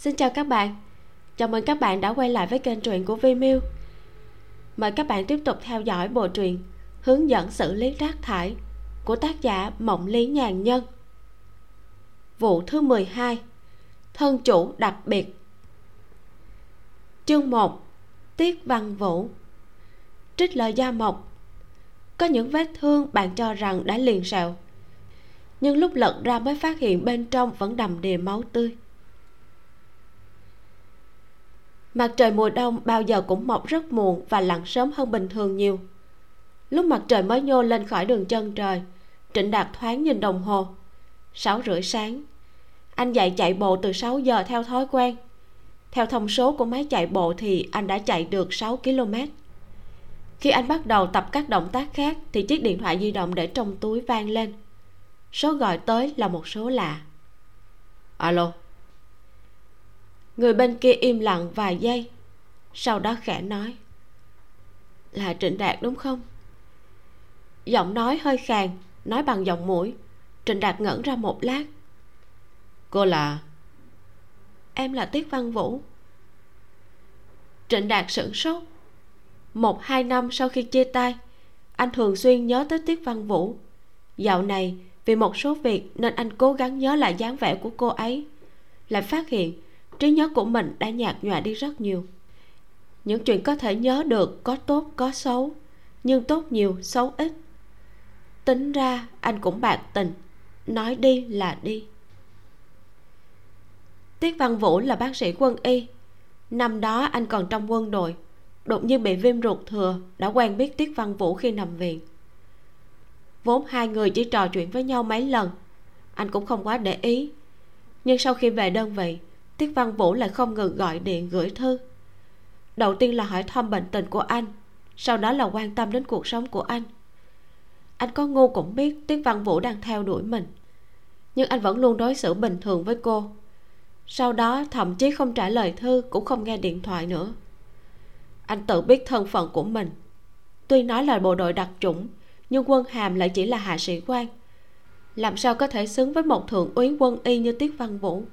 Xin chào các bạn. Chào mừng các bạn đã quay lại với kênh truyện của Vimeo Mời các bạn tiếp tục theo dõi bộ truyện Hướng dẫn xử lý rác thải Của tác giả Mộng Lý Nhàn Nhân. Vụ thứ 12 Thân chủ đặc biệt. Chương 1 Tiết Văn Vũ. Trích lời Gia Mộc. Có những vết thương bạn cho rằng đã liền sẹo, Nhưng lúc lật ra mới phát hiện bên trong vẫn đầm đìa máu tươi. Mặt trời mùa đông bao giờ cũng mọc rất muộn và lặn sớm hơn bình thường nhiều. Lúc mặt trời mới nhô lên khỏi đường chân trời, trịnh đạt thoáng nhìn đồng hồ. Sáu rưỡi sáng, anh dậy chạy bộ từ 6 giờ theo thói quen. Theo thông số của máy chạy bộ thì anh đã chạy được 6 km. Khi anh bắt đầu tập các động tác khác thì chiếc điện thoại di động để trong túi vang lên. Số gọi tới là một số lạ. Alo? Người bên kia im lặng vài giây, sau đó khẽ nói. Là trịnh đạt đúng không? Giọng nói hơi khàn, nói bằng giọng mũi. Trịnh đạt ngẩn ra một lát. Cô là? Em là tiết văn vũ. Trịnh đạt sửng sốt. Một hai năm sau khi chia tay, anh thường xuyên nhớ tới tiết văn vũ. Dạo này, vì một số việc nên anh cố gắng nhớ lại dáng vẻ của cô ấy. Lại phát hiện trí nhớ của mình đã nhạt nhòa đi rất nhiều. Những chuyện có thể nhớ được, có tốt, có xấu, nhưng tốt nhiều, xấu ít. Tính ra anh cũng bạc tình, nói đi là đi. Tiết văn vũ là bác sĩ quân y. Năm đó anh còn trong quân đội, đột nhiên bị viêm ruột thừa, đã quen biết tiết văn vũ khi nằm viện. Vốn hai người chỉ trò chuyện với nhau mấy lần, anh cũng không quá để ý. Nhưng sau khi về đơn vị tiết văn vũ lại không ngừng gọi điện gửi thư. Đầu tiên là hỏi thăm bệnh tình của anh, sau đó là quan tâm đến cuộc sống của anh. Anh có ngu cũng biết tiết văn vũ đang theo đuổi mình, nhưng anh vẫn luôn đối xử bình thường với cô. Sau đó, thậm chí không trả lời thư, cũng không nghe điện thoại nữa. Anh tự biết thân phận của mình. Tuy nói là bộ đội đặc chủng, nhưng quân hàm lại chỉ là hạ sĩ quan. Làm sao có thể xứng với một thượng úy quân y như tiết văn vũ?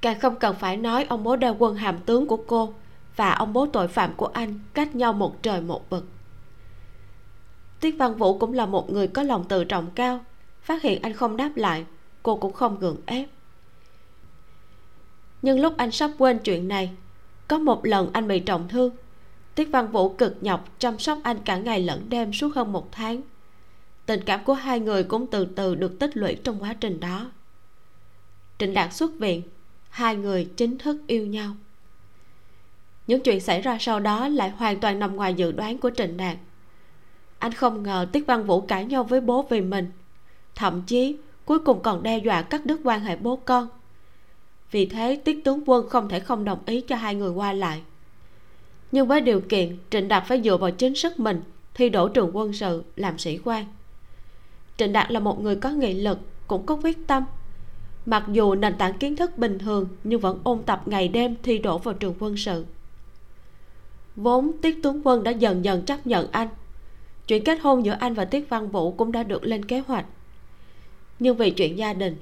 Càng không cần phải nói ông bố đeo quân hàm tướng của cô và ông bố tội phạm của anh cách nhau một trời một vực. Tiết văn vũ cũng là một người có lòng tự trọng cao, phát hiện anh không đáp lại, cô cũng không gượng ép. Nhưng lúc anh sắp quên chuyện này, có một lần anh bị trọng thương, tiết văn vũ cực nhọc chăm sóc anh cả ngày lẫn đêm suốt hơn một tháng. Tình cảm của hai người cũng từ từ được tích lũy trong quá trình đó. Trịnh đạt xuất viện hai người chính thức yêu nhau. Những chuyện xảy ra sau đó lại hoàn toàn nằm ngoài dự đoán của trịnh đạt. Anh không ngờ tiết văn vũ cãi nhau với bố vì mình, thậm chí cuối cùng còn đe dọa cắt đứt quan hệ bố con. Vì thế, tiết tướng quân không thể không đồng ý cho hai người qua lại. Nhưng với điều kiện trịnh đạt phải dựa vào chính sức mình thi đổ trường quân sự làm sĩ quan. Trịnh đạt là một người có nghị lực, cũng có quyết tâm mặc dù nền tảng kiến thức bình thường nhưng vẫn ôn tập ngày đêm thi đỗ vào trường quân sự. Vốn tiết tướng quân đã dần dần chấp nhận anh. Chuyện kết hôn giữa anh và tiết văn vũ cũng đã được lên kế hoạch. Nhưng vì chuyện gia đình,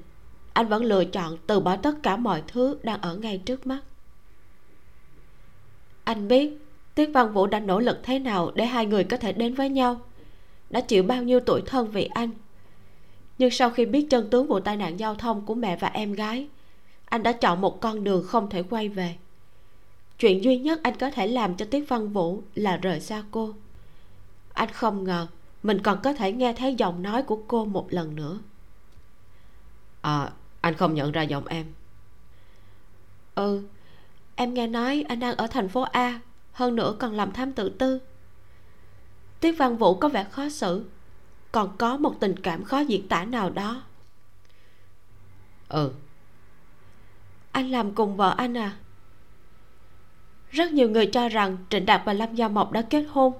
anh vẫn lựa chọn từ bỏ tất cả mọi thứ đang ở ngay trước mắt. Anh biết tiết văn vũ đã nỗ lực thế nào để hai người có thể đến với nhau, đã chịu bao nhiêu tuổi thân vì anh nhưng sau khi biết chân tướng vụ tai nạn giao thông của mẹ và em gái anh đã chọn một con đường không thể quay về. Chuyện duy nhất anh có thể làm cho tiết văn vũ là rời xa cô. Anh không ngờ mình còn có thể nghe thấy giọng nói của cô một lần nữa. À anh không nhận ra giọng em. Ừ em nghe nói anh đang ở thành phố a hơn nữa còn làm thám tử tư. Tiết văn vũ có vẻ khó xử còn có một tình cảm khó diễn tả nào đó? Ừ. Anh làm cùng vợ anh à? Rất nhiều người cho rằng trịnh đạt và lâm gia mộc đã kết hôn.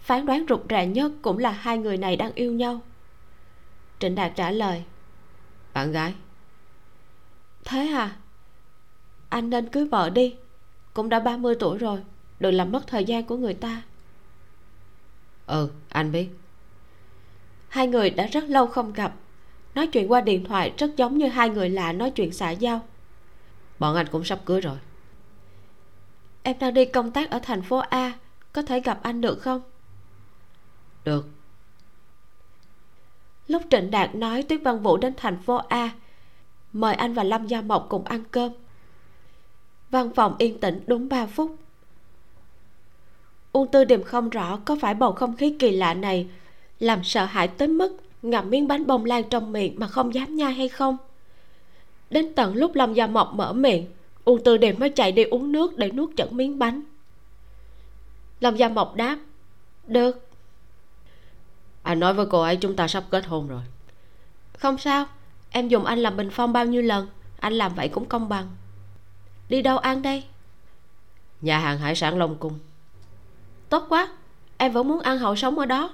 Phán đoán rụt rè nhất cũng là hai người này đang yêu nhau. Trịnh đạt trả lời. Bạn gái. Thế à? Anh nên cưới vợ đi. Cũng đã 30 tuổi rồi đừng làm mất thời gian của người ta. Ừ anh biết hai người đã rất lâu không gặp. Nói chuyện qua điện thoại rất giống như hai người lạ nói chuyện xã giao. Bọn anh cũng sắp cưới rồi. Em đang đi công tác ở thành phố a, có thể gặp anh được không? Được. Lúc trịnh đạt nói tuyết văn vũ đến thành phố a, mời anh và lâm gia mộc cùng ăn cơm. Văn phòng yên tĩnh đúng ba phút. Uông tư điềm không rõ có phải bầu không khí kỳ lạ này làm sợ hãi tới mức ngậm miếng bánh bông lan trong miệng mà không dám nhai hay không? Đến tận lúc lâm gia mộc mở miệng uông tư điềm mới chạy đi uống nước để nuốt chửng miếng bánh. Lâm gia mộc đáp được. Anh nói với cô ấy chúng ta sắp kết hôn rồi. Không sao em dùng anh làm bình phong bao nhiêu lần anh làm vậy cũng công bằng. Đi đâu ăn đây? Nhà hàng hải sản long cung. Tốt quá em vẫn muốn ăn hậu sống ở đó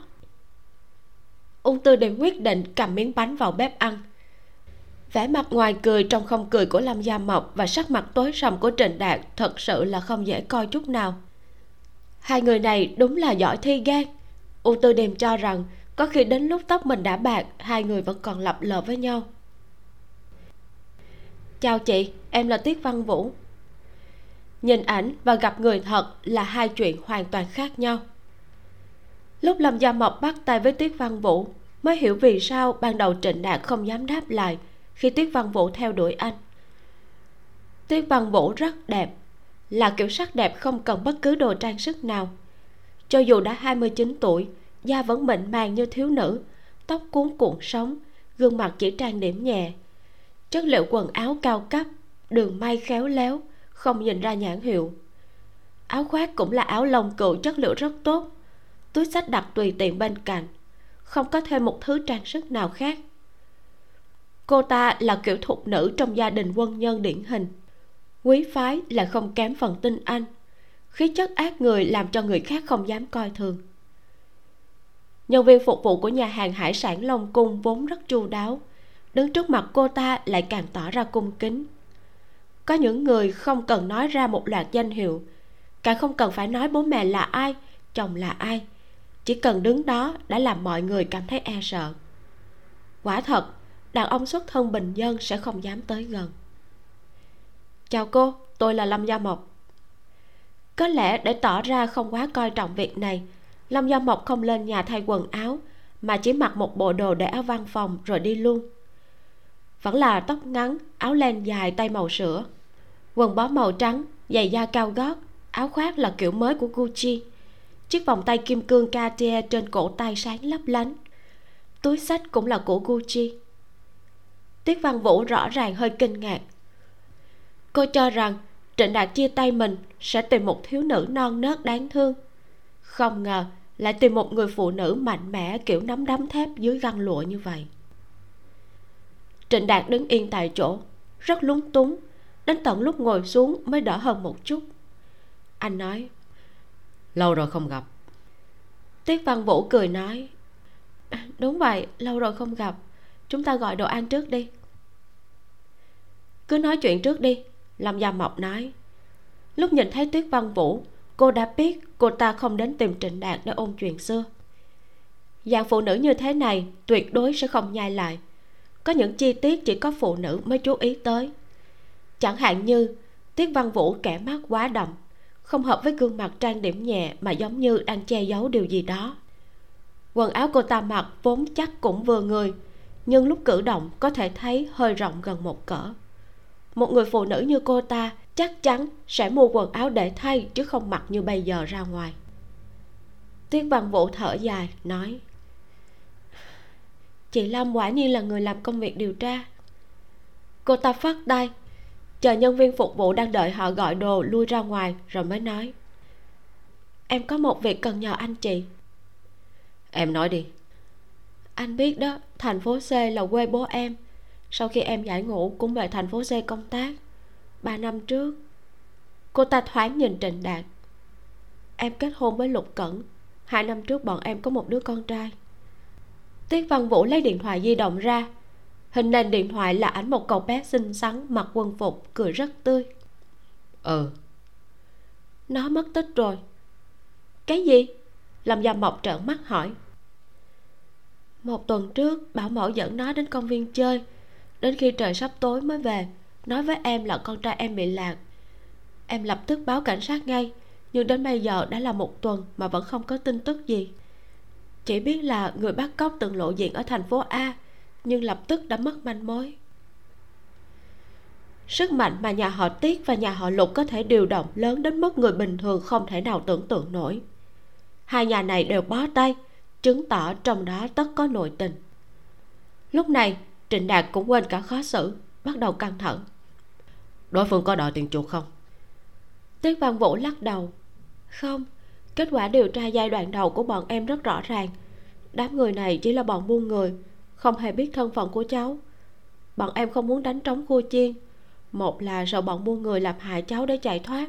ung tư đều quyết định cầm miếng bánh vào bếp ăn. Vẻ mặt ngoài cười trong không cười của lâm gia mộc và sắc mặt tối sầm của trịnh đạt thật sự là không dễ coi chút nào. Hai người này đúng là giỏi thi gan u tư điềm cho rằng có khi đến lúc tóc mình đã bạc, hai người vẫn còn lập lờ với nhau. Chào chị, em là tiết văn vũ. Nhìn ảnh và gặp người thật là hai chuyện hoàn toàn khác nhau lúc lâm gia mộc bắt tay với Tuyết văn vũ, mới hiểu vì sao ban đầu trịnh đạt không dám đáp lại khi Tuyết văn vũ theo đuổi anh. Tuyết văn vũ rất đẹp, là kiểu sắc đẹp không cần bất cứ đồ trang sức nào. Cho dù đã 29 tuổi, da vẫn mịn màng như thiếu nữ, tóc cuốn cuộn sóng, gương mặt chỉ trang điểm nhẹ. Chất liệu quần áo cao cấp, đường may khéo léo, không nhìn ra nhãn hiệu. Áo khoác cũng là áo lông cựu chất liệu rất tốt túi sách đặt tùy tiện bên cạnh, không có thêm một thứ trang sức nào khác. Cô ta là kiểu thục nữ trong gia đình quân nhân điển hình. Quý phái là không kém phần tinh anh, khí chất ác người làm cho người khác không dám coi thường. Nhân viên phục vụ của nhà hàng hải sản long cung vốn rất chu đáo, đứng trước mặt cô ta lại càng tỏ ra cung kính. Có những người không cần nói ra một loạt danh hiệu, càng không cần phải nói bố mẹ là ai, chồng là ai chỉ cần đứng đó đã làm mọi người cảm thấy e sợ. Quả thật, đàn ông xuất thân bình dân sẽ không dám tới gần. Chào cô, tôi là lâm gia mộc. Có lẽ để tỏ ra không quá coi trọng việc này, lâm gia mộc không lên nhà thay quần áo, mà chỉ mặc một bộ đồ để ở văn phòng rồi đi luôn. Vẫn là tóc ngắn, áo len dài, tay màu sữa. Quần bó màu trắng, giày da cao gót, áo khoác là kiểu mới của gucci chiếc vòng tay kim cương cartier trên cổ tay sáng lấp lánh. Túi sách cũng là của gucci. Tiết văn vũ rõ ràng hơi kinh ngạc. Cô cho rằng trịnh đạt chia tay mình sẽ tìm một thiếu nữ non nớt đáng thương. Không ngờ lại tìm một người phụ nữ mạnh mẽ kiểu nắm đấm thép dưới găng lụa như vậy. Trịnh đạt đứng yên tại chỗ, rất lúng túng, đến tận lúc ngồi xuống mới đỡ hơn một chút. Anh nói lâu rồi không gặp. Tiết văn vũ cười nói à, đúng vậy, lâu rồi không gặp. Chúng ta gọi đồ ăn trước đi. Cứ nói chuyện trước đi, lâm gia mộc nói. Lúc nhìn thấy tuyết văn vũ, cô đã biết cô ta không đến tìm trịnh đạt để ôn chuyện xưa. Dạng phụ nữ như thế này tuyệt đối sẽ không nhai lại. Có những chi tiết chỉ có phụ nữ mới chú ý tới. Chẳng hạn như tiết văn vũ kẻ mắt quá đậm không hợp với gương mặt trang điểm nhẹ mà giống như đang che giấu điều gì đó. Quần áo cô ta mặc vốn chắc cũng vừa người, nhưng lúc cử động có thể thấy hơi rộng gần một cỡ. Một người phụ nữ như cô ta chắc chắn sẽ mua quần áo để thay chứ không mặc như bây giờ ra ngoài. Tiết văn vũ thở dài, nói, chị lam quả nhiên là người làm công việc điều tra. Cô ta phát tay chờ nhân viên phục vụ đang đợi họ gọi đồ lui ra ngoài rồi mới nói. Em có một việc cần nhờ anh chị. Em nói đi. Anh biết đó thành phố c là quê bố em. Sau khi em giải ngũ cũng về thành phố c công tác. Ba năm trước cô ta thoáng nhìn trịnh đạt. Em kết hôn với lục cẩn. Hai năm trước bọn em có một đứa con trai. Tiết văn vũ lấy điện thoại di động ra hình nền điện thoại là ảnh một cậu bé xinh xắn mặc quân phục cười rất tươi. Ừ nó mất tích rồi. Cái gì? Lâm gia mộc trợn mắt hỏi. Một tuần trước bảo mẫu dẫn nó đến công viên chơi. Đến khi trời sắp tối mới về nói với em là con trai em bị lạc. Em lập tức báo cảnh sát ngay nhưng đến bây giờ đã là một tuần mà vẫn không có tin tức gì. Chỉ biết là người bắt cóc từng lộ diện ở thành phố a nhưng lập tức đã mất manh mối. Sức mạnh mà nhà họ tiết và nhà họ lục có thể điều động lớn đến mức người bình thường không thể nào tưởng tượng nổi. Hai nhà này đều bó tay, chứng tỏ trong đó tất có nội tình. Lúc này, trịnh đạt cũng quên cả khó xử, bắt đầu căng thẳng. Đối phương có đòi tiền chuộc không? Tiết văn vũ lắc đầu. Không, kết quả điều tra giai đoạn đầu của bọn em rất rõ ràng. Đám người này chỉ là bọn buôn người không hề biết thân phận của cháu. Bọn em không muốn đánh trống cua chiên. Một là sợ bọn buôn người làm hại cháu để chạy thoát.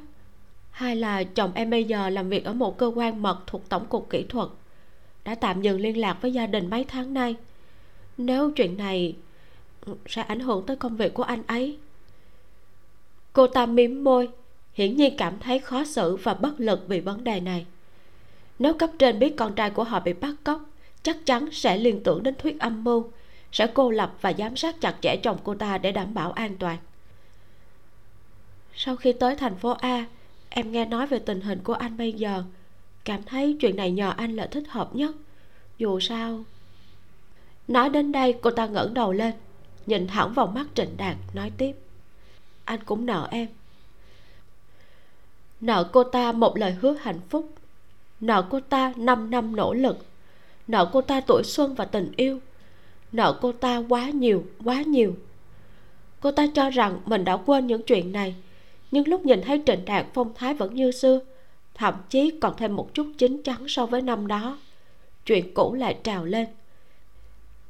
Hai là chồng em bây giờ làm việc ở một cơ quan mật thuộc tổng cục kỹ thuật. Đã tạm dừng liên lạc với gia đình mấy tháng nay. Nếu chuyện này sẽ ảnh hưởng tới công việc của anh ấy. Cô ta mím môi, hiển nhiên cảm thấy khó xử và bất lực vì vấn đề này. Nếu cấp trên biết con trai của họ bị bắt cóc chắc chắn sẽ liên tưởng đến thuyết âm mưu, sẽ cô lập và giám sát chặt chẽ chồng cô ta để đảm bảo an toàn. Sau khi tới thành phố a, em nghe nói về tình hình của anh bây giờ. Cảm thấy chuyện này nhờ anh là thích hợp nhất. Dù sao, nói đến đây cô ta ngẩng đầu lên, nhìn thẳng vào mắt trịnh đạt, nói tiếp. Anh cũng nợ em. Nợ cô ta một lời hứa hạnh phúc. Nợ cô ta 5 năm nỗ lực nợ cô ta tuổi xuân và tình yêu. Nợ cô ta quá nhiều quá nhiều. Cô ta cho rằng mình đã quên những chuyện này, nhưng lúc nhìn thấy trịnh đạt phong thái vẫn như xưa, thậm chí còn thêm một chút chín chắn so với năm đó. Chuyện cũ lại trào lên.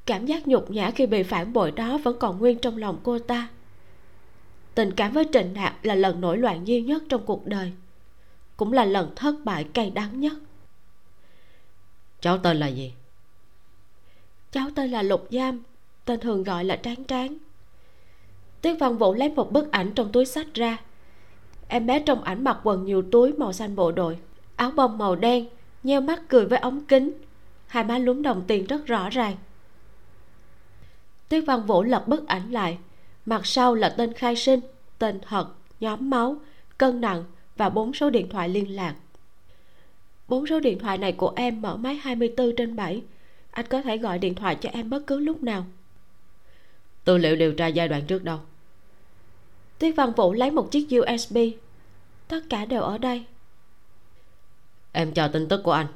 Cảm giác nhục nhã khi bị phản bội đó vẫn còn nguyên trong lòng cô ta. Tình cảm với trịnh đạt là lần nổi loạn duy nhất trong cuộc đời, cũng là lần thất bại cay đắng nhất cháu tên là gì? Cháu tên là lục giam, tên thường gọi là tráng tráng. Tiết văn vũ lấy một bức ảnh trong túi sách ra. Em bé trong ảnh mặc quần nhiều túi màu xanh bộ đội, áo bông màu đen, nheo mắt cười với ống kính. Hai má lúm đồng tiền rất rõ ràng. Tiết văn vũ lật bức ảnh lại. Mặt sau là tên khai sinh, tên thật, nhóm máu, cân nặng và bốn số điện thoại liên lạc bốn số điện thoại này của em mở máy 24 trên 7 anh có thể gọi điện thoại cho em bất cứ lúc nào. Tư liệu điều tra giai đoạn trước đâu? Tiết Văn Vũ lấy một chiếc USB Tất cả đều ở đây. Em chờ tin tức của anh.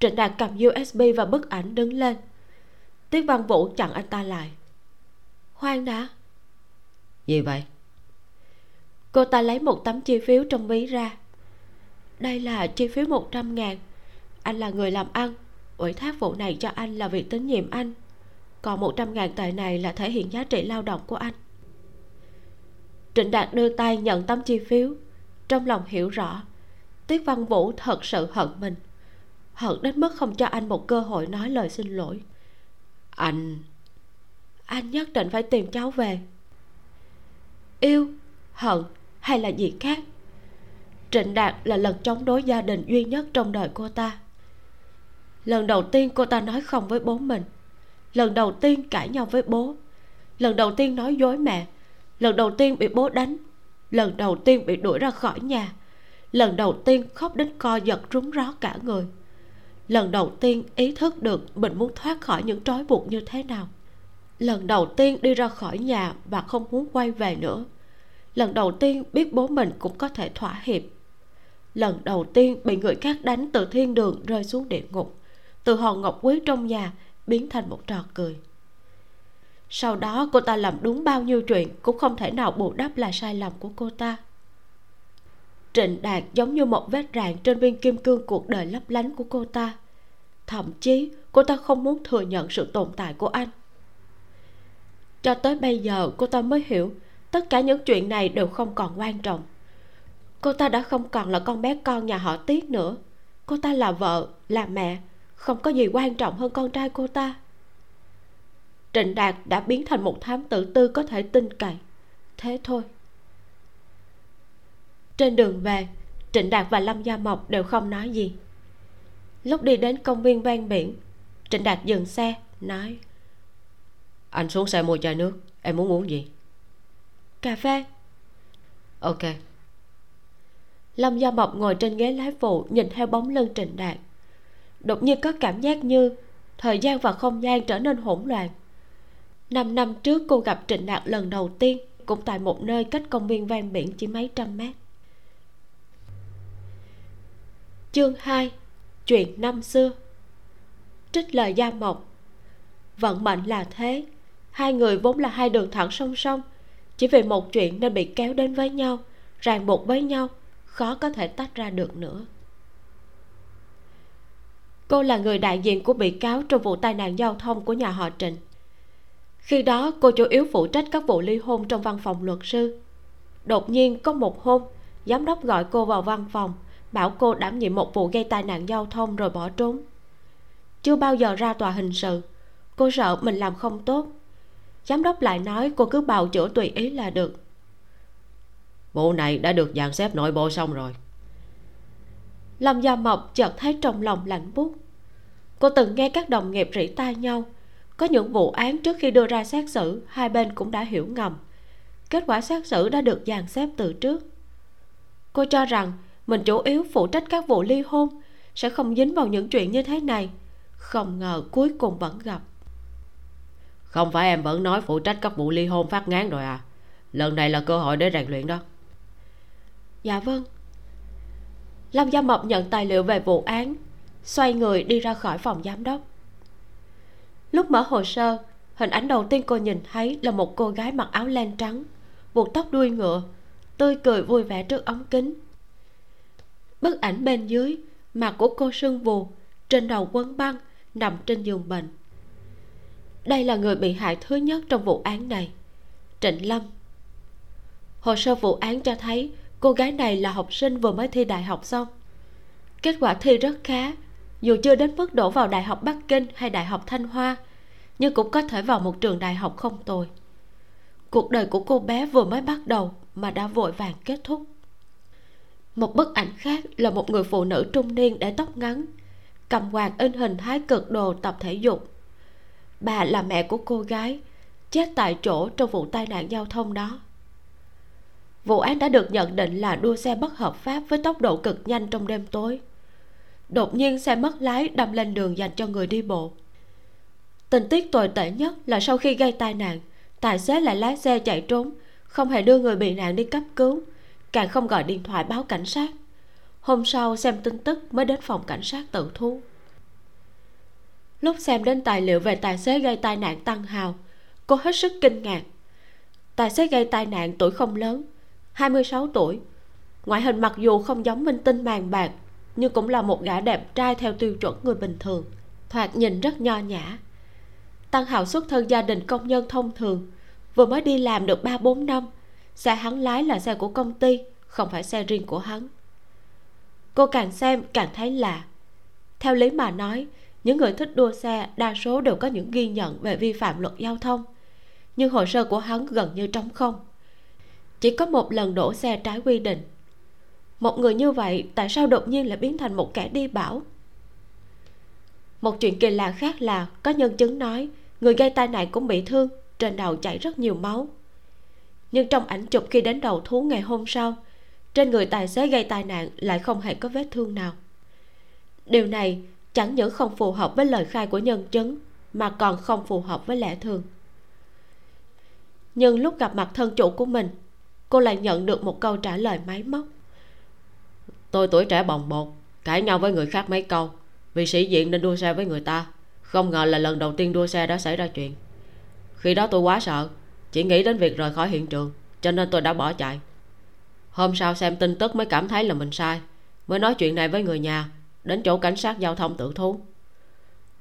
Trịnh Đạt cầm USB và bức ảnh đứng lên. Tiết Văn Vũ chặn anh ta lại. Khoan đã Gì vậy? Cô ta lấy một tấm chi phiếu trong ví ra Đây là chi phiếu 100 ngàn. Anh là người làm ăn. Ủy thác vụ này cho anh là việc tín nhiệm anh. Còn 100 ngàn tệ này là thể hiện giá trị lao động của anh. Trịnh đạt đưa tay nhận tấm chi phiếu. Trong lòng hiểu rõ tiết văn vũ thật sự hận mình. Hận đến mức không cho anh một cơ hội nói lời xin lỗi. Anh anh nhất định phải tìm cháu về. Yêu hận hay là gì khác trịnh đạt là lần chống đối gia đình duy nhất trong đời cô ta. Lần đầu tiên cô ta nói không với bố mình. Lần đầu tiên cãi nhau với bố. Lần đầu tiên nói dối mẹ. Lần đầu tiên bị bố đánh. Lần đầu tiên bị đuổi ra khỏi nhà. Lần đầu tiên khóc đến co giật rúng ró cả người. Lần đầu tiên ý thức được mình muốn thoát khỏi những trói buộc như thế nào. Lần đầu tiên đi ra khỏi nhà và không muốn quay về nữa. Lần đầu tiên biết bố mình cũng có thể thỏa hiệp lần đầu tiên bị người khác đánh từ thiên đường rơi xuống địa ngục. Từ hòn ngọc quý trong nhà biến thành một trò cười. Sau đó cô ta làm đúng bao nhiêu chuyện cũng không thể nào bù đắp là sai lầm của cô ta. Trịnh đạt giống như một vết rạn trên viên kim cương cuộc đời lấp lánh của cô ta. Thậm chí, cô ta không muốn thừa nhận sự tồn tại của anh. Cho tới bây giờ, cô ta mới hiểu tất cả những chuyện này đều không còn quan trọng cô ta đã không còn là con bé con nhà họ tiết nữa. Cô ta là vợ là mẹ. Không có gì quan trọng hơn con trai cô ta. Trịnh đạt đã biến thành một thám tử tư có thể tin cậy. Thế thôi. Trên đường về trịnh đạt và lâm gia mộc đều không nói gì. Lúc đi đến công viên ven biển trịnh đạt dừng xe nói anh xuống xe mua chai nước em muốn uống gì? Cà phê. Ok lâm gia mộc ngồi trên ghế lái phụ, nhìn theo bóng lưng trịnh đạt. Đột nhiên có cảm giác như thời gian và không gian trở nên hỗn loạn. Năm năm trước cô gặp trịnh đạt lần đầu tiên, cũng tại một nơi cách công viên ven biển chỉ mấy trăm mét. Chương 2 chuyện năm xưa. Trích lời gia mộc. Vận mệnh là thế. Hai người vốn là hai đường thẳng song song. Chỉ vì một chuyện nên bị kéo đến với nhau, ràng buộc với nhau khó có thể tách ra được nữa. Cô là người đại diện của bị cáo trong vụ tai nạn giao thông của nhà họ trịnh. Khi đó, cô chủ yếu phụ trách các vụ ly hôn trong văn phòng luật sư. Đột nhiên, có một hôm, giám đốc gọi cô vào văn phòng, bảo cô đảm nhiệm một vụ gây tai nạn giao thông rồi bỏ trốn. Chưa bao giờ ra tòa hình sự, cô sợ mình làm không tốt. Giám đốc lại nói cô cứ bào chữa tùy ý là được vụ này đã được dàn xếp nội bộ xong rồi. Lâm gia mộc chợt thấy trong lòng lạnh buốt. Cô từng nghe các đồng nghiệp rỉ tai nhau. Có những vụ án trước khi đưa ra xét xử, hai bên cũng đã hiểu ngầm. Kết quả xét xử đã được dàn xếp từ trước. Cô cho rằng mình chủ yếu phụ trách các vụ ly hôn, sẽ không dính vào những chuyện như thế này. Không ngờ cuối cùng vẫn gặp. Không phải em vẫn nói phụ trách các vụ ly hôn phát ngán rồi à? Lần này là cơ hội để rèn luyện đó dạ vâng. Lâm gia mộc nhận tài liệu về vụ án, xoay người đi ra khỏi phòng giám đốc. Lúc mở hồ sơ, hình ảnh đầu tiên cô nhìn thấy là một cô gái mặc áo len trắng, buộc tóc đuôi ngựa, tươi cười vui vẻ trước ống kính. Bức ảnh bên dưới, mặt của cô sưng vù, trên đầu quấn băng, nằm trên giường bệnh. Đây là người bị hại thứ nhất trong vụ án này, trịnh lâm. Hồ sơ vụ án cho thấy cô gái này là học sinh vừa mới thi đại học xong. Kết quả thi rất khá, dù chưa đến mức đổ vào đại học bắc kinh hay đại học thanh hoa, nhưng cũng có thể vào một trường đại học không tồi. Cuộc đời của cô bé vừa mới bắt đầu mà đã vội vàng kết thúc. Một bức ảnh khác là một người phụ nữ trung niên để tóc ngắn, cầm quạt in hình thái cực đồ tập thể dục. Bà là mẹ của cô gái, chết tại chỗ trong vụ tai nạn giao thông đó vụ án đã được nhận định là đua xe bất hợp pháp với tốc độ cực nhanh trong đêm tối. Đột nhiên xe mất lái đâm lên đường dành cho người đi bộ. Tình tiết tồi tệ nhất là sau khi gây tai nạn, tài xế lại lái xe chạy trốn, không hề đưa người bị nạn đi cấp cứu, càng không gọi điện thoại báo cảnh sát. Hôm sau xem tin tức mới đến phòng cảnh sát tự thú. Lúc xem đến tài liệu về tài xế gây tai nạn tăng hào, cô hết sức kinh ngạc. Tài xế gây tai nạn tuổi không lớn 26 tuổi. Ngoại hình mặc dù không giống minh tinh màng bạc, nhưng cũng là một gã đẹp trai theo tiêu chuẩn người bình thường, thoạt nhìn rất nho nhã. Tăng hào xuất thân gia đình công nhân thông thường, vừa mới đi làm được ba bốn năm, xe hắn lái là xe của công ty, không phải xe riêng của hắn. Cô càng xem càng thấy lạ. Theo lý mà nói, những người thích đua xe đa số đều có những ghi nhận về vi phạm luật giao thông, nhưng hồ sơ của hắn gần như trống không chỉ có một lần đổ xe trái quy định. Một người như vậy, tại sao đột nhiên lại biến thành một kẻ đi bảo? Một chuyện kỳ lạ khác là, có nhân chứng nói, người gây tai nạn cũng bị thương, trên đầu chảy rất nhiều máu. Nhưng trong ảnh chụp khi đến đầu thú ngày hôm sau, trên người tài xế gây tai nạn lại không hề có vết thương nào. Điều này chẳng những không phù hợp với lời khai của nhân chứng, mà còn không phù hợp với lẽ thường. Nhưng lúc gặp mặt thân chủ của mình cô lại nhận được một câu trả lời máy móc. Tôi tuổi trẻ bồng bột, cãi nhau với người khác mấy câu. Vì sĩ diện nên đua xe với người ta. Không ngờ là lần đầu tiên đua xe đã xảy ra chuyện. Khi đó tôi quá sợ, chỉ nghĩ đến việc rời khỏi hiện trường, cho nên tôi đã bỏ chạy. Hôm sau xem tin tức mới cảm thấy là mình sai, mới nói chuyện này với người nhà, đến chỗ cảnh sát giao thông tự thú.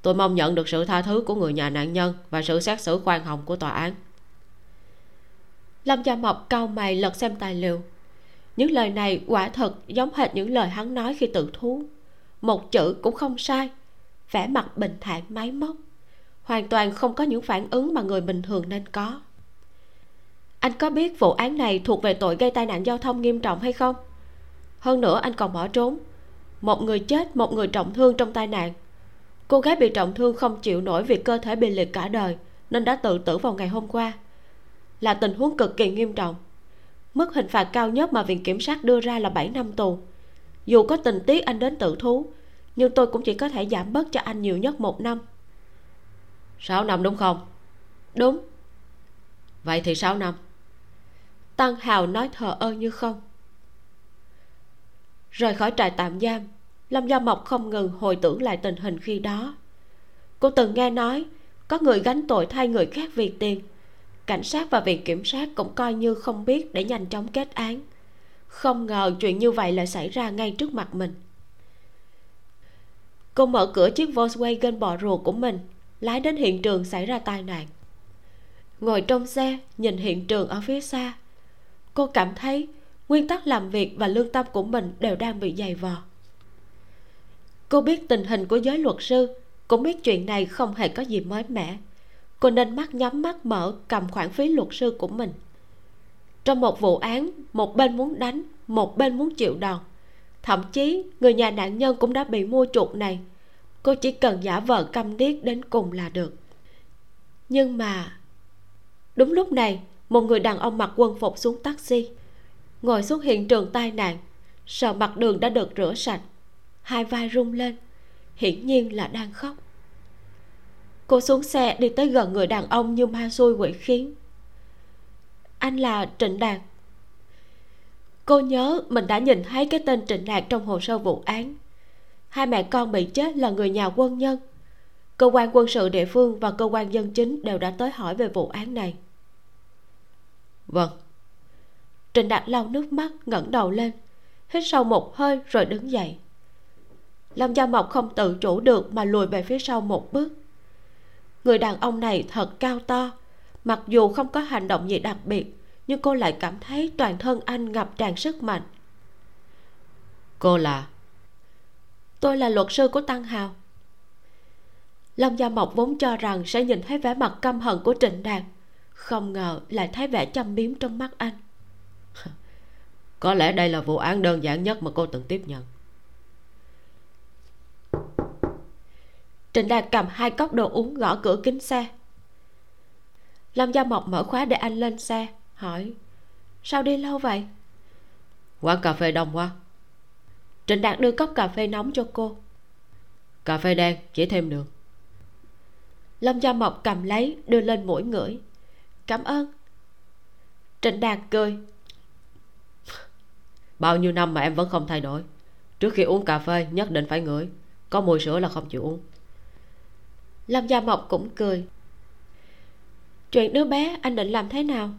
Tôi mong nhận được sự tha thứ của người nhà nạn nhân và sự xét xử khoan hồng của tòa án lâm gia mộc cau mày lật xem tài liệu. Những lời này quả thật giống hệt những lời hắn nói khi tự thú. Một chữ cũng không sai, vẻ mặt bình thản máy móc. Hoàn toàn không có những phản ứng mà người bình thường nên có. Anh có biết vụ án này thuộc về tội gây tai nạn giao thông nghiêm trọng hay không? Hơn nữa anh còn bỏ trốn. Một người chết, một người trọng thương trong tai nạn. Cô gái bị trọng thương không chịu nổi việc cơ thể bị liệt cả đời, nên đã tự tử vào ngày hôm qua là tình huống cực kỳ nghiêm trọng. Mức hình phạt cao nhất mà viện kiểm sát đưa ra là 7 năm tù. Dù có tình tiết anh đến tự thú nhưng tôi cũng chỉ có thể giảm bớt cho anh nhiều nhất một năm. 6 năm đúng không? Đúng. Vậy thì 6 năm. Tăng hào nói thờ ơ như không. Rời khỏi trại tạm giam lâm gia mộc không ngừng hồi tưởng lại tình hình khi đó. Cô từng nghe nói có người gánh tội thay người khác vì tiền cảnh sát và viện kiểm sát cũng coi như không biết để nhanh chóng kết án. Không ngờ chuyện như vậy lại xảy ra ngay trước mặt mình. Cô mở cửa chiếc volkswagen bò rùa của mình, lái đến hiện trường xảy ra tai nạn. Ngồi trong xe, nhìn hiện trường ở phía xa, cô cảm thấy nguyên tắc làm việc và lương tâm của mình đều đang bị dày vò. Cô biết tình hình của giới luật sư, cũng biết chuyện này không hề có gì mới mẻ cô nên mắt nhắm mắt mở cầm khoản phí luật sư của mình. Trong một vụ án, một bên muốn đánh, một bên muốn chịu đòn. Thậm chí, người nhà nạn nhân cũng đã bị mua chuộc này. Cô chỉ cần giả vờ câm điếc đến cùng là được. Nhưng mà, đúng lúc này, một người đàn ông mặc quân phục xuống taxi. Ngồi xuống hiện trường tai nạn, sợ mặt đường đã được rửa sạch. Hai vai rung lên, hiển nhiên là đang khóc cô xuống xe đi tới gần người đàn ông như ma xui quỷ khiến. Anh là trịnh đạt. Cô nhớ mình đã nhìn thấy cái tên trịnh đạt trong hồ sơ vụ án. Hai mẹ con bị chết là người nhà quân nhân. Cơ quan quân sự địa phương và cơ quan dân chính đều đã tới hỏi về vụ án này. Vâng. Trịnh đạt lau nước mắt ngẩng đầu lên hít sâu một hơi rồi đứng dậy. Lâm gia mộc không tự chủ được mà lùi về phía sau một bước người đàn ông này thật cao to. Mặc dù không có hành động gì đặc biệt nhưng cô lại cảm thấy toàn thân anh ngập tràn sức mạnh. Cô là? Tôi là luật sư của tăng hào. Lâm gia mộc vốn cho rằng sẽ nhìn thấy vẻ mặt căm hận của trịnh đạt không ngờ lại thấy vẻ châm biếm trong mắt anh. Có lẽ đây là vụ án đơn giản nhất mà cô từng tiếp nhận trịnh đạt cầm hai cốc đồ uống gõ cửa kính xe. Lâm gia mộc mở khóa để anh lên xe hỏi sao đi lâu vậy? Quán cà phê đông quá. Trịnh đạt đưa cốc cà phê nóng cho cô. Cà phê đen chỉ thêm đường. Lâm gia mộc cầm lấy đưa lên mũi ngửi. Cảm ơn. Trịnh đạt cười. Bao nhiêu năm mà em vẫn không thay đổi. Trước khi uống cà phê nhất định phải ngửi. Có mùi sữa là không chịu uống lâm gia mộc cũng cười. Chuyện đứa bé anh định làm thế nào?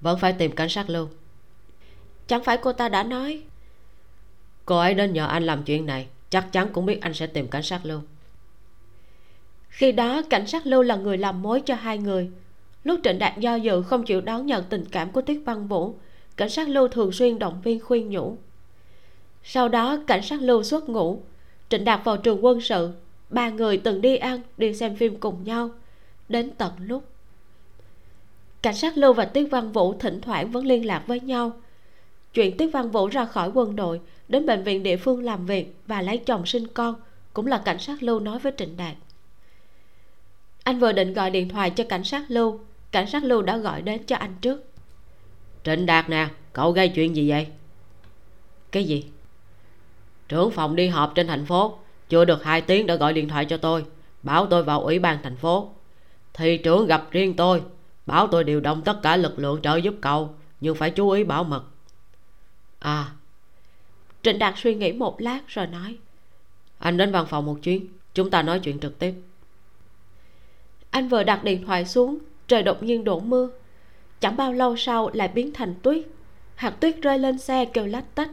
Vẫn phải tìm cảnh sát lưu chẳng phải cô ta đã nói. Cô ấy đến nhờ anh làm chuyện này chắc chắn cũng biết anh sẽ tìm cảnh sát lưu khi đó cảnh sát lưu là người làm mối cho hai người. Lúc trịnh đạt do dự không chịu đón nhận tình cảm của tiết văn vũ cảnh sát lưu thường xuyên động viên khuyên nhủ. Sau đó cảnh sát lưu xuất ngũ trịnh đạt vào trường quân sự ba người từng đi ăn đi xem phim cùng nhau. Đến tận lúc cảnh sát lưu và tiết văn vũ thỉnh thoảng vẫn liên lạc với nhau. Chuyện tiết văn vũ ra khỏi quân đội đến bệnh viện địa phương làm việc và lấy chồng sinh con cũng là cảnh sát lưu nói với trịnh đạt. Anh vừa định gọi điện thoại cho cảnh sát lưu cảnh sát lưu đã gọi đến cho anh trước. Trịnh đạt nè cậu gây chuyện gì vậy? Cái gì? Trưởng phòng đi họp trên thành phố chưa được hai tiếng đã gọi điện thoại cho tôi bảo tôi vào ủy ban thành phố. Thị trưởng gặp riêng tôi bảo tôi điều động tất cả lực lượng trợ giúp cậu, nhưng phải chú ý bảo mật. À trịnh đạt suy nghĩ một lát rồi nói, anh đến văn phòng một chuyến, chúng ta nói chuyện trực tiếp. Anh vừa đặt điện thoại xuống, trời đột nhiên đổ mưa. Chẳng bao lâu sau lại biến thành tuyết. Hạt tuyết rơi lên xe kêu lách tách.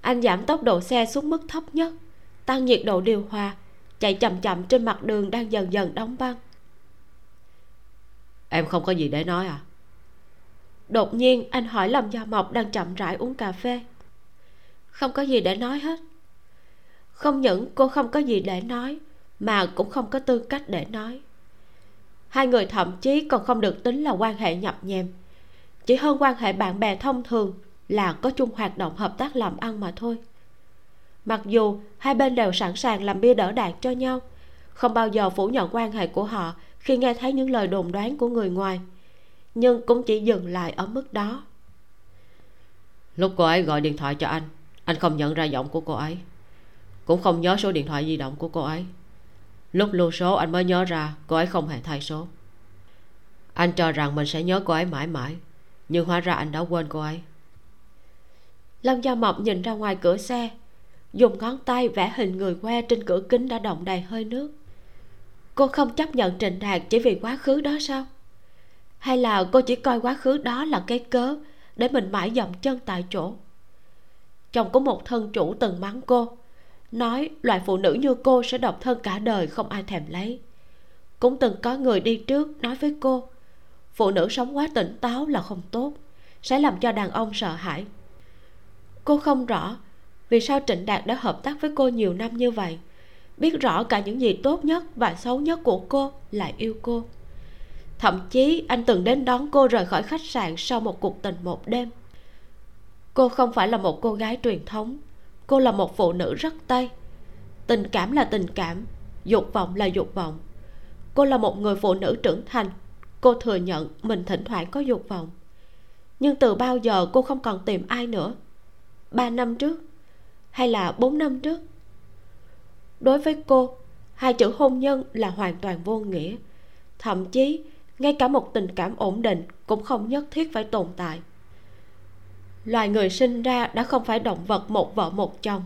Anh giảm tốc độ xe xuống mức thấp nhất tăng nhiệt độ điều hòa chạy chậm chậm trên mặt đường đang dần dần đóng băng. Em không có gì để nói à? Đột nhiên anh hỏi lâm gia mộc đang chậm rãi uống cà phê. Không có gì để nói hết. Không những cô không có gì để nói mà cũng không có tư cách để nói. Hai người thậm chí còn không được tính là quan hệ nhập nhèm. Chỉ hơn quan hệ bạn bè thông thường là có chung hoạt động hợp tác làm ăn mà thôi mặc dù hai bên đều sẵn sàng làm bia đỡ đạn cho nhau không bao giờ phủ nhận quan hệ của họ khi nghe thấy những lời đồn đoán của người ngoài nhưng cũng chỉ dừng lại ở mức đó. Lúc cô ấy gọi điện thoại cho anh anh không nhận ra giọng của cô ấy cũng không nhớ số điện thoại di động của cô ấy. Lúc lưu số anh mới nhớ ra cô ấy không hề thay số. Anh cho rằng mình sẽ nhớ cô ấy mãi mãi nhưng hóa ra anh đã quên cô ấy. Lâm gia mộc nhìn ra ngoài cửa xe dùng ngón tay vẽ hình người que trên cửa kính đã động đầy hơi nước. Cô không chấp nhận trịnh đạt chỉ vì quá khứ đó sao? Hay là cô chỉ coi quá khứ đó là cái cớ để mình mãi dậm chân tại chỗ? Chồng của một thân chủ từng mắng cô, nói loại phụ nữ như cô sẽ độc thân cả đời không ai thèm lấy. Cũng từng có người đi trước nói với cô, phụ nữ sống quá tỉnh táo là không tốt, sẽ làm cho đàn ông sợ hãi. Cô không rõ vì sao trịnh đạt đã hợp tác với cô nhiều năm như vậy? Biết rõ cả những gì tốt nhất và xấu nhất của cô lại yêu cô. Thậm chí, anh từng đến đón cô rời khỏi khách sạn sau một cuộc tình một đêm. Cô không phải là một cô gái truyền thống. Cô là một phụ nữ rất tây tình cảm là tình cảm, dục vọng là dục vọng. Cô là một người phụ nữ trưởng thành. Cô thừa nhận mình thỉnh thoảng có dục vọng. Nhưng từ bao giờ cô không còn tìm ai nữa? Ba năm trước hay là bốn năm trước? Đối với cô, hai chữ hôn nhân là hoàn toàn vô nghĩa. Thậm chí, ngay cả một tình cảm ổn định cũng không nhất thiết phải tồn tại. Loài người sinh ra đã không phải động vật một vợ một chồng.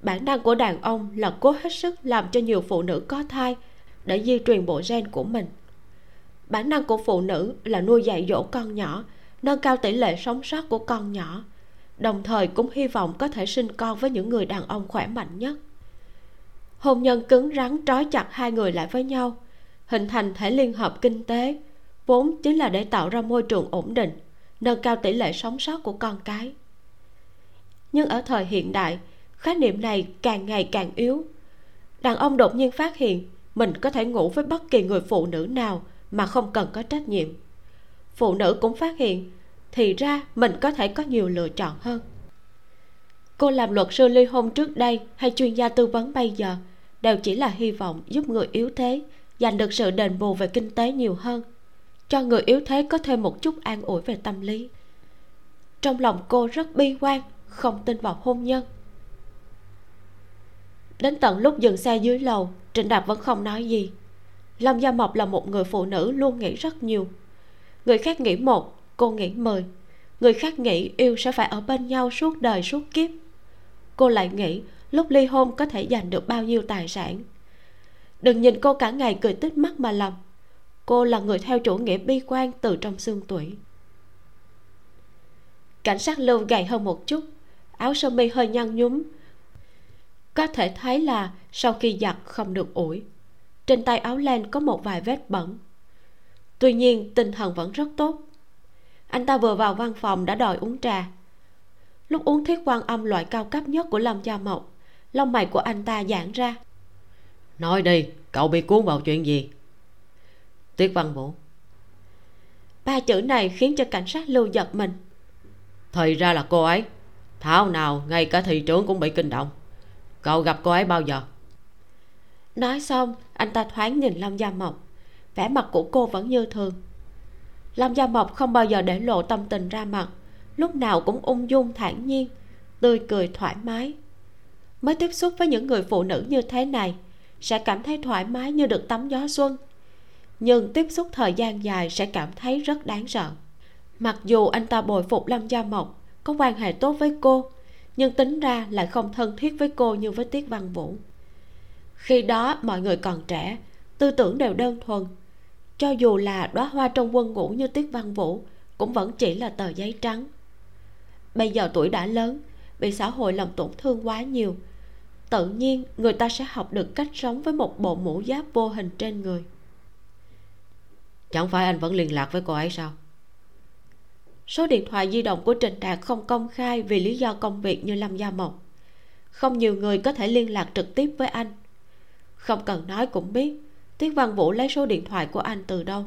Bản năng của đàn ông là cố hết sức làm cho nhiều phụ nữ có thai để di truyền bộ gen của mình. Bản năng của phụ nữ là nuôi dạy dỗ con nhỏ, nâng cao tỷ lệ sống sót của con nhỏ đồng thời cũng hy vọng có thể sinh con với những người đàn ông khỏe mạnh nhất. Hôn nhân cứng rắn trói chặt hai người lại với nhau, hình thành thể liên hợp kinh tế, vốn chính là để tạo ra môi trường ổn định, nâng cao tỷ lệ sống sót của con cái. Nhưng ở thời hiện đại, khái niệm này càng ngày càng yếu. Đàn ông đột nhiên phát hiện mình có thể ngủ với bất kỳ người phụ nữ nào mà không cần có trách nhiệm. Phụ nữ cũng phát hiện thì ra mình có thể có nhiều lựa chọn hơn. Cô làm luật sư ly hôn trước đây hay chuyên gia tư vấn bây giờ đều chỉ là hy vọng giúp người yếu thế giành được sự đền bù về kinh tế nhiều hơn, cho người yếu thế có thêm một chút an ủi về tâm lý. Trong lòng cô rất bi quan, không tin vào hôn nhân. Đến tận lúc dừng xe dưới lầu, trịnh đạt vẫn không nói gì. Lâm gia mộc là một người phụ nữ luôn nghĩ rất nhiều. Người khác nghĩ một cô nghĩ mười người khác nghĩ yêu sẽ phải ở bên nhau suốt đời suốt kiếp. Cô lại nghĩ lúc ly hôn có thể giành được bao nhiêu tài sản. Đừng nhìn cô cả ngày cười tít mắt mà lòng cô là người theo chủ nghĩa bi quan từ trong xương tuổi cảnh sát lưu gầy hơn một chút, áo sơ mi hơi nhăn nhúm. Có thể thấy là sau khi giặt không được ủi. Trên tay áo len có một vài vết bẩn. Tuy nhiên, tinh thần vẫn rất tốt anh ta vừa vào văn phòng đã đòi uống trà. Lúc uống thiết quan âm loại cao cấp nhất của lâm gia mộc lông mày của anh ta giãn ra. Nói đi cậu bị cuốn vào chuyện gì? Tiết văn vũ. Ba chữ này khiến cho cảnh sát lưu giật mình. Thì ra là cô ấy. Thảo nào ngay cả thị trưởng cũng bị kinh động. Cậu gặp cô ấy bao giờ? Nói xong anh ta thoáng nhìn lâm gia mộc. Vẻ mặt của cô vẫn như thường lâm gia mộc không bao giờ để lộ tâm tình ra mặt. Lúc nào cũng ung dung, thản nhiên, tươi cười, thoải mái. Mới tiếp xúc với những người phụ nữ như thế này, sẽ cảm thấy thoải mái như được tắm gió xuân. Nhưng tiếp xúc thời gian dài sẽ cảm thấy rất đáng sợ. Mặc dù anh ta bồi phục lâm gia mộc, có quan hệ tốt với cô, nhưng tính ra lại không thân thiết với cô như với tiết văn vũ. Khi đó mọi người còn trẻ, tư tưởng đều đơn thuần cho dù là đóa hoa trong quân ngũ như tiết văn vũ cũng vẫn chỉ là tờ giấy trắng. Bây giờ tuổi đã lớn bị xã hội làm tổn thương quá nhiều tự nhiên người ta sẽ học được cách sống với một bộ mũ giáp vô hình trên người. Chẳng phải anh vẫn liên lạc với cô ấy sao? Số điện thoại di động của trình đạt không công khai vì lý do công việc như lâm gia mộc. Không nhiều người có thể liên lạc trực tiếp với anh. Không cần nói cũng biết tiết văn vũ lấy số điện thoại của anh từ đâu?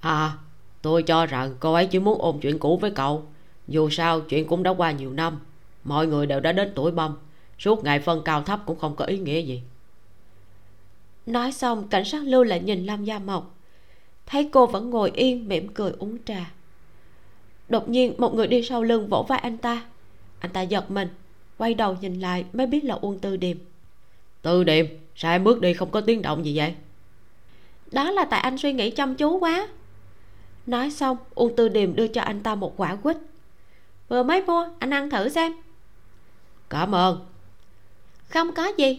À tôi cho rằng cô ấy chỉ muốn ôn chuyện cũ với cậu. Dù sao chuyện cũng đã qua nhiều năm. Mọi người đều đã đến tuổi băm suốt ngày phân cao thấp cũng không có ý nghĩa gì. Nói xong cảnh sát lưu lại nhìn lâm gia mộc. Thấy cô vẫn ngồi yên mỉm cười uống trà. Đột nhiên một người đi sau lưng vỗ vai anh ta. Anh ta giật mình quay đầu nhìn lại mới biết là uông tư điềm tư điềm sao em bước đi không có tiếng động gì vậy? Đó là tại anh suy nghĩ chăm chú quá. Nói xong uông tư điềm đưa cho anh ta một quả quýt. Vừa mới mua anh ăn thử xem. Cảm ơn. Không có gì.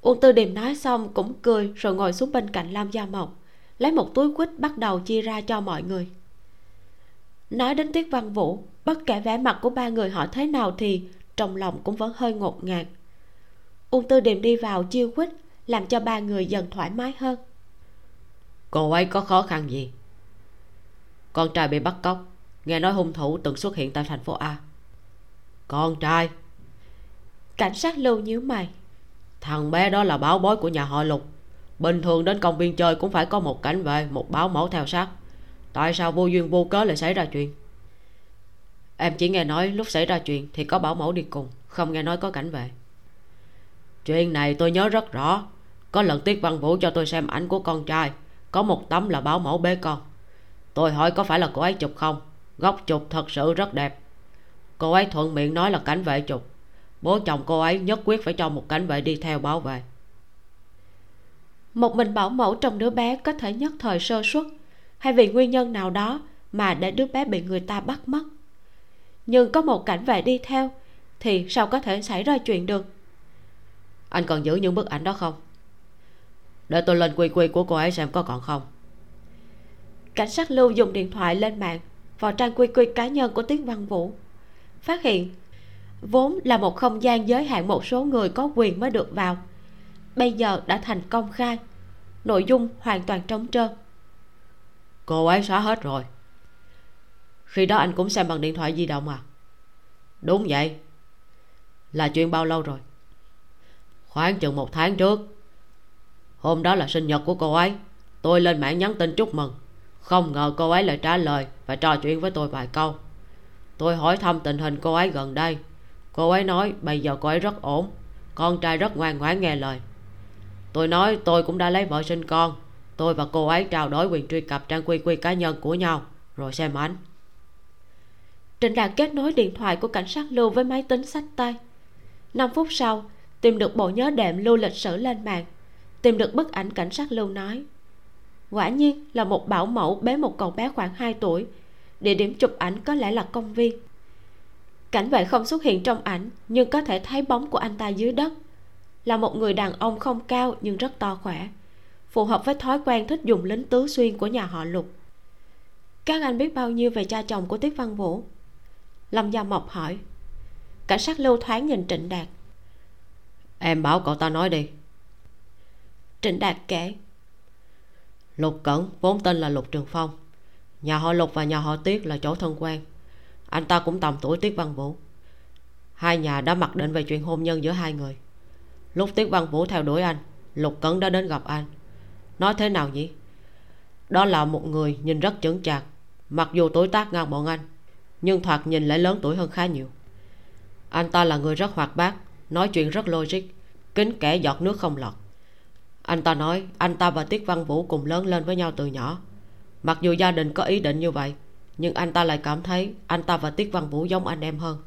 Uông tư điềm nói xong cũng cười rồi ngồi xuống bên cạnh lam gia mộc lấy một túi quýt bắt đầu chia ra cho mọi người. Nói đến tiết văn vũ bất kể vẻ mặt của ba người họ thế nào thì trong lòng cũng vẫn hơi ngột ngạt uông tư điềm đi vào chiêu quýt làm cho ba người dần thoải mái hơn. Cô ấy có khó khăn gì? Con trai bị bắt cóc nghe nói hung thủ từng xuất hiện tại thành phố a. Con trai? Cảnh sát lưu nhíu mày. Thằng bé đó là báo bối của nhà họ lục. Bình thường đến công viên chơi cũng phải có một cảnh vệ một báo mẫu theo sát. Tại sao vô duyên vô cớ lại xảy ra chuyện? Em chỉ nghe nói lúc xảy ra chuyện thì có bảo mẫu đi cùng không nghe nói có cảnh vệ chuyện này tôi nhớ rất rõ. Có lần tiết văn vũ cho tôi xem ảnh của con trai. Có một tấm là bảo mẫu bế con. Tôi hỏi có phải là cô ấy chụp không? Góc chụp thật sự rất đẹp. Cô ấy thuận miệng nói là cảnh vệ chụp. Bố chồng cô ấy nhất quyết phải cho một cảnh vệ đi theo bảo vệ. Một mình bảo mẫu trong đứa bé có thể nhất thời sơ suất. Hay vì nguyên nhân nào đó mà để đứa bé bị người ta bắt mất. Nhưng có một cảnh vệ đi theo thì sao có thể xảy ra chuyện được? Anh còn giữ những bức ảnh đó không? Để tôi lên quy quy của cô ấy xem có còn không. Cảnh sát lưu dùng điện thoại lên mạng vào trang quy quy cá nhân của tiết văn vũ. Phát hiện, vốn là một không gian giới hạn một số người có quyền mới được vào. Bây giờ đã thành công khai, nội dung hoàn toàn trống trơn cô ấy xóa hết rồi. Khi đó anh cũng xem bằng điện thoại di động à? Đúng vậy. Là chuyện bao lâu rồi? Khoảng chừng một tháng trước. Hôm đó là sinh nhật của cô ấy. Tôi lên mạng nhắn tin chúc mừng. Không ngờ cô ấy lại trả lời và trò chuyện với tôi vài câu. Tôi hỏi thăm tình hình cô ấy gần đây. Cô ấy nói, bây giờ cô ấy rất ổn. Con trai rất ngoan ngoãn nghe lời. Tôi nói, tôi cũng đã lấy vợ sinh con. Tôi và cô ấy trao đổi quyền truy cập trang quy quy cá nhân của nhau, rồi xem ảnh. Trịnh đạt kết nối điện thoại của cảnh sát lưu với máy tính sách tay. 5 phút sau tìm được bộ nhớ đệm lưu lịch sử lên mạng. Tìm được bức ảnh cảnh sát lưu nói. Quả nhiên là một bảo mẫu bế một cậu bé khoảng 2 tuổi. Địa điểm chụp ảnh có lẽ là công viên. Cảnh vệ không xuất hiện trong ảnh, nhưng có thể thấy bóng của anh ta dưới đất. Là một người đàn ông không cao nhưng rất to khỏe, phù hợp với thói quen thích dùng lính tứ xuyên của nhà họ lục. Các anh biết bao nhiêu về cha chồng của tiết văn vũ? Lâm gia mộc hỏi. Cảnh sát lưu thoáng nhìn trịnh đạt em bảo cậu ta nói đi. Trịnh đạt kể. Lục cẩn vốn tên là lục trường phong. Nhà họ lục và nhà họ tiết là chỗ thân quen. Anh ta cũng tầm tuổi tiết văn vũ. Hai nhà đã mặc định về chuyện hôn nhân giữa hai người. Lúc tiết văn vũ theo đuổi anh lục cẩn đã đến gặp anh. Nói thế nào nhỉ? Đó là một người nhìn rất chững chạc. Mặc dù tuổi tác ngang bọn anh nhưng thoạt nhìn lại lớn tuổi hơn khá nhiều. Anh ta là người rất hoạt bát nói chuyện rất logic. Kính kẻ giọt nước không lọt. Anh ta nói, anh ta và tiết văn vũ cùng lớn lên với nhau từ nhỏ. Mặc dù gia đình có ý định như vậy, nhưng anh ta lại cảm thấy anh ta và tiết văn vũ giống anh em hơn.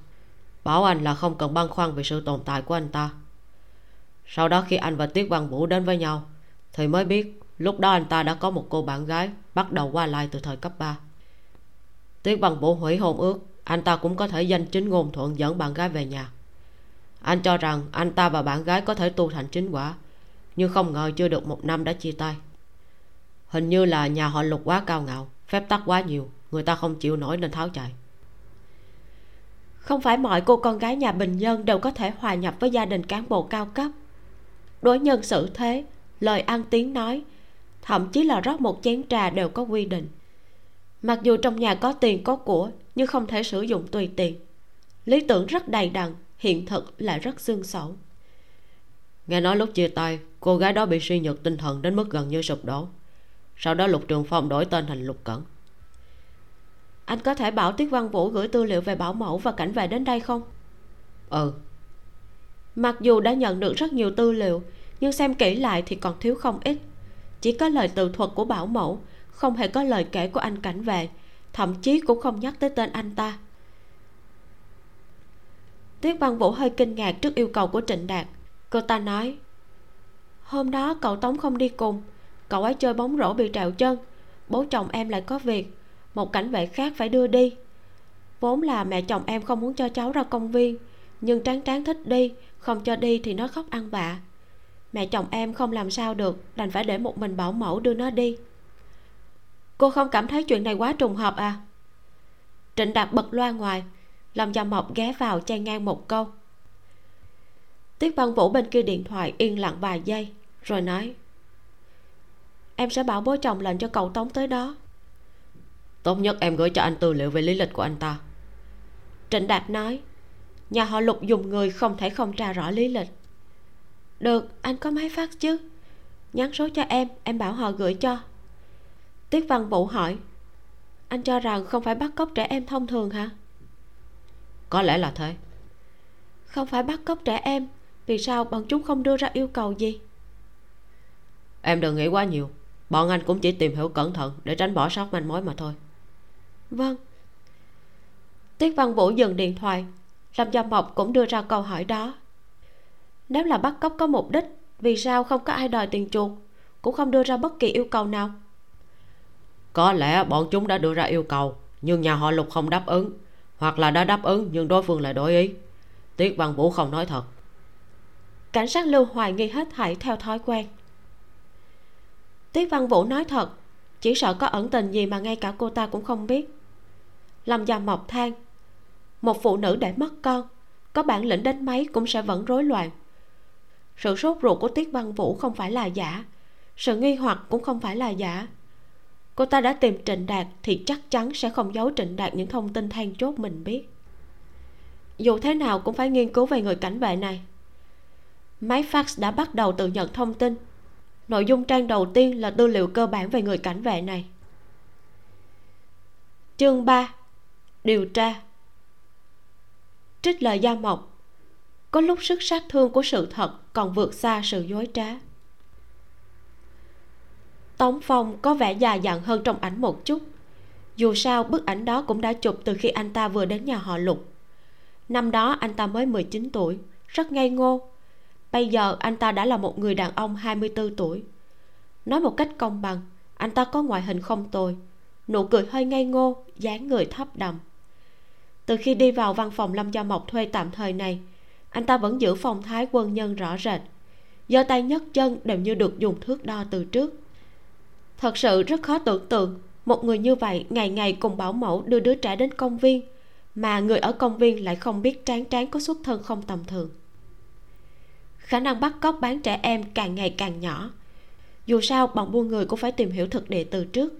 Bảo anh là không cần băn khoăn về sự tồn tại của anh ta. Sau đó khi anh và tiết văn vũ đến với nhau thì mới biết lúc đó anh ta đã có một cô bạn gái bắt đầu qua lại từ thời cấp 3 tiết văn vũ hủy hôn ước, anh ta cũng có thể danh chính ngôn thuận dẫn bạn gái về nhà anh cho rằng anh ta và bạn gái có thể tu thành chính quả, nhưng không ngờ chưa được một năm đã chia tay. Hình như là nhà họ lục quá cao ngạo, phép tắc quá nhiều, người ta không chịu nổi nên tháo chạy. Không phải mọi cô con gái nhà bình dân đều có thể hòa nhập với gia đình cán bộ cao cấp. Đối nhân xử thế, lời ăn tiếng nói, thậm chí là rót một chén trà đều có quy định. Mặc dù trong nhà có tiền có của, nhưng không thể sử dụng tùy tiện. Lý tưởng rất đầy đặn hiện thực lại rất xương xẩu nghe nói lúc chia tay, cô gái đó bị suy nhược tinh thần đến mức gần như sụp đổ. Sau đó lục trường phong đổi tên thành lục cẩn. Anh có thể bảo tiết văn vũ gửi tư liệu về bảo mẫu và cảnh vệ đến đây không? Ừ. Mặc dù đã nhận được rất nhiều tư liệu, nhưng xem kỹ lại thì còn thiếu không ít. Chỉ có lời tự thuật của bảo mẫu, không hề có lời kể của anh cảnh vệ, thậm chí cũng không nhắc tới tên anh ta tuyết văn vũ hơi kinh ngạc trước yêu cầu của trịnh đạt. Cô ta nói, hôm đó cậu tống không đi cùng. Cậu ấy chơi bóng rổ bị trẹo chân. Bố chồng em lại có việc. Một cảnh vệ khác phải đưa đi. Vốn là mẹ chồng em không muốn cho cháu ra công viên, nhưng tráng tráng thích đi, không cho đi thì nó khóc ăn bạ. mẹ chồng em không làm sao được, đành phải để một mình bảo mẫu đưa nó đi. Cô không cảm thấy chuyện này quá trùng hợp à? Trịnh đạt bật loa ngoài làm cho mộc ghé vào chen ngang một câu. Tiết văn vũ bên kia điện thoại yên lặng vài giây rồi nói em sẽ bảo bố chồng lệnh cho cậu tống tới đó. Tốt nhất em gửi cho anh tư liệu về lý lịch của anh ta. Trịnh đạt nói nhà họ lục dùng người không thể không tra rõ lý lịch. Được anh có máy phát chứ? Nhắn số cho em em bảo họ gửi cho. Tiết văn vũ hỏi anh cho rằng không phải bắt cóc trẻ em thông thường hả có lẽ là thế. Không phải bắt cóc trẻ em vì sao bọn chúng không đưa ra yêu cầu gì? Em đừng nghĩ quá nhiều. Bọn anh cũng chỉ tìm hiểu cẩn thận để tránh bỏ sót manh mối mà thôi. Vâng. Tiết văn vũ dừng điện thoại lâm gia mộc cũng đưa ra câu hỏi đó. Nếu là bắt cóc có mục đích vì sao không có ai đòi tiền chuộc cũng không đưa ra bất kỳ yêu cầu nào? Có lẽ bọn chúng đã đưa ra yêu cầu nhưng nhà họ lục không đáp ứng hoặc là đã đáp ứng, nhưng đối phương lại đổi ý. Tiết văn vũ không nói thật. Cảnh sát lưu hoài nghi hết thảy theo thói quen. Tiết văn vũ nói thật, chỉ sợ có ẩn tình gì mà ngay cả cô ta cũng không biết. Lâm gia mộc than, một phụ nữ để mất con, có bản lĩnh đến mấy cũng sẽ vẫn rối loạn. Sự sốt ruột của tiết văn vũ không phải là giả, sự nghi hoặc cũng không phải là giả cô ta đã tìm trịnh đạt thì chắc chắn sẽ không giấu trịnh đạt những thông tin than chốt mình biết. Dù thế nào cũng phải nghiên cứu về người cảnh vệ này. Máy fax đã bắt đầu tự nhận thông tin. Nội dung trang đầu tiên là tư liệu cơ bản về người cảnh vệ này. Chương 3 điều tra. Trích lời gia mộc. Có lúc sức sát thương của sự thật còn vượt xa sự dối trá tống phong có vẻ già dặn hơn trong ảnh một chút. Dù sao, bức ảnh đó cũng đã chụp từ khi anh ta vừa đến nhà họ lục. Năm đó, anh ta mới 19 tuổi, rất ngây ngô. Bây giờ, anh ta đã là một người đàn ông 24 tuổi. Nói một cách công bằng, anh ta có ngoại hình không tồi, nụ cười hơi ngây ngô, dáng người thấp đầm từ khi đi vào văn phòng lâm gia mộc thuê tạm thời này, anh ta vẫn giữ phong thái quân nhân rõ rệt. Giơ tay nhấc chân đều như được dùng thước đo từ trước thật sự rất khó tưởng tượng, một người như vậy ngày ngày cùng bảo mẫu đưa đứa trẻ đến công viên, mà người ở công viên lại không biết tráng tráng có xuất thân không tầm thường. Khả năng bắt cóc bán trẻ em càng ngày càng nhỏ. Dù sao, bọn buôn người cũng phải tìm hiểu thực địa từ trước.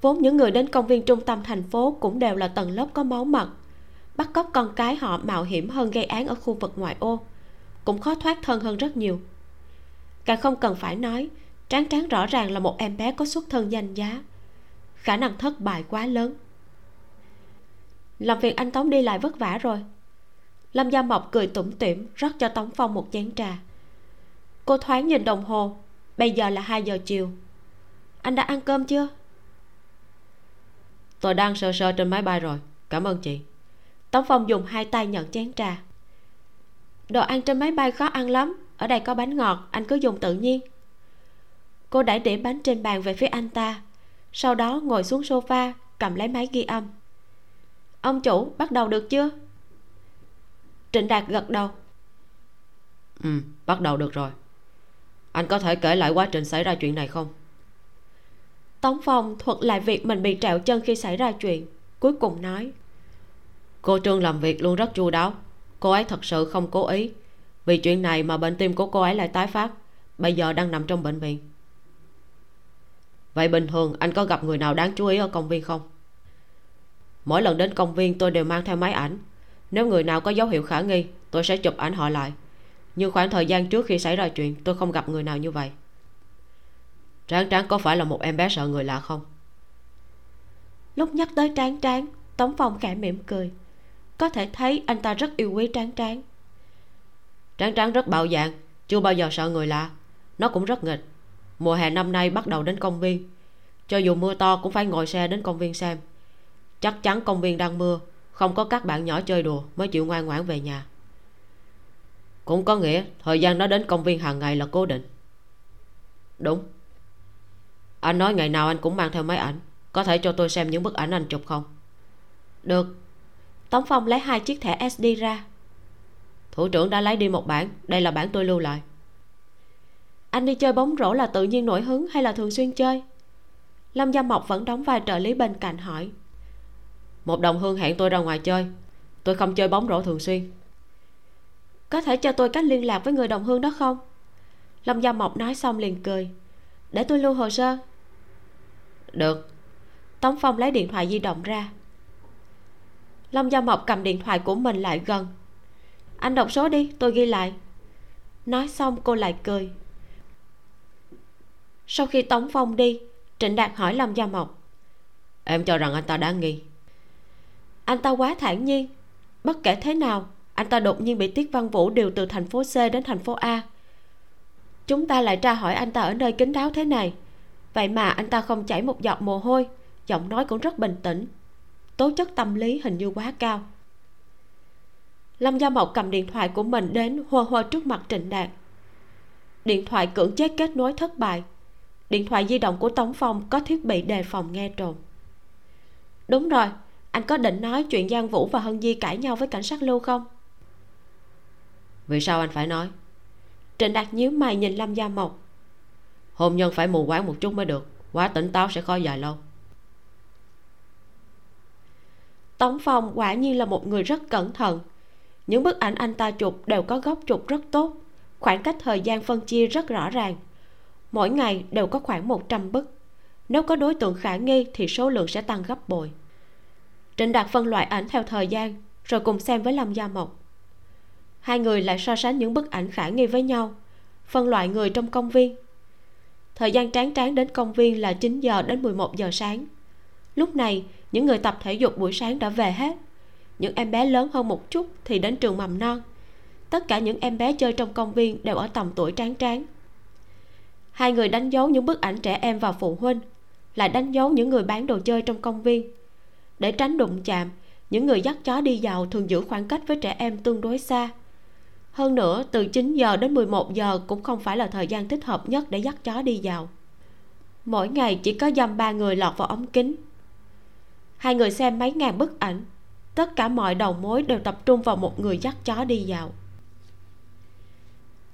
Vốn những người đến công viên trung tâm thành phố cũng đều là tầng lớp có máu mật. Bắt cóc con cái họ mạo hiểm hơn gây án ở khu vực ngoại ô, cũng khó thoát thân hơn rất nhiều. Càng không cần phải nói tráng tráng rõ ràng là một em bé có xuất thân danh giá. Khả năng thất bại quá lớn. Làm việc anh tống đi lại vất vả rồi. Lâm gia mộc cười tủm tỉm rót cho tống phong một chén trà. Cô thoáng nhìn đồng hồ. Bây giờ là hai giờ chiều. Anh đã ăn cơm chưa? Tôi đang sơ sơ trên máy bay rồi. Cảm ơn chị. Tống phong dùng hai tay nhận chén trà. Đồ ăn trên máy bay khó ăn lắm. Ở đây có bánh ngọt. Anh cứ dùng tự nhiên cô đẩy đĩa bánh trên bàn về phía anh ta. Sau đó ngồi xuống sofa cầm lấy máy ghi âm. Ông chủ bắt đầu được chưa? Trịnh đạt gật đầu. Ừ bắt đầu được rồi. Anh có thể kể lại quá trình xảy ra chuyện này không? Tống phong thuật lại việc mình bị trẹo chân khi xảy ra chuyện cuối cùng nói. Cô trương làm việc luôn rất chu đáo. Cô ấy thật sự không cố ý. Vì chuyện này mà bệnh tim của cô ấy lại tái phát. Bây giờ đang nằm trong bệnh viện vậy bình thường anh có gặp người nào đáng chú ý ở công viên không? Mỗi lần đến công viên tôi đều mang theo máy ảnh. Nếu người nào có dấu hiệu khả nghi tôi sẽ chụp ảnh họ lại. Nhưng khoảng thời gian trước khi xảy ra chuyện tôi không gặp người nào như vậy. Tráng tráng có phải là một em bé sợ người lạ không? Lúc nhắc tới tráng tráng tống phong khẽ mỉm cười. Có thể thấy anh ta rất yêu quý tráng tráng. Tráng tráng rất bạo dạn chưa bao giờ sợ người lạ. Nó cũng rất nghịch mùa hè năm nay bắt đầu đến công viên. Cho dù mưa to cũng phải ngồi xe đến công viên xem. Chắc chắn công viên đang mưa, không có các bạn nhỏ chơi đùa mới chịu ngoan ngoãn về nhà. Cũng có nghĩa, thời gian nó đến công viên hàng ngày là cố định. Đúng. Anh nói ngày nào anh cũng mang theo máy ảnh, có thể cho tôi xem những bức ảnh anh chụp không? Được. Tống phong lấy hai chiếc thẻ sd ra. Thủ trưởng đã lấy đi một bản, đây là bản tôi lưu lại anh đi chơi bóng rổ là tự nhiên nổi hứng hay là thường xuyên chơi? Lâm gia mộc vẫn đóng vai trợ lý bên cạnh hỏi. Một đồng hương hẹn tôi ra ngoài chơi. Tôi không chơi bóng rổ thường xuyên. Có thể cho tôi cách liên lạc với người đồng hương đó không? Lâm gia mộc nói xong liền cười. Để tôi lưu hồ sơ. Được. Tống phong lấy điện thoại di động ra. Lâm gia mộc cầm điện thoại của mình lại gần. Anh đọc số đi, tôi ghi lại. Nói xong cô lại cười sau khi tống phong đi trịnh đạt hỏi lâm gia mộc. Em cho rằng anh ta đáng nghi. Anh ta quá thản nhiên. Bất kể thế nào anh ta đột nhiên bị tiết văn vũ điều từ thành phố c đến thành phố a. Chúng ta lại tra hỏi anh ta ở nơi kín đáo thế này. Vậy mà anh ta không chảy một giọt mồ hôi giọng nói cũng rất bình tĩnh. Tố chất tâm lý hình như quá cao. Lâm gia mộc cầm điện thoại của mình đến hô hô trước mặt trịnh đạt. Điện thoại cưỡng chế kết nối thất bại điện thoại di động của tống phong có thiết bị đề phòng nghe trộm. Đúng rồi anh có định nói chuyện giang vũ và hân di cãi nhau với cảnh sát lưu không? Vì sao anh phải nói? Trịnh đạt nhíu mày nhìn lâm gia mộc. Hôn nhân phải mù quáng một chút mới được quá tỉnh táo sẽ khó dài lâu. Tống phong quả nhiên là một người rất cẩn thận. Những bức ảnh anh ta chụp đều có góc chụp rất tốt. Khoảng cách thời gian phân chia rất rõ ràng mỗi ngày đều có khoảng 100 bức. Nếu có đối tượng khả nghi thì số lượng sẽ tăng gấp bội. Trịnh đạt phân loại ảnh theo thời gian, rồi cùng xem với lâm gia mộc. Hai người lại so sánh những bức ảnh khả nghi với nhau, phân loại người trong công viên. Thời gian tráng tráng đến công viên là 9 giờ đến 11 giờ sáng. Lúc này, những người tập thể dục buổi sáng đã về hết. Những em bé lớn hơn một chút thì đến trường mầm non. Tất cả những em bé chơi trong công viên đều ở tầm tuổi tráng tráng hai người đánh dấu những bức ảnh trẻ em và phụ huynh, lại đánh dấu những người bán đồ chơi trong công viên. Để tránh đụng chạm, những người dắt chó đi dạo thường giữ khoảng cách với trẻ em tương đối xa. Hơn nữa, từ 9 giờ đến 11 giờ cũng không phải là thời gian thích hợp nhất để dắt chó đi dạo. Mỗi ngày chỉ có dăm ba người lọt vào ống kính. Hai người xem mấy ngàn bức ảnh, tất cả mọi đầu mối đều tập trung vào một người dắt chó đi dạo.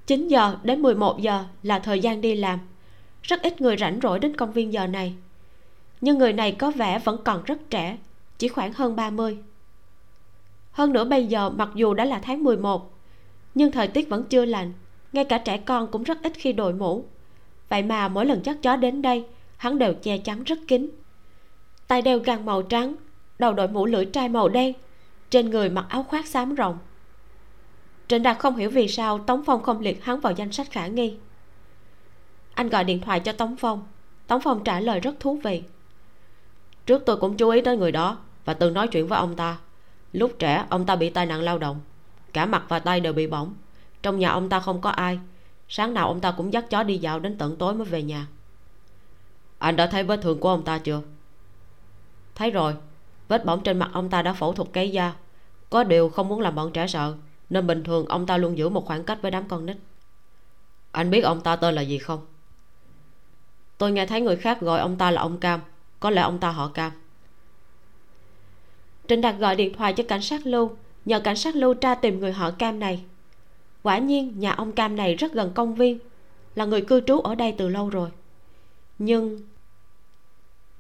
9 giờ đến 11 giờ là thời gian đi làm. Rất ít người rảnh rỗi đến công viên giờ này. Nhưng người này có vẻ vẫn còn rất trẻ, chỉ khoảng hơn 30 hơn nữa bây giờ mặc dù đã là tháng 11 nhưng thời tiết vẫn chưa lạnh, ngay cả trẻ con cũng rất ít khi đội mũ. Vậy mà mỗi lần chắc chó đến đây, hắn đều che chắn rất kín. Tay đeo găng màu trắng, đầu đội mũ lưỡi trai màu đen, trên người mặc áo khoác xám rộng trịnh đạt không hiểu vì sao tống phong không liệt hắn vào danh sách khả nghi. Anh gọi điện thoại cho tống phong. Tống phong trả lời rất thú vị. Trước tôi cũng chú ý tới người đó và từng nói chuyện với ông ta. Lúc trẻ, ông ta bị tai nạn lao động. Cả mặt và tay đều bị bỏng. Trong nhà ông ta không có ai. Sáng nào ông ta cũng dắt chó đi dạo đến tận tối mới về nhà. Anh đã thấy vết thương của ông ta chưa? Thấy rồi. Vết bỏng trên mặt ông ta đã phẫu thuật cấy da. Có điều không muốn làm bọn trẻ sợ nên bình thường ông ta luôn giữ một khoảng cách với đám con nít. Anh biết ông ta tên là gì không? Tôi nghe thấy người khác gọi ông ta là ông cam. Có lẽ ông ta họ cam. Trịnh đạt gọi điện thoại cho cảnh sát lưu, nhờ cảnh sát lưu tra tìm người họ cam này. Quả nhiên, nhà ông cam này rất gần công viên, là người cư trú ở đây từ lâu rồi. Nhưng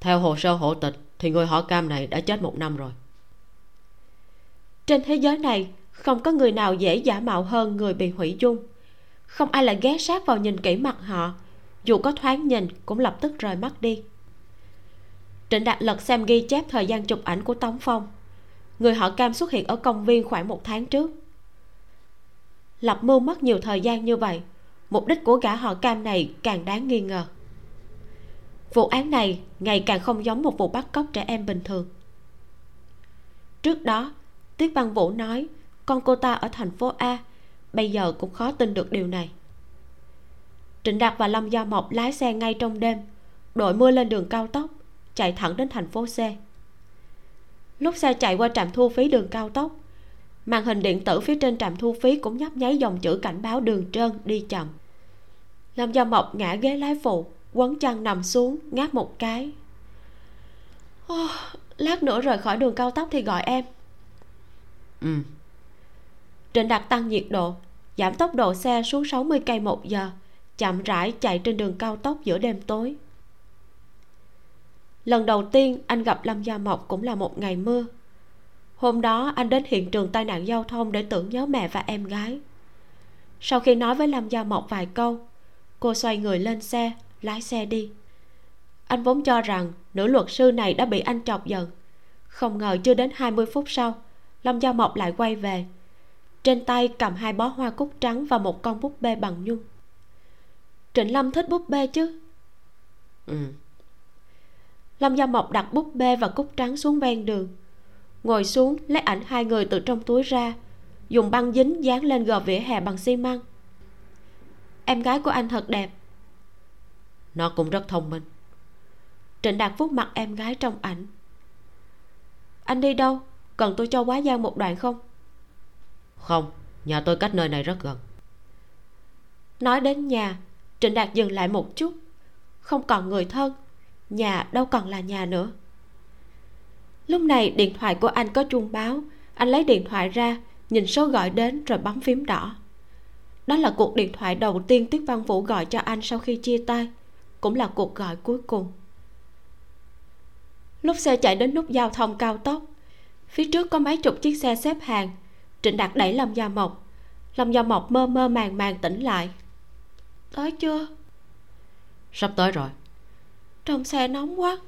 theo hồ sơ hộ tịch, thì người họ cam này đã chết một năm rồi. Trên thế giới này không có người nào dễ giả mạo hơn người bị hủy dung không ai lại ghé sát vào nhìn kỹ mặt họ. Dù có thoáng nhìn, cũng lập tức rời mắt đi. Trịnh đạt lật xem ghi chép thời gian chụp ảnh của tống phong. Người họ cam xuất hiện ở công viên khoảng một tháng trước. Lập mưu mất nhiều thời gian như vậy, mục đích của gã họ cam này càng đáng nghi ngờ. Vụ án này ngày càng không giống một vụ bắt cóc trẻ em bình thường. Trước đó, tiết văn vũ nói con cô ta ở thành phố a. Bây giờ cũng khó tin được điều này. Trịnh đạt và lâm gia mộc lái xe ngay trong đêm đội mưa lên đường cao tốc chạy thẳng đến thành phố c. Lúc xe chạy qua trạm thu phí đường cao tốc màn hình điện tử phía trên trạm thu phí cũng nhấp nháy dòng chữ cảnh báo đường trơn đi chậm. Lâm gia mộc ngã ghế lái phụ quấn chăn nằm xuống ngáp một cái. Oh, lát nữa rời khỏi đường cao tốc thì gọi em. Ừ trịnh đạt tăng nhiệt độ, giảm tốc độ xe xuống 60 cây một giờ, chậm rãi chạy trên đường cao tốc giữa đêm tối. Lần đầu tiên anh gặp lâm gia mộc cũng là một ngày mưa. Hôm đó anh đến hiện trường tai nạn giao thông để tưởng nhớ mẹ và em gái. Sau khi nói với lâm gia mộc vài câu, cô xoay người lên xe, lái xe đi. Anh vốn cho rằng nữ luật sư này đã bị anh chọc giận. Không ngờ chưa đến 20 phút sau, lâm gia mộc lại quay về trên tay cầm hai bó hoa cúc trắng và một con búp bê bằng nhung. Trịnh lâm thích búp bê chứ? Ừ. Lâm gia mộc đặt búp bê và cúc trắng xuống ven đường. Ngồi xuống lấy ảnh hai người từ trong túi ra dùng băng dính dán lên gờ vỉa hè bằng xi măng. Em gái của anh thật đẹp. Nó cũng rất thông minh. Trịnh đạt vuốt mặt em gái trong ảnh. Anh đi đâu? Cần tôi cho quá giang một đoạn không không? Nhà tôi cách nơi này rất gần. Nói đến nhà, trịnh đạt dừng lại một chút. Không còn người thân, nhà đâu còn là nhà nữa. Lúc này điện thoại của anh có chuông báo. Anh lấy điện thoại ra, nhìn số gọi đến rồi bấm phím đỏ. Đó là cuộc điện thoại đầu tiên tiết văn vũ gọi cho anh sau khi chia tay. Cũng là cuộc gọi cuối cùng. Lúc xe chạy đến nút giao thông cao tốc, phía trước có mấy chục chiếc xe xếp hàng trịnh đạt đẩy lâm gia mộc. Lâm gia mộc mơ mơ màng màng tỉnh lại. Tới chưa? Sắp tới rồi. Trong xe nóng quá.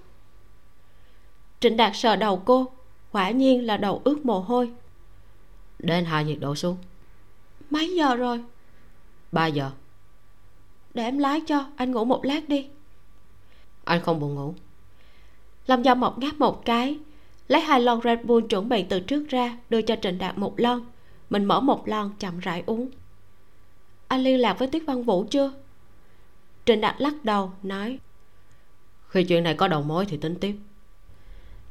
Trịnh đạt sờ đầu cô quả nhiên là đầu ướt mồ hôi. Đến hạ nhiệt độ xuống. Mấy giờ rồi? 3 giờ. Để em lái cho anh ngủ một lát đi. Anh không buồn ngủ. Lâm gia mộc ngáp một cái lấy hai lon red bull chuẩn bị từ trước ra đưa cho trịnh đạt một lon. Mình mở một lon chậm rãi uống. Anh liên lạc với tiết văn vũ chưa? Trịnh đạt lắc đầu nói. Khi chuyện này có đầu mối thì tính tiếp.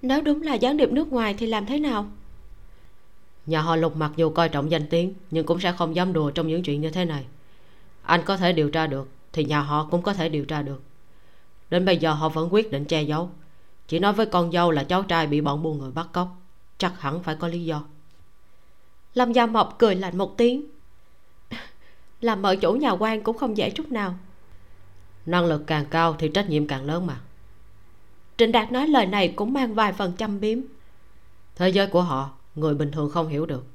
Nếu đúng là gián điệp nước ngoài thì làm thế nào? Nhà họ lục mặc dù coi trọng danh tiếng nhưng cũng sẽ không dám đùa trong những chuyện như thế này. Anh có thể điều tra được thì nhà họ cũng có thể điều tra được. Đến bây giờ họ vẫn quyết định che giấu chỉ nói với con dâu là cháu trai bị bọn buôn người bắt cóc. Chắc hẳn phải có lý do. Lâm gia mộc cười lạnh một tiếng. Làm mợ chủ nhà quan cũng không dễ chút nào. Năng lực càng cao thì trách nhiệm càng lớn mà. Trịnh đạt nói lời này cũng mang vài phần châm biếm. Thế giới của họ, người bình thường không hiểu được.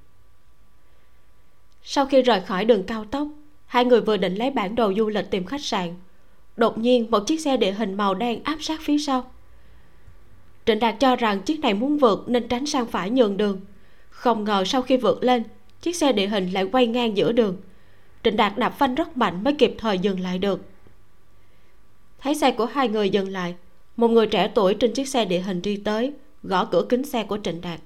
Sau khi rời khỏi đường cao tốc, hai người vừa định lấy bản đồ du lịch tìm khách sạn, đột nhiên một chiếc xe địa hình màu đen áp sát phía sau trịnh đạt cho rằng chiếc này muốn vượt nên tránh sang phải nhường đường. Không ngờ sau khi vượt lên, chiếc xe địa hình lại quay ngang giữa đường. Trịnh đạt đạp phanh rất mạnh mới kịp thời dừng lại được. Thấy xe của hai người dừng lại, một người trẻ tuổi trên chiếc xe địa hình đi tới, gõ cửa kính xe của trịnh đạt.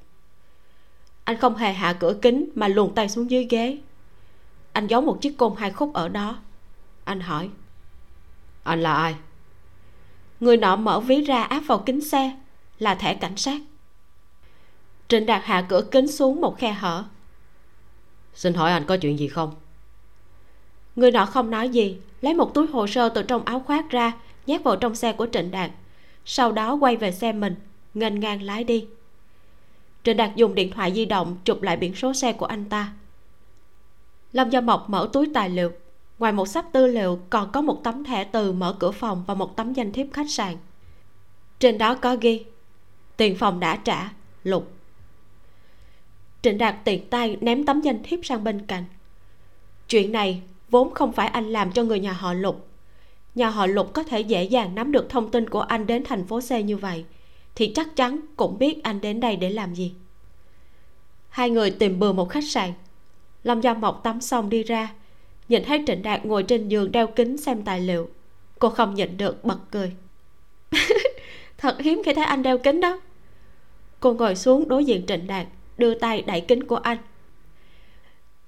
Anh không hề hạ cửa kính mà luồn tay xuống dưới ghế. Anh giấu một chiếc côn hai khúc ở đó. Anh hỏi, anh là ai? Người nọ mở ví ra áp vào kính xe là thẻ cảnh sát. Trịnh đạt hạ cửa kính xuống một khe hở. Xin hỏi anh có chuyện gì không? Người nọ không nói gì lấy một túi hồ sơ từ trong áo khoác ra nhét vào trong xe của trịnh đạt. Sau đó quay về xe mình nghênh ngang lái đi. Trịnh đạt dùng điện thoại di động chụp lại biển số xe của anh ta. Lâm gia mộc mở túi tài liệu. Ngoài một sắp tư liệu còn có một tấm thẻ từ mở cửa phòng và một tấm danh thiếp khách sạn. Trên đó có ghi tiền phòng đã trả, lục. Trịnh đạt tiện tay ném tấm danh thiếp sang bên cạnh. Chuyện này vốn không phải anh làm cho người nhà họ lục. Nhà họ lục có thể dễ dàng nắm được thông tin của anh đến thành phố c như vậy, thì chắc chắn cũng biết anh đến đây để làm gì. Hai người tìm bừa một khách sạn. Lâm gia mộc tắm xong đi ra, nhìn thấy trịnh đạt ngồi trên giường đeo kính xem tài liệu. Cô không nhịn được bật cười. thật hiếm khi thấy anh đeo kính đó cô ngồi xuống đối diện trịnh đạt đưa tay đẩy kính của anh.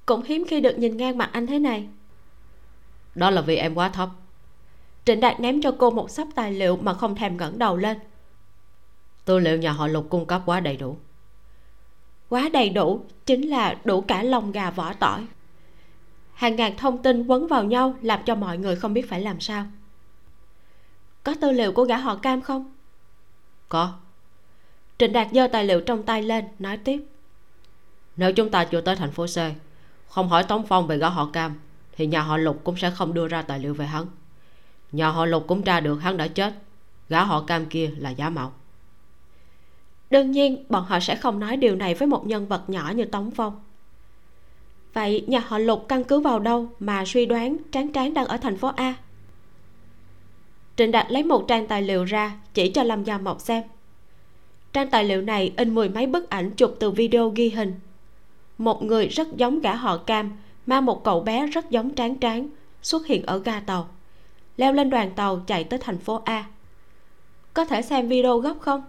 Cũng hiếm khi được nhìn ngang mặt anh thế này. Đó là vì em quá thấp. Trịnh đạt ném cho cô một sắp tài liệu mà không thèm ngẩng đầu lên. Tư liệu nhà họ lục cung cấp quá đầy đủ. Quá đầy đủ chính là đủ cả lông gà vỏ tỏi. Hàng ngàn thông tin quấn vào nhau làm cho mọi người không biết phải làm sao. Có tư liệu của gã họ cam không? Có trịnh đạt giơ tài liệu trong tay lên nói tiếp. Nếu chúng ta chưa tới thành phố c không hỏi tống phong về gã họ cam thì nhà họ lục cũng sẽ không đưa ra tài liệu về hắn. Nhà họ lục cũng tra được hắn đã chết gã họ cam kia là giả mạo đương nhiên bọn họ sẽ không nói điều này với một nhân vật nhỏ như tống phong. Vậy nhà họ lục căn cứ vào đâu mà suy đoán tráng tráng đang ở thành phố a? Trịnh đạt lấy một trang tài liệu ra chỉ cho lâm gia mộc xem trang tài liệu này in mười mấy bức ảnh chụp từ video ghi hình. Một người rất giống gã họ cam, mang một cậu bé rất giống tráng tráng, xuất hiện ở ga tàu, leo lên đoàn tàu chạy tới thành phố a. Có thể xem video gốc không?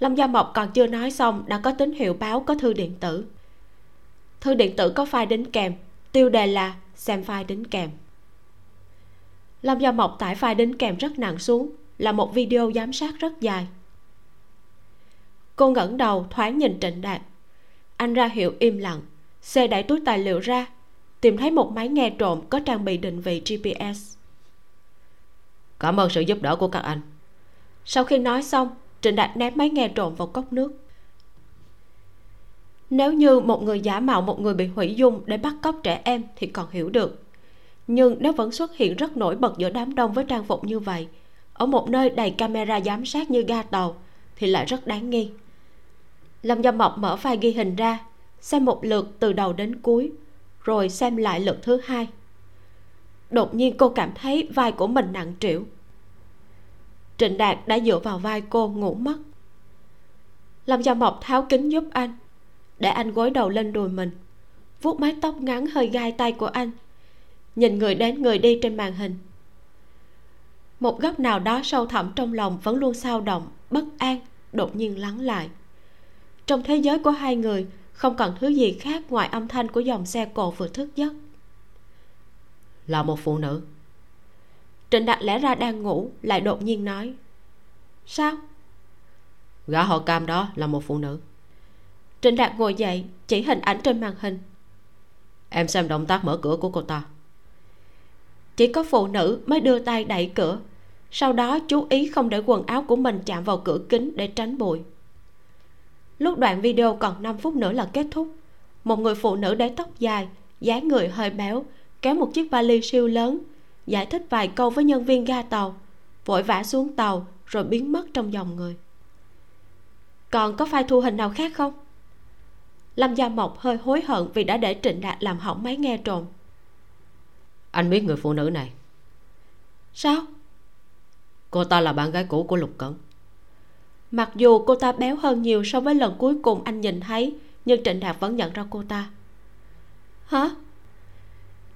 Lâm gia mộc còn chưa nói xong đã có tín hiệu báo có thư điện tử. Thư điện tử có file đính kèm, tiêu đề là xem file đính kèm lâm gia mộc tải file đính kèm rất nặng xuống, là một video giám sát rất dài cô ngẩng đầu thoáng nhìn trịnh đạt. Anh ra hiệu im lặng xe đẩy túi tài liệu ra tìm thấy một máy nghe trộm có trang bị định vị gps cảm ơn sự giúp đỡ của các anh. Sau khi nói xong trịnh đạt ném máy nghe trộm vào cốc nước. Nếu như một người giả mạo một người bị hủy dung để bắt cóc trẻ em thì còn hiểu được. Nhưng nếu vẫn xuất hiện rất nổi bật giữa đám đông với trang phục như vậy ở một nơi đầy camera giám sát như ga tàu thì lại rất đáng nghi lâm gia mộc mở file ghi hình ra, xem một lượt từ đầu đến cuối, rồi xem lại lượt thứ hai. Đột nhiên cô cảm thấy vai của mình nặng trĩu. Trịnh đạt đã dựa vào vai cô ngủ mất. Lâm gia mộc tháo kính giúp anh, để anh gối đầu lên đùi mình, vuốt mái tóc ngắn hơi gai tay của anh, nhìn người đến người đi trên màn hình. Một góc nào đó sâu thẳm trong lòng vẫn luôn sao động, bất an, đột nhiên lắng lại trong thế giới của hai người không còn thứ gì khác ngoài âm thanh của dòng xe cộ vừa thức giấc. Là một phụ nữ. Trịnh đạt lẽ ra đang ngủ lại đột nhiên nói. Sao? Gã họ cam đó là một phụ nữ. Trịnh đạt ngồi dậy chỉ hình ảnh trên màn hình. Em xem động tác mở cửa của cô ta. Chỉ có phụ nữ mới đưa tay đẩy cửa. Sau đó chú ý không để quần áo của mình chạm vào cửa kính để tránh bụi lúc đoạn video còn 5 phút nữa là kết thúc. Một người phụ nữ để tóc dài dáng người hơi béo kéo một chiếc vali siêu lớn giải thích vài câu với nhân viên ga tàu vội vã xuống tàu rồi biến mất trong dòng người. Còn có file thu hình nào khác không? Lâm gia mộc hơi hối hận vì đã để trịnh đạt làm hỏng máy nghe trộm. Anh biết người phụ nữ này. Sao? Cô ta là bạn gái cũ của lục cẩn mặc dù cô ta béo hơn nhiều so với lần cuối cùng anh nhìn thấy nhưng trịnh đạt vẫn nhận ra cô ta. Hả?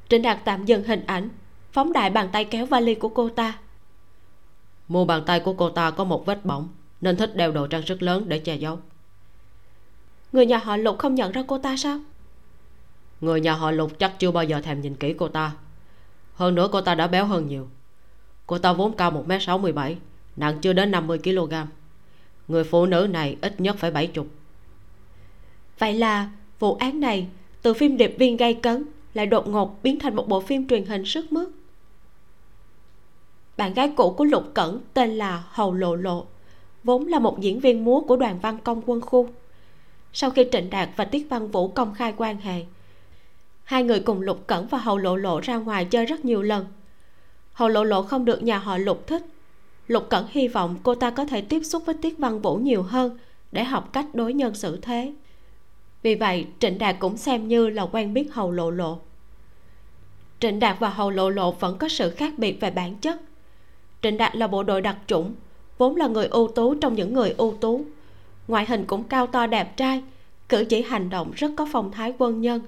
Trịnh đạt tạm dừng hình ảnh phóng đại bàn tay kéo vali của cô ta. Mu bàn tay của cô ta có một vết bỏng nên thích đeo đồ trang sức lớn để che giấu. Người nhà họ lục không nhận ra cô ta sao? Người nhà họ lục chắc chưa bao giờ thèm nhìn kỹ cô ta. Hơn nữa cô ta đã béo hơn nhiều. Cô ta vốn cao một m sáu mươi bảy nặng chưa đến 50 kg người phụ nữ này ít nhất phải bảy chục. Vậy là vụ án này từ phim điệp viên gây cấn lại đột ngột biến thành một bộ phim truyền hình sức mướt. Bạn gái cũ của lục cẩn tên là hầu lộ lộ, vốn là một diễn viên múa của đoàn văn công quân khu. Sau khi trịnh đạt và tiết văn vũ công khai quan hệ, hai người cùng lục cẩn và hầu lộ lộ ra ngoài chơi rất nhiều lần. Hầu lộ lộ không được nhà họ lục thích lục cẩn hy vọng cô ta có thể tiếp xúc với tiết văn vũ nhiều hơn để học cách đối nhân xử thế. Vì vậy, trịnh đạt cũng xem như là quen biết hầu lộ lộ. Trịnh đạt và hầu lộ lộ vẫn có sự khác biệt về bản chất. Trịnh đạt là bộ đội đặc chủng, vốn là người ưu tú trong những người ưu tú. Ngoại hình cũng cao to đẹp trai, cử chỉ hành động rất có phong thái quân nhân.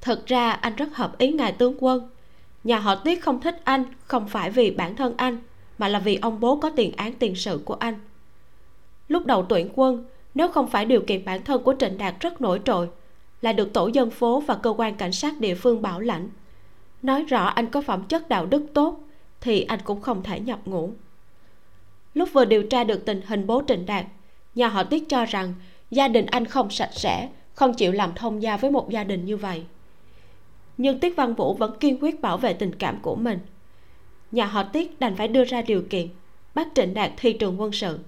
Thực ra, anh rất hợp ý ngài tướng quân. Nhà họ tiết không thích anh, không phải vì bản thân anh mà là vì ông bố có tiền án tiền sự của anh. Lúc đầu tuyển quân, nếu không phải điều kiện bản thân của trịnh đạt rất nổi trội, là được tổ dân phố và cơ quan cảnh sát địa phương bảo lãnh. Nói rõ anh có phẩm chất đạo đức tốt, thì anh cũng không thể nhập ngũ. Lúc vừa điều tra được tình hình bố trịnh đạt, nhà họ tiết cho rằng gia đình anh không sạch sẽ, không chịu làm thông gia với một gia đình như vậy. Nhưng tiết văn vũ vẫn kiên quyết bảo vệ tình cảm của mình nhà họ tiết đành phải đưa ra điều kiện, bắt trịnh đạt thi trường quân sự.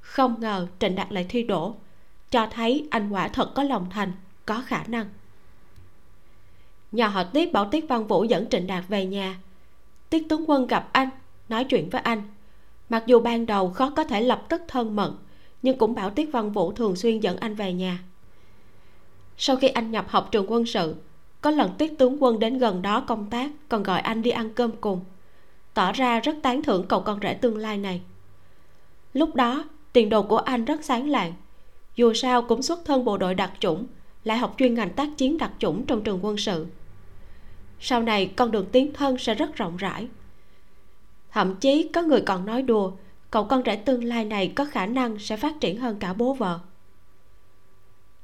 Không ngờ trịnh đạt lại thi đổ, cho thấy anh quả thật có lòng thành, có khả năng. Nhà họ tiết bảo tiết văn vũ dẫn trịnh đạt về nhà. Tiết tướng quân gặp anh, nói chuyện với anh. Mặc dù ban đầu khó có thể lập tức thân mật, nhưng cũng bảo tiết văn vũ thường xuyên dẫn anh về nhà. Sau khi anh nhập học trường quân sự, có lần tiết tướng quân đến gần đó công tác, còn gọi anh đi ăn cơm cùng tỏ ra rất tán thưởng cậu con rể tương lai này. Lúc đó, tiền đồ của anh rất sáng lạng. Dù sao cũng xuất thân bộ đội đặc chủng, lại học chuyên ngành tác chiến đặc chủng trong trường quân sự. Sau này, con đường tiến thân sẽ rất rộng rãi. Thậm chí có người còn nói đùa, cậu con rể tương lai này có khả năng sẽ phát triển hơn cả bố vợ.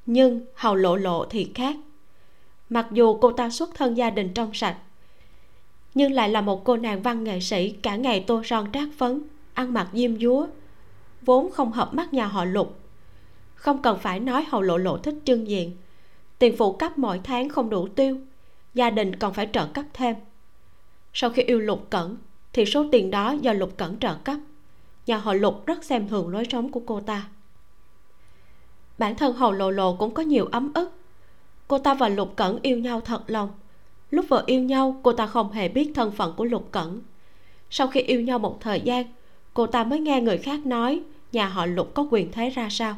Nhưng hầu lộ lộ thì khác. Mặc dù cô ta xuất thân gia đình trong sạch nhưng lại là một cô nàng văn nghệ sĩ cả ngày tô son trát phấn, ăn mặc diêm dúa, vốn không hợp mắt nhà họ lục. Không cần phải nói hầu lộ lộ thích trưng diện. Tiền phụ cấp mỗi tháng không đủ tiêu, gia đình còn phải trợ cấp thêm. Sau khi yêu lục cẩn, thì số tiền đó do lục cẩn trợ cấp. Nhà họ lục rất xem thường lối sống của cô ta. Bản thân hầu lộ lộ cũng có nhiều ấm ức. Cô ta và lục cẩn yêu nhau thật lòng lúc vừa yêu nhau, cô ta không hề biết thân phận của lục cẩn. Sau khi yêu nhau một thời gian, cô ta mới nghe người khác nói nhà họ lục có quyền thế ra sao.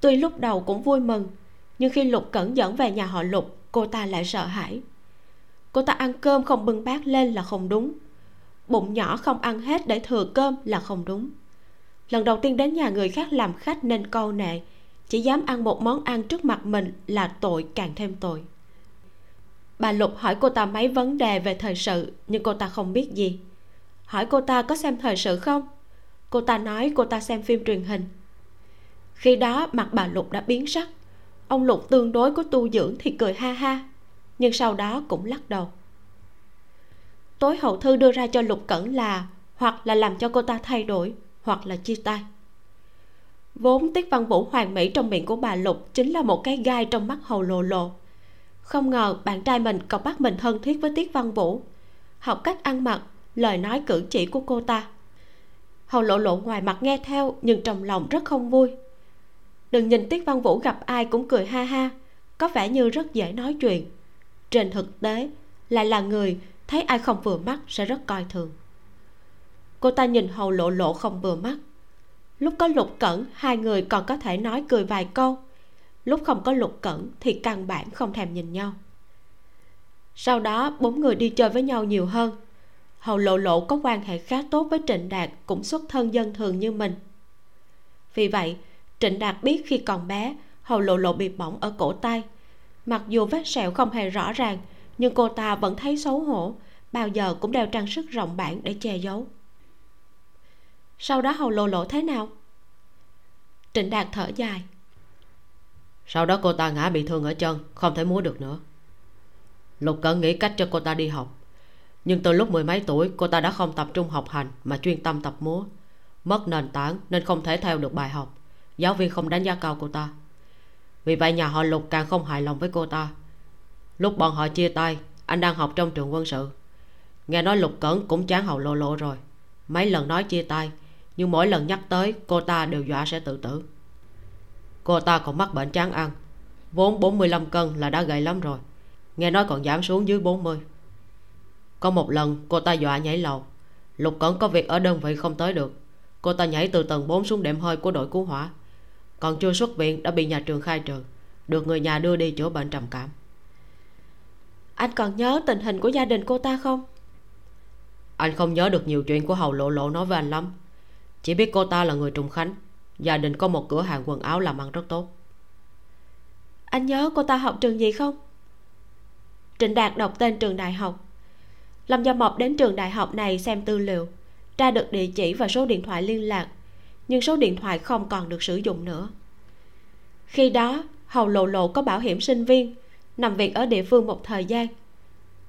Tuy lúc đầu cũng vui mừng, nhưng khi lục cẩn dẫn về nhà họ lục, cô ta lại sợ hãi. Cô ta ăn cơm không bưng bát lên là không đúng. Bụng nhỏ không ăn hết để thừa cơm là không đúng. Lần đầu tiên đến nhà người khác làm khách nên câu nệ, chỉ dám ăn một món ăn trước mặt mình là tội càng thêm tội bà lục hỏi cô ta mấy vấn đề về thời sự, nhưng cô ta không biết gì. Hỏi cô ta có xem thời sự không? Cô ta nói cô ta xem phim truyền hình. Khi đó, mặt bà lục đã biến sắc. Ông lục tương đối có tu dưỡng thì cười ha ha, nhưng sau đó cũng lắc đầu. Tối hậu thư đưa ra cho lục cẩn là, hoặc là làm cho cô ta thay đổi, hoặc là chia tay. Vốn tiết văn vũ hoàng mỹ trong miệng của bà lục chính là một cái gai trong mắt hầu lộ lộ không ngờ bạn trai mình còn bắt mình thân thiết với tiết văn vũ. Học cách ăn mặc, lời nói cử chỉ của cô ta. Hầu lộ lộ ngoài mặt nghe theo, nhưng trong lòng rất không vui. Đừng nhìn tiết văn vũ gặp ai cũng cười ha ha, có vẻ như rất dễ nói chuyện. Trên thực tế, lại là người thấy ai không vừa mắt sẽ rất coi thường. Cô ta nhìn hầu lộ lộ không vừa mắt. Lúc có lục cẩn, hai người còn có thể nói cười vài câu lúc không có lục cẩn thì căn bản không thèm nhìn nhau. Sau đó, bốn người đi chơi với nhau nhiều hơn. Hầu lộ lộ có quan hệ khá tốt với trịnh đạt cũng xuất thân dân thường như mình. Vì vậy, trịnh đạt biết khi còn bé, hầu lộ lộ bị bỏng ở cổ tay. Mặc dù vết sẹo không hề rõ ràng, nhưng cô ta vẫn thấy xấu hổ, bao giờ cũng đeo trang sức rộng bản để che giấu. Sau đó hầu lộ lộ thế nào? Trịnh đạt thở dài sau đó cô ta ngã bị thương ở chân, không thể múa được nữa. Lục cẩn nghĩ cách cho cô ta đi học. Nhưng từ lúc mười mấy tuổi, cô ta đã không tập trung học hành mà chuyên tâm tập múa. Mất nền tảng nên không thể theo được bài học. Giáo viên không đánh giá cao cô ta. Vì vậy nhà họ lục càng không hài lòng với cô ta. Lúc bọn họ chia tay, anh đang học trong trường quân sự. Nghe nói lục cẩn cũng chán hầu lộ lộ rồi. Mấy lần nói chia tay, nhưng mỗi lần nhắc tới, cô ta đều dọa sẽ tự tử cô ta còn mắc bệnh chán ăn. Vốn 45 cân là đã gầy lắm rồi. Nghe nói còn giảm xuống dưới 40 có một lần cô ta dọa nhảy lầu. Lục cẩn có việc ở đơn vị không tới được. Cô ta nhảy từ tầng 4 xuống đệm hơi của đội cứu hỏa. Còn chưa xuất viện đã bị nhà trường khai trừ. Được người nhà đưa đi chữa bệnh trầm cảm. Anh còn nhớ tình hình của gia đình cô ta không? Anh không nhớ được nhiều chuyện của hầu lộ lộ nói với anh lắm. Chỉ biết cô ta là người trùng khánh gia đình có một cửa hàng quần áo làm ăn rất tốt. Anh nhớ cô ta học trường gì không? Trịnh đạt đọc tên trường đại học. Lâm gia mộc đến trường đại học này xem tư liệu, tra được địa chỉ và số điện thoại liên lạc, nhưng số điện thoại không còn được sử dụng nữa. Khi đó, hầu lộ lộ có bảo hiểm sinh viên, nằm viện ở địa phương một thời gian.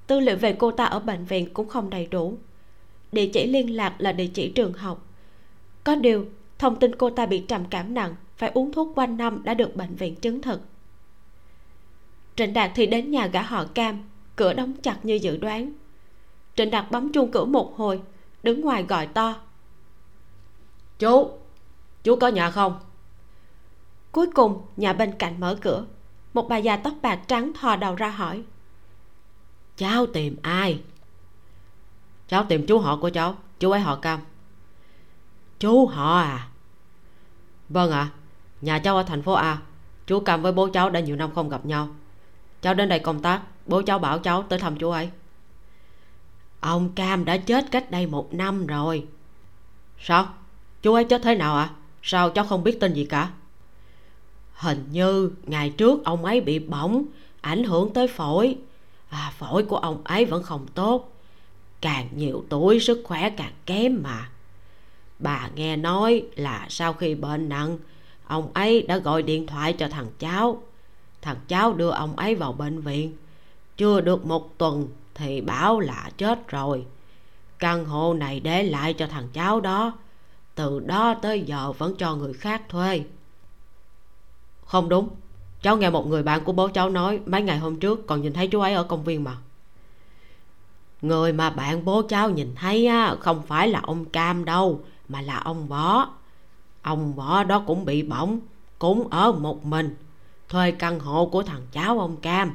Tư liệu về cô ta ở bệnh viện cũng không đầy đủ. Địa chỉ liên lạc là địa chỉ trường học. Có điều thông tin cô ta bị trầm cảm nặng phải uống thuốc quanh năm đã được bệnh viện chứng thực. Trịnh đạt thì đến nhà gã họ cam cửa đóng chặt như dự đoán. Trịnh đạt bấm chuông cửa một hồi đứng ngoài gọi to. Chú chú có nhà không? Cuối cùng nhà bên cạnh mở cửa. Một bà già tóc bạc trắng thò đầu ra hỏi. Cháu tìm ai? Cháu tìm chú họ của cháu chú ấy họ cam. Chú họ à vâng ạ. À, nhà cháu ở thành phố a. Chú cam với bố cháu đã nhiều năm không gặp nhau. Cháu đến đây công tác bố cháu bảo cháu tới thăm chú ấy. Ông cam đã chết cách đây một năm rồi. Sao? Chú ấy chết thế nào ạ? À? sao cháu không biết tin gì cả? Hình như ngày trước ông ấy bị bỏng ảnh hưởng tới phổi. À, phổi của ông ấy vẫn không tốt. Càng nhiều tuổi sức khỏe càng kém mà bà nghe nói là sau khi bệnh nặng, ông ấy đã gọi điện thoại cho thằng cháu. Thằng cháu đưa ông ấy vào bệnh viện. Chưa được một tuần thì bảo là chết rồi. Căn hộ này để lại cho thằng cháu đó. Từ đó tới giờ vẫn cho người khác thuê. Không đúng. Cháu nghe một người bạn của bố cháu nói mấy ngày hôm trước, còn nhìn thấy chú ấy ở công viên mà. Người mà bạn bố cháu nhìn thấy á, không phải là ông cam đâu mà là ông võ ông võ đó cũng bị bỏng, cũng ở một mình, thuê căn hộ của thằng cháu ông cam.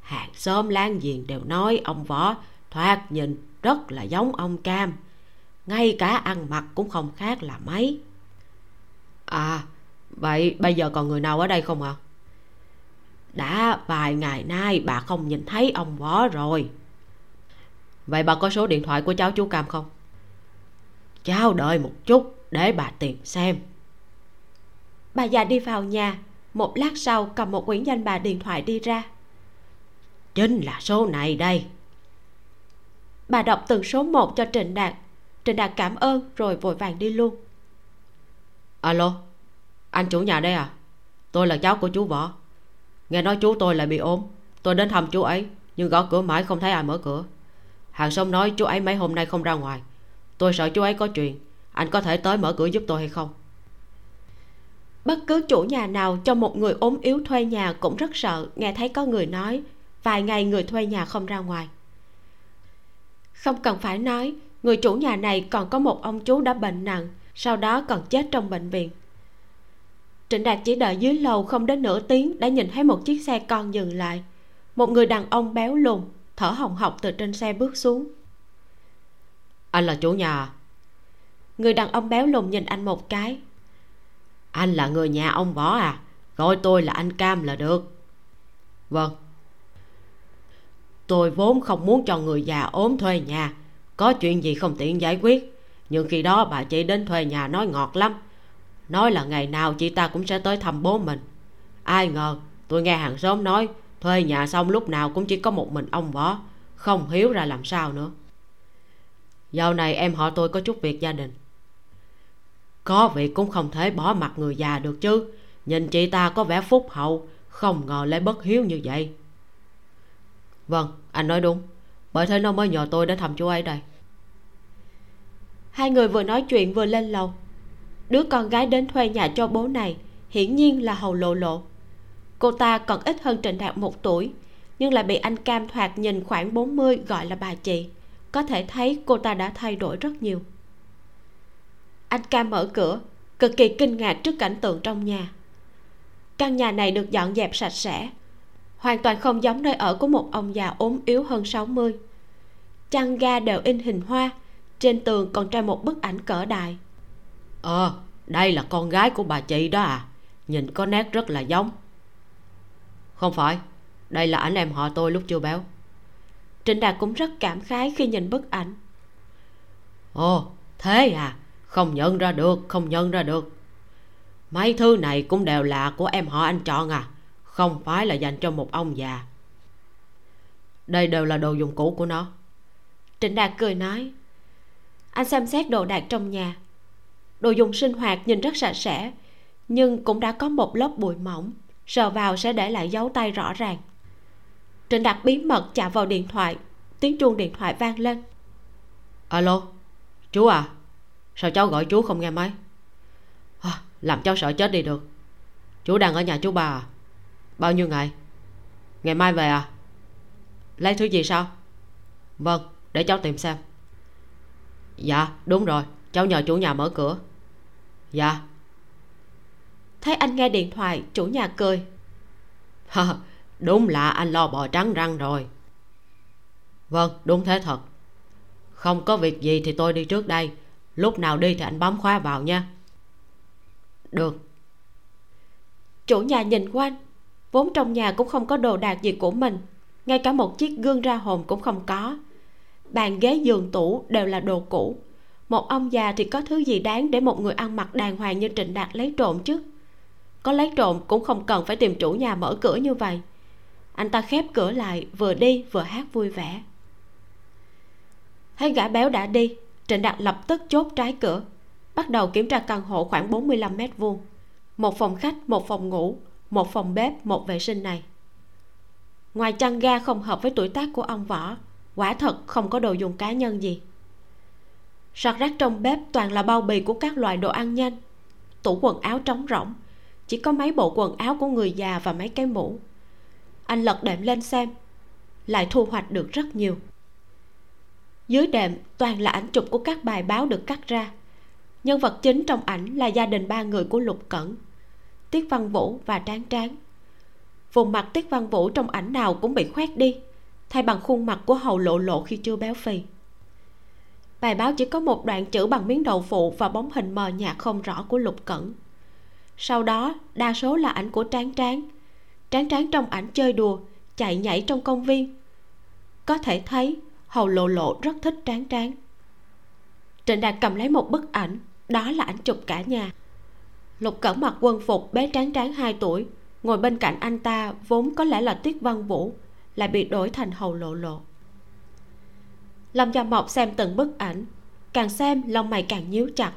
Hàng xóm láng giềng đều nói ông võ thoạt nhìn rất là giống ông cam, ngay cả ăn mặc cũng không khác là mấy. À vậy bây giờ còn người nào ở đây không ạ? À? đã vài ngày nay bà không nhìn thấy ông võ rồi. Vậy bà có số điện thoại của cháu chú cam không? Cháu đợi một chút để bà tìm xem. Bà già đi vào nhà một lát sau cầm một quyển danh bà điện thoại đi ra. Chính là số này đây. Bà đọc từng số một cho trịnh đạt. Trịnh đạt cảm ơn rồi vội vàng đi luôn. Alo anh chủ nhà đây à? Tôi là cháu của chú võ. Nghe nói chú tôi lại bị ốm. Tôi đến thăm chú ấy nhưng gõ cửa mãi không thấy ai mở cửa. Hàng xóm nói chú ấy mấy hôm nay không ra ngoài tôi sợ chú ấy có chuyện. Anh có thể tới mở cửa giúp tôi hay không? Bất cứ chủ nhà nào cho một người ốm yếu thuê nhà cũng rất sợ, nghe thấy có người nói, vài ngày người thuê nhà không ra ngoài. Không cần phải nói, người chủ nhà này còn có một ông chú đã bệnh nặng, sau đó còn chết trong bệnh viện. Trịnh đạt chỉ đợi dưới lầu không đến nửa tiếng đã nhìn thấy một chiếc xe con dừng lại. Một người đàn ông béo lùn, thở hồng hộc từ trên xe bước xuống anh là chủ nhà. Người đàn ông béo lùn nhìn anh một cái. Anh là người nhà ông võ à? Gọi tôi là anh cam là được. Vâng. Tôi vốn không muốn cho người già ốm thuê nhà. Có chuyện gì không tiện giải quyết. Nhưng khi đó bà chị đến thuê nhà nói ngọt lắm. Nói là ngày nào chị ta cũng sẽ tới thăm bố mình. Ai ngờ, tôi nghe hàng xóm nói, thuê nhà xong lúc nào cũng chỉ có một mình ông võ. Không hiếu ra làm sao nữa dạo này em họ tôi có chút việc gia đình. Có việc cũng không thể bỏ mặt người già được chứ. Nhìn chị ta có vẻ phúc hậu, không ngờ lại bất hiếu như vậy. Vâng anh nói đúng. Bởi thế nó mới nhờ tôi đến thăm chú ấy đây. Hai người vừa nói chuyện vừa lên lầu. Đứa con gái đến thuê nhà cho bố này, hiển nhiên là hầu lộ lộ. Cô ta còn ít hơn trịnh đạt một tuổi, nhưng lại bị anh cam thoạt nhìn khoảng 40 gọi là bà chị có thể thấy cô ta đã thay đổi rất nhiều. Anh cam mở cửa, cực kỳ kinh ngạc trước cảnh tượng trong nhà. Căn nhà này được dọn dẹp sạch sẽ, hoàn toàn không giống nơi ở của một ông già ốm yếu hơn 60 chăn ga đều in hình hoa, trên tường còn treo một bức ảnh cỡ đại. Ờ đây là con gái của bà chị đó à? Nhìn có nét rất là giống. Không phải, đây là ảnh em họ tôi lúc chưa béo trịnh đạt cũng rất cảm khái khi nhìn bức ảnh. Ồ thế à? Không nhận ra được không nhận ra được. Mấy thứ này cũng đều là của em họ anh chọn à? Không phải là dành cho một ông già. Đây đều là đồ dùng cũ của nó. Trịnh đạt cười nói anh xem xét đồ đạc trong nhà. Đồ dùng sinh hoạt nhìn rất sạch sẽ nhưng cũng đã có một lớp bụi mỏng sờ vào sẽ để lại dấu tay rõ ràng trịnh đạt bí mật chạm vào điện thoại tiếng chuông điện thoại vang lên. Alo chú à sao cháu gọi chú không nghe máy? À, làm cháu sợ chết đi được. Chú đang ở nhà chú bà à? Bao nhiêu ngày? Ngày mai về à? Lấy thứ gì sao? Vâng để cháu tìm xem. Dạ đúng rồi cháu nhờ chủ nhà mở cửa. Dạ. Thấy anh nghe điện thoại chủ nhà cười đúng là anh lo bò trắng răng rồi. Vâng đúng thế thật. Không có việc gì thì tôi đi trước đây. Lúc nào đi thì anh bấm khóa vào nha. Được. Chủ nhà nhìn quanh. Vốn trong nhà cũng không có đồ đạc gì của mình. Ngay cả một chiếc gương ra hồn cũng không có. Bàn ghế giường tủ đều là đồ cũ. Một ông già thì có thứ gì đáng để một người ăn mặc đàng hoàng như trịnh đạt lấy trộm chứ? Có lấy trộm cũng không cần phải tìm chủ nhà mở cửa như vậy anh ta khép cửa lại, vừa đi vừa hát vui vẻ. Thấy gã béo đã đi, trịnh đạt lập tức chốt trái cửa, bắt đầu kiểm tra căn hộ khoảng 45 mét vuông. Một phòng khách, một phòng ngủ, một phòng bếp, một vệ sinh này. Ngoài chăn ga không hợp với tuổi tác của ông võ, quả thật không có đồ dùng cá nhân gì. Sọt rác trong bếp toàn là bao bì của các loại đồ ăn nhanh. Tủ quần áo trống rỗng, chỉ có mấy bộ quần áo của người già và mấy cái mũ anh lật đệm lên xem. Lại thu hoạch được rất nhiều. Dưới đệm, toàn là ảnh chụp của các bài báo được cắt ra. Nhân vật chính trong ảnh là gia đình ba người của lục cẩn, tiết văn vũ và tráng tráng. Vùng mặt tiết văn vũ trong ảnh nào cũng bị khoét đi, thay bằng khuôn mặt của hầu lộ lộ khi chưa béo phì. Bài báo chỉ có một đoạn chữ bằng miếng đậu phụ và bóng hình mờ nhạt không rõ của lục cẩn. Sau đó, đa số là ảnh của tráng tráng tráng tráng trong ảnh chơi đùa, chạy nhảy trong công viên. Có thể thấy, hầu lộ lộ rất thích tráng tráng trịnh đạt cầm lấy một bức ảnh, đó là ảnh chụp cả nhà. Lục cẩn mặc quân phục bé tráng tráng 2 tuổi, ngồi bên cạnh anh ta vốn có lẽ là tiết văn vũ, lại bị đổi thành hầu lộ lộ. Lâm gia mộc xem từng bức ảnh, càng xem lông mày càng nhíu chặt.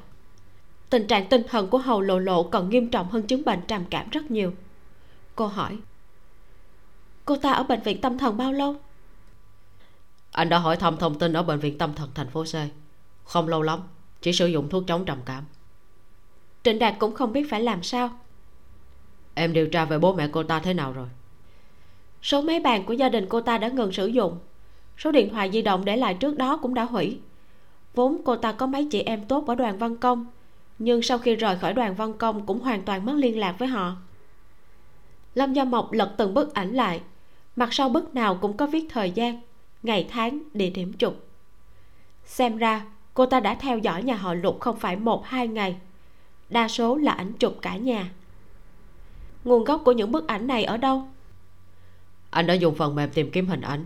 Tình trạng tinh thần của hầu lộ lộ còn nghiêm trọng hơn chứng bệnh trầm cảm rất nhiều cô hỏi. Cô ta ở bệnh viện tâm thần bao lâu? Anh đã hỏi thăm thông tin ở bệnh viện tâm thần thành phố C. Không lâu lắm chỉ sử dụng thuốc chống trầm cảm. Trịnh đạt cũng không biết phải làm sao. Em điều tra về bố mẹ cô ta thế nào rồi? Số máy bàn của gia đình cô ta đã ngừng sử dụng. Số điện thoại di động để lại trước đó cũng đã hủy. Vốn cô ta có mấy chị em tốt ở đoàn văn công nhưng sau khi rời khỏi đoàn văn công cũng hoàn toàn mất liên lạc với họ lâm gia mộc lật từng bức ảnh lại. Mặt sau bức nào cũng có viết thời gian, ngày tháng địa điểm chụp. Xem ra, cô ta đã theo dõi nhà họ lục không phải một, hai ngày. Đa số là ảnh chụp cả nhà. Nguồn gốc của những bức ảnh này ở đâu? Anh đã dùng phần mềm tìm kiếm hình ảnh.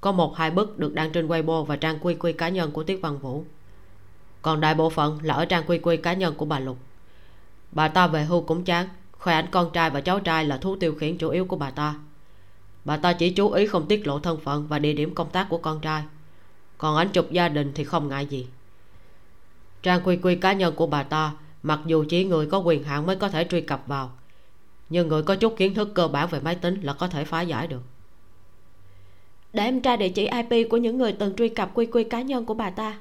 Có một, hai bức được đăng trên Weibo và trang quy quy cá nhân của Tiết Văn Vũ. Còn đại bộ phận là ở trang quy quy cá nhân của bà Lục. Bà ta về hưu cũng chán khoe ảnh con trai và cháu trai là thú tiêu khiển chủ yếu của bà ta. Bà ta chỉ chú ý không tiết lộ thân phận và địa điểm công tác của con trai. Còn ảnh chụp gia đình thì không ngại gì. Trang quy quy cá nhân của bà ta, mặc dù chỉ người có quyền hạn mới có thể truy cập vào, nhưng người có chút kiến thức cơ bản về máy tính là có thể phá giải được. Để em tra địa chỉ ip của những người từng truy cập quy quy cá nhân của bà ta.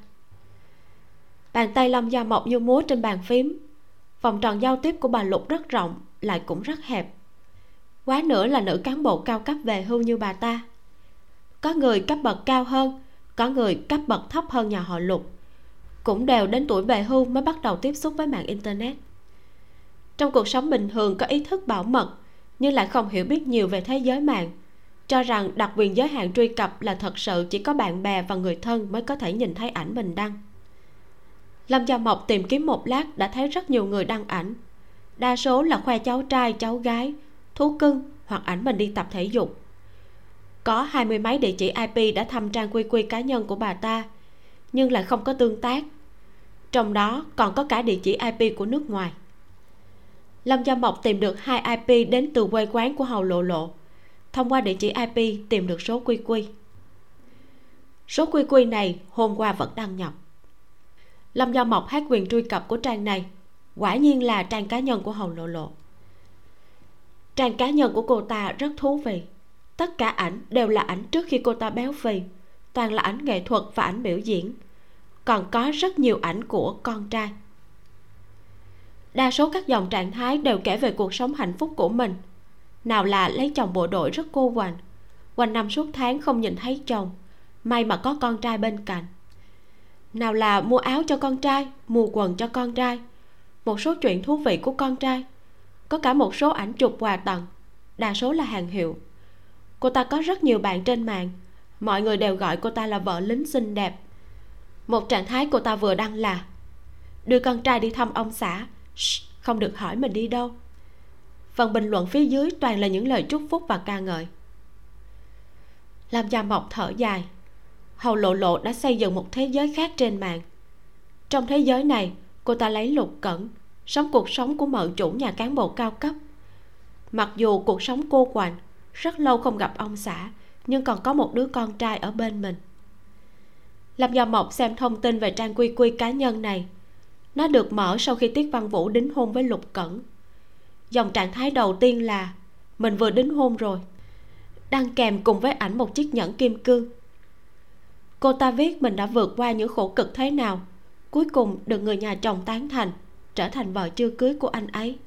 Bàn tay lâm gia mộc như múa trên bàn phím. Vòng tròn giao tiếp của bà lục rất rộng lại cũng rất hẹp. Quá nữa là nữ cán bộ cao cấp về hưu như bà ta. Có người cấp bậc cao hơn, có người cấp bậc thấp hơn nhà họ lục. Cũng đều đến tuổi về hưu mới bắt đầu tiếp xúc với mạng internet. Trong cuộc sống bình thường có ý thức bảo mật, nhưng lại không hiểu biết nhiều về thế giới mạng, cho rằng đặc quyền giới hạn truy cập là thật sự chỉ có bạn bè và người thân mới có thể nhìn thấy ảnh mình đăng. Lâm gia mộc tìm kiếm một lát đã thấy rất nhiều người đăng ảnh đa số là khoe cháu trai, cháu gái, thú cưng hoặc ảnh mình đi tập thể dục. Có hai mươi mấy địa chỉ ip đã thăm trang quy quy cá nhân của bà ta, nhưng lại không có tương tác. Trong đó còn có cả địa chỉ ip của nước ngoài. Lâm gia mộc tìm được hai ip đến từ quê quán của hầu lộ lộ. Thông qua địa chỉ ip tìm được số quy quy. Số quy quy này hôm qua vẫn đăng nhập. Lâm gia mộc hát quyền truy cập của trang này quả nhiên là trang cá nhân của hầu lộ lộ. Trang cá nhân của cô ta rất thú vị. Tất cả ảnh đều là ảnh trước khi cô ta béo phì. Toàn là ảnh nghệ thuật và ảnh biểu diễn. Còn có rất nhiều ảnh của con trai. Đa số các dòng trạng thái đều kể về cuộc sống hạnh phúc của mình. Nào là lấy chồng bộ đội rất cô quạnh quanh năm suốt tháng không nhìn thấy chồng. May mà có con trai bên cạnh. Nào là mua áo cho con trai, mua quần cho con trai một số chuyện thú vị của con trai. Có cả một số ảnh chụp quà tặng đa số là hàng hiệu. Cô ta có rất nhiều bạn trên mạng. Mọi người đều gọi cô ta là vợ lính xinh đẹp. Một trạng thái cô ta vừa đăng là đưa con trai đi thăm ông xã. Shh, không được hỏi mình đi đâu. Phần bình luận phía dưới toàn là những lời chúc phúc và ca ngợi. Làm già mộc thở dài. Hầu lộ lộ đã xây dựng một thế giới khác trên mạng. Trong thế giới này cô ta lấy lục cẩn, sống cuộc sống của mợ chủ nhà cán bộ cao cấp. Mặc dù cuộc sống cô quạnh rất lâu không gặp ông xã, nhưng còn có một đứa con trai ở bên mình. Lâm gia mộc xem thông tin về trang quy quy cá nhân này, nó được mở sau khi tiết văn vũ đính hôn với lục cẩn. Dòng trạng thái đầu tiên là, mình vừa đính hôn rồi đăng kèm cùng với ảnh một chiếc nhẫn kim cương. Cô ta viết mình đã vượt qua những khổ cực thế nào cuối cùng được người nhà chồng tán thành, trở thành vợ chưa cưới của anh ấy.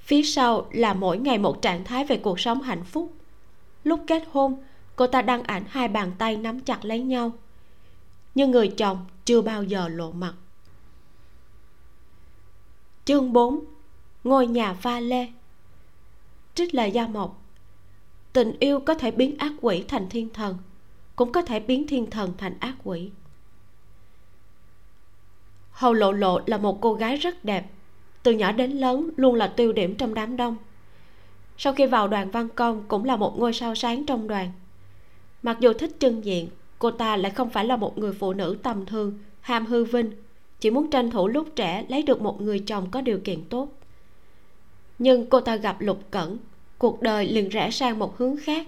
Phía sau là mỗi ngày một trạng thái về cuộc sống hạnh phúc. Lúc kết hôn, cô ta đăng ảnh hai bàn tay nắm chặt lấy nhau. Nhưng người chồng chưa bao giờ lộ mặt. Chương 4 ngôi nhà pha lê. Trích lời gia mộc. Tình yêu có thể biến ác quỷ thành thiên thần, cũng có thể biến thiên thần thành ác quỷ hầu lộ lộ là một cô gái rất đẹp. Từ nhỏ đến lớn luôn là tiêu điểm trong đám đông. Sau khi vào đoàn văn công cũng là một ngôi sao sáng trong đoàn. Mặc dù thích trưng diện, cô ta lại không phải là một người phụ nữ tầm thường, ham hư vinh, chỉ muốn tranh thủ lúc trẻ lấy được một người chồng có điều kiện tốt. Nhưng cô ta gặp lục cẩn, cuộc đời liền rẽ sang một hướng khác.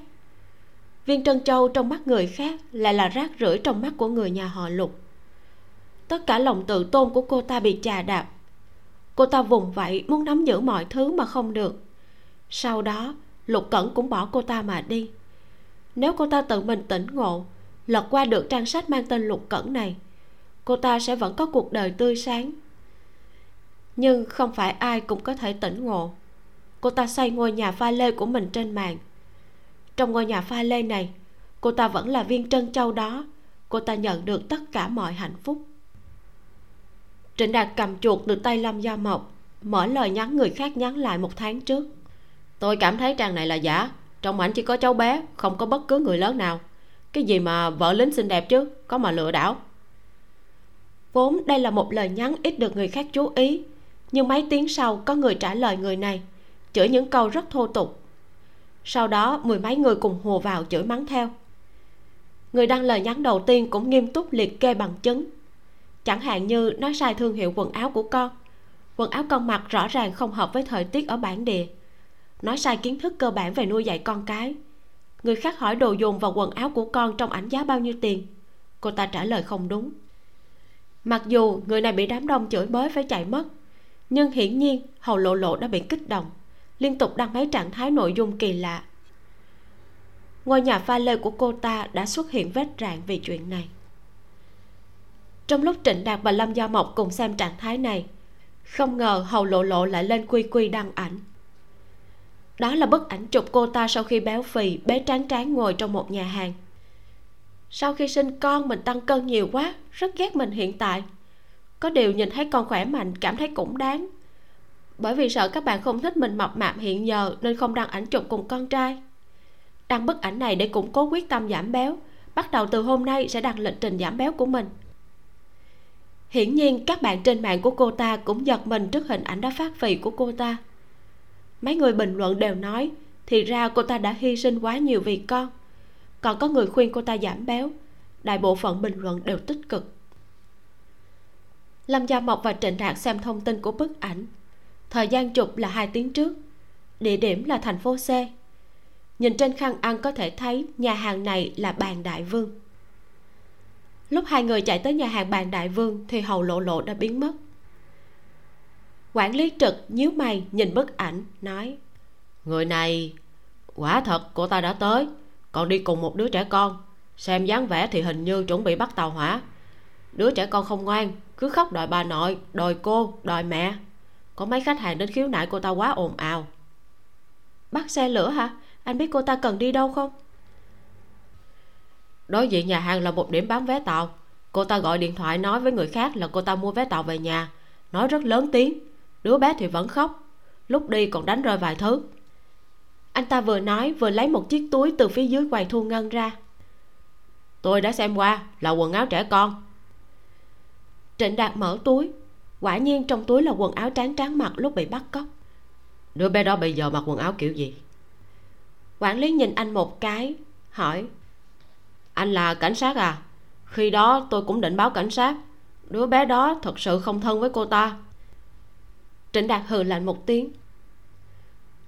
Viên trân châu trong mắt người khác lại là rác rưởi trong mắt của người nhà họ lục tất cả lòng tự tôn của cô ta bị chà đạp. Cô ta vùng vẫy, muốn nắm giữ mọi thứ mà không được. Sau đó, lục cẩn cũng bỏ cô ta mà đi. Nếu cô ta tự mình tỉnh ngộ, lật qua được trang sách mang tên lục cẩn này, cô ta sẽ vẫn có cuộc đời tươi sáng. Nhưng không phải ai cũng có thể tỉnh ngộ. Cô ta xây ngôi nhà pha lê của mình trên mạng. Trong ngôi nhà pha lê này, cô ta vẫn là viên trân châu đó. Cô ta nhận được tất cả mọi hạnh phúc trịnh đạt cầm chuột từ tay lâm gia mộc mở lời nhắn người khác nhắn lại một tháng trước. Tôi cảm thấy trang này là giả trong ảnh chỉ có cháu bé không có bất cứ người lớn nào. Cái gì mà vợ lính xinh đẹp chứ có mà lừa đảo. Vốn đây là một lời nhắn ít được người khác chú ý nhưng mấy tiếng sau có người trả lời người này chửi những câu rất thô tục. Sau đó mười mấy người cùng hùa vào chửi mắng theo. Người đăng lời nhắn đầu tiên cũng nghiêm túc liệt kê bằng chứng chẳng hạn như nói sai thương hiệu quần áo của con. Quần áo con mặc rõ ràng không hợp với thời tiết ở bản địa. Nói sai kiến thức cơ bản về nuôi dạy con cái. Người khác hỏi đồ dùng và quần áo của con trong ảnh giá bao nhiêu tiền? Cô ta trả lời không đúng. Mặc dù người này bị đám đông chửi bới phải chạy mất, nhưng hiển nhiên hầu lộ lộ đã bị kích động, liên tục đăng mấy trạng thái nội dung kỳ lạ. Ngôi nhà pha lê của cô ta đã xuất hiện vết rạn vì chuyện này trong lúc trịnh đạt và lâm do mộc cùng xem trạng thái này. Không ngờ hầu lộ lộ lại lên quy quy đăng ảnh. Đó là bức ảnh chụp cô ta sau khi béo phì bế tráng tráng ngồi trong một nhà hàng. Sau khi sinh con, mình tăng cân nhiều quá, rất ghét mình hiện tại. Có điều nhìn thấy con khỏe mạnh, cảm thấy cũng đáng. Bởi vì sợ các bạn không thích mình mập mạp hiện giờ, nên không đăng ảnh chụp cùng con trai. Đăng bức ảnh này để củng cố quyết tâm giảm béo. Bắt đầu từ hôm nay sẽ đăng lịch trình giảm béo của mình hiển nhiên, các bạn trên mạng của cô ta cũng giật mình trước hình ảnh đã phát phì của cô ta. Mấy người bình luận đều nói, thì ra cô ta đã hy sinh quá nhiều vì con. Còn có người khuyên cô ta giảm béo. Đại bộ phận bình luận đều tích cực. Lâm gia mộc và trịnh đạt xem thông tin của bức ảnh. Thời gian chụp là hai tiếng trước. Địa điểm là thành phố c. Nhìn trên khăn ăn có thể thấy nhà hàng này là bàn đại vương lúc hai người chạy tới nhà hàng bàn đại vương thì hầu lộ lộ đã biến mất. Quản lý trực nhíu mày nhìn bức ảnh nói người này quả thật cô ta đã tới. Còn đi cùng một đứa trẻ con. Xem dáng vẻ thì hình như chuẩn bị bắt tàu hỏa. Đứa trẻ con không ngoan cứ khóc đòi bà nội đòi cô đòi mẹ. Có mấy khách hàng đến khiếu nại cô ta quá ồn ào. Bắt xe lửa hả? Anh biết cô ta cần đi đâu không đối diện nhà hàng là một điểm bán vé tàu. Cô ta gọi điện thoại nói với người khác là cô ta mua vé tàu về nhà. Nói rất lớn tiếng. Đứa bé thì vẫn khóc. Lúc đi còn đánh rơi vài thứ. Anh ta vừa nói vừa lấy một chiếc túi từ phía dưới quầy thu ngân ra. Tôi đã xem qua, là quần áo trẻ con. Trịnh đạt mở túi. Quả nhiên trong túi là quần áo tráng tráng mặc lúc bị bắt cóc. Đứa bé đó bây giờ mặc quần áo kiểu gì? Quản lý nhìn anh một cái, hỏi anh là cảnh sát à? Khi đó tôi cũng định báo cảnh sát. Đứa bé đó thật sự không thân với cô ta. Trịnh đạt hừ lạnh một tiếng.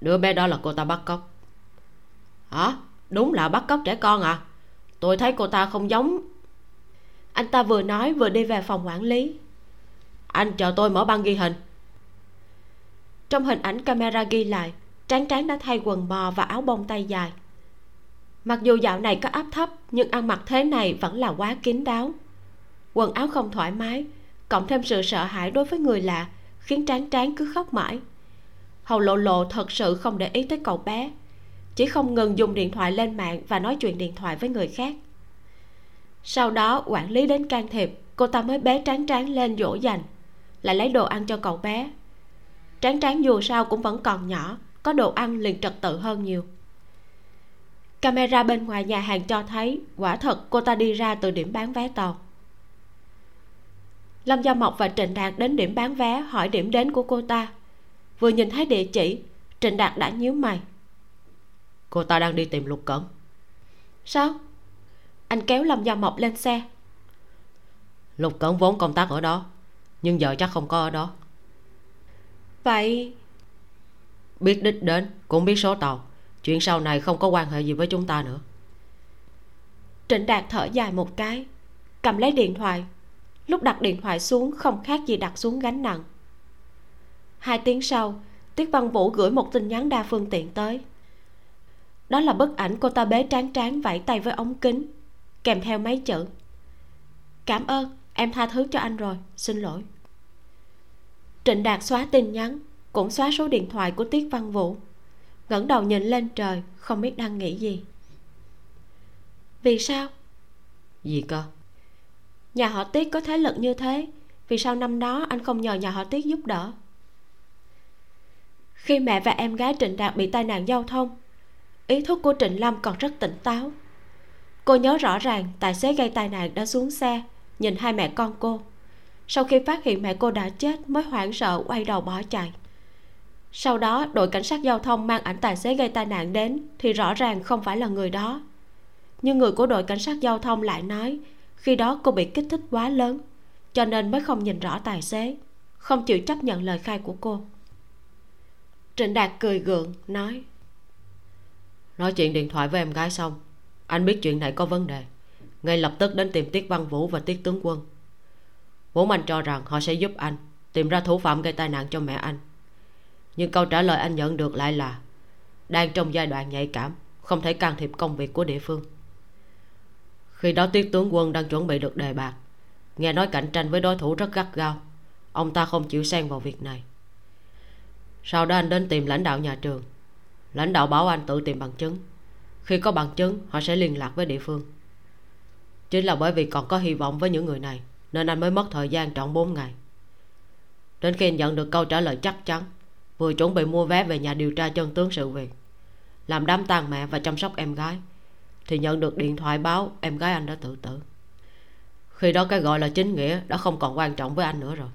Đứa bé đó là cô ta bắt cóc. Hả? Đúng là bắt cóc trẻ con à? Tôi thấy cô ta không giống. Anh ta vừa nói vừa đi về phòng quản lý. Anh chờ tôi mở băng ghi hình. Trong hình ảnh camera ghi lại, tráng tráng đã thay quần bò và áo bông tay dài mặc dù dạo này có áp thấp, nhưng ăn mặc thế này vẫn là quá kín đáo. Quần áo không thoải mái, cộng thêm sự sợ hãi đối với người lạ, khiến tráng tráng cứ khóc mãi. Hầu lộ lộ thật sự không để ý tới cậu bé, chỉ không ngừng dùng điện thoại lên mạng và nói chuyện điện thoại với người khác. Sau đó, quản lý đến can thiệp, cô ta mới bế tráng tráng lên dỗ dành, lại lấy đồ ăn cho cậu bé. Tráng tráng dù sao cũng vẫn còn nhỏ, có đồ ăn liền trật tự hơn nhiều camera bên ngoài nhà hàng cho thấy quả thật cô ta đi ra từ điểm bán vé tàu lâm gia mộc và trịnh đạt đến điểm bán vé hỏi điểm đến của cô ta. Vừa nhìn thấy địa chỉ trịnh đạt đã nhíu mày. Cô ta đang đi tìm lục cẩn. Sao? Anh kéo lâm gia mộc lên xe. Lục cẩn vốn công tác ở đó nhưng giờ chắc không có ở đó. Vậy biết đích đến cũng biết số tàu chuyện sau này không có quan hệ gì với chúng ta nữa. Trịnh đạt thở dài một cái, cầm lấy điện thoại. Lúc đặt điện thoại xuống, không khác gì đặt xuống gánh nặng. Hai tiếng sau, tiết văn vũ gửi một tin nhắn đa phương tiện tới. Đó là bức ảnh cô ta bế tráng tráng vẫy tay với ống kính, kèm theo mấy chữ. Cảm ơn, em tha thứ cho anh rồi, xin lỗi. Trịnh đạt xóa tin nhắn, cũng xóa số điện thoại của tiết văn vũ ngẩng đầu nhìn lên trời không biết đang nghĩ gì. Vì sao? Gì cơ? Nhà họ tiết có thế lực như thế vì sao năm đó anh không nhờ nhà họ tiết giúp đỡ? Khi mẹ và em gái trịnh đạt bị tai nạn giao thông ý thức của trịnh lâm còn rất tỉnh táo. Cô nhớ rõ ràng tài xế gây tai nạn đã xuống xe nhìn hai mẹ con cô. Sau khi phát hiện mẹ cô đã chết mới hoảng sợ quay đầu bỏ chạy sau đó, đội cảnh sát giao thông mang ảnh tài xế gây tai nạn đến thì rõ ràng không phải là người đó. Nhưng người của đội cảnh sát giao thông lại nói, khi đó cô bị kích thích quá lớn, cho nên mới không nhìn rõ tài xế, không chịu chấp nhận lời khai của cô. Trịnh đạt cười gượng, nói nói chuyện điện thoại với em gái xong, anh biết chuyện này có vấn đề. Ngay lập tức đến tìm tiết văn vũ và tiết tướng quân. Vốn anh cho rằng họ sẽ giúp anh tìm ra thủ phạm gây tai nạn cho mẹ anh nhưng câu trả lời anh nhận được lại là, đang trong giai đoạn nhạy cảm, không thể can thiệp công việc của địa phương. Khi đó tiết tướng quân đang chuẩn bị được đề bạc nghe nói cạnh tranh với đối thủ rất gắt gao, ông ta không chịu xen vào việc này. Sau đó anh đến tìm lãnh đạo nhà trường. Lãnh đạo bảo anh tự tìm bằng chứng. Khi có bằng chứng, họ sẽ liên lạc với địa phương. Chính là bởi vì còn có hy vọng với những người này, nên anh mới mất thời gian trọn 4 ngày. Đến khi nhận được câu trả lời chắc chắn vừa chuẩn bị mua vé về nhà điều tra chân tướng sự việc, làm đám tang mẹ và chăm sóc em gái, thì nhận được điện thoại báo em gái anh đã tự tử. Khi đó cái gọi là chính nghĩa đã không còn quan trọng với anh nữa rồi.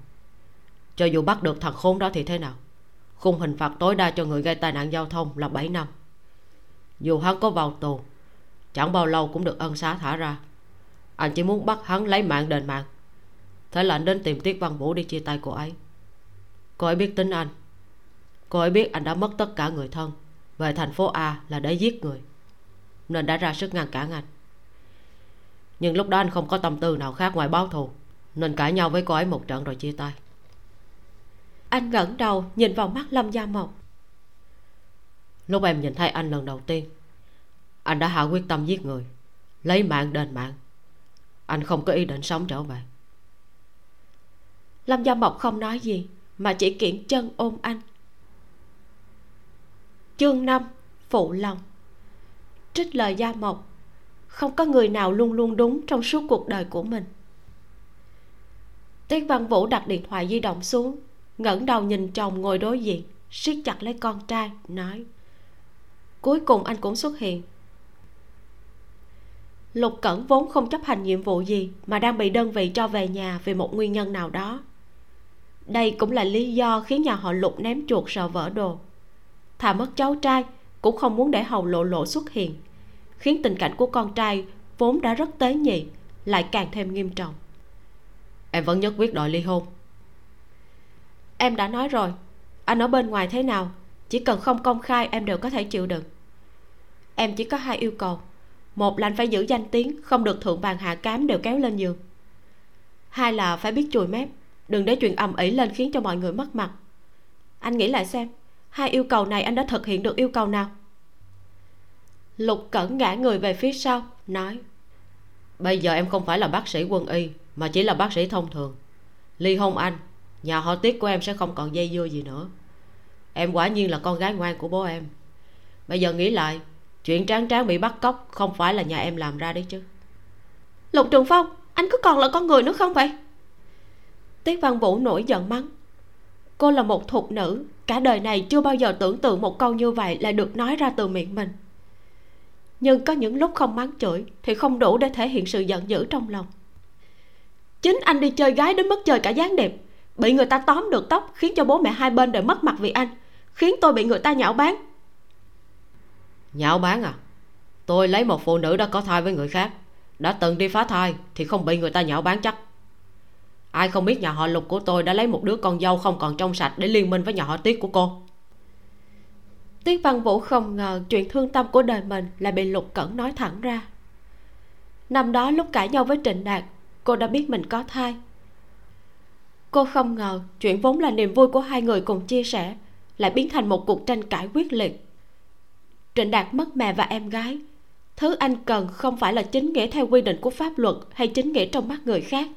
Cho dù bắt được thằng khốn đó thì thế nào? Khung hình phạt tối đa cho người gây tai nạn giao thông là 7 năm. Dù hắn có vào tù, chẳng bao lâu cũng được ân xá thả ra. Anh chỉ muốn bắt hắn lấy mạng đền mạng. Thế là anh đến tìm tiết văn vũ đi chia tay cô ấy. Cô ấy biết tính anh cô ấy biết anh đã mất tất cả người thân về thành phố a là để giết người nên đã ra sức ngăn cản anh. Nhưng lúc đó anh không có tâm tư nào khác ngoài báo thù nên cãi nhau với cô ấy một trận rồi chia tay. Anh ngẩng đầu nhìn vào mắt lâm gia mộc. Lúc em nhìn thấy anh lần đầu tiên anh đã hạ quyết tâm giết người lấy mạng đền mạng. Anh không có ý định sống trở về. Lâm gia mộc không nói gì mà chỉ kiển chân ôm anh chương năm, phụ lòng. Trích lời gia mộc, không có người nào luôn luôn đúng trong suốt cuộc đời của mình. Tiết văn vũ đặt điện thoại di động xuống, ngẩng đầu nhìn chồng ngồi đối diện, siết chặt lấy con trai, nói, cuối cùng anh cũng xuất hiện. Lục cẩn vốn không chấp hành nhiệm vụ gì mà đang bị đơn vị cho về nhà vì một nguyên nhân nào đó. Đây cũng là lý do khiến nhà họ lục ném chuột sợ vỡ đồ thà mất cháu trai cũng không muốn để hầu lộ lộ xuất hiện. Khiến tình cảnh của con trai vốn đã rất tế nhị lại càng thêm nghiêm trọng. Em vẫn nhất quyết đòi ly hôn. Em đã nói rồi. Anh ở bên ngoài thế nào? Chỉ cần không công khai em đều có thể chịu đựng. Em chỉ có hai yêu cầu. Một là anh phải giữ danh tiếng không được thượng vàng hạ cám đều kéo lên giường. Hai là phải biết chùi mép đừng để chuyện ầm ĩ lên khiến cho mọi người mất mặt. Anh nghĩ lại xem hai yêu cầu này anh đã thực hiện được yêu cầu nào? Lục cẩn ngã người về phía sau, nói, bây giờ em không phải là bác sĩ quân y, mà chỉ là bác sĩ thông thường. Ly hôn anh, nhà họ tiết của em sẽ không còn dây dưa gì nữa. Em quả nhiên là con gái ngoan của bố em. Bây giờ nghĩ lại, chuyện tráng tráng bị bắt cóc không phải là nhà em làm ra đấy chứ. Lục trường phong, anh có còn là con người nữa không vậy? Tiết văn vũ nổi giận mắng, cô là một thục nữ cả đời này chưa bao giờ tưởng tượng một câu như vậy lại được nói ra từ miệng mình. Nhưng có những lúc không mắng chửi thì không đủ để thể hiện sự giận dữ trong lòng. Chính anh đi chơi gái đến mất chơi cả dáng đẹp, bị người ta tóm được tóc khiến cho bố mẹ hai bên đều mất mặt vì anh, khiến tôi bị người ta nhạo báng. Nhạo báng à? Tôi lấy một phụ nữ đã có thai với người khác, đã từng đi phá thai thì không bị người ta nhạo báng chắc ai không biết nhà họ lục của tôi đã lấy một đứa con dâu không còn trong sạch để liên minh với nhà họ tiết của cô. Tiết văn vũ không ngờ chuyện thương tâm của đời mình lại bị lục cẩn nói thẳng ra. Năm đó lúc cãi nhau với trịnh đạt, cô đã biết mình có thai. Cô không ngờ chuyện vốn là niềm vui của hai người cùng chia sẻ lại biến thành một cuộc tranh cãi quyết liệt. Trịnh đạt mất mẹ và em gái. Thứ anh cần không phải là chính nghĩa theo quy định của pháp luật hay chính nghĩa trong mắt người khác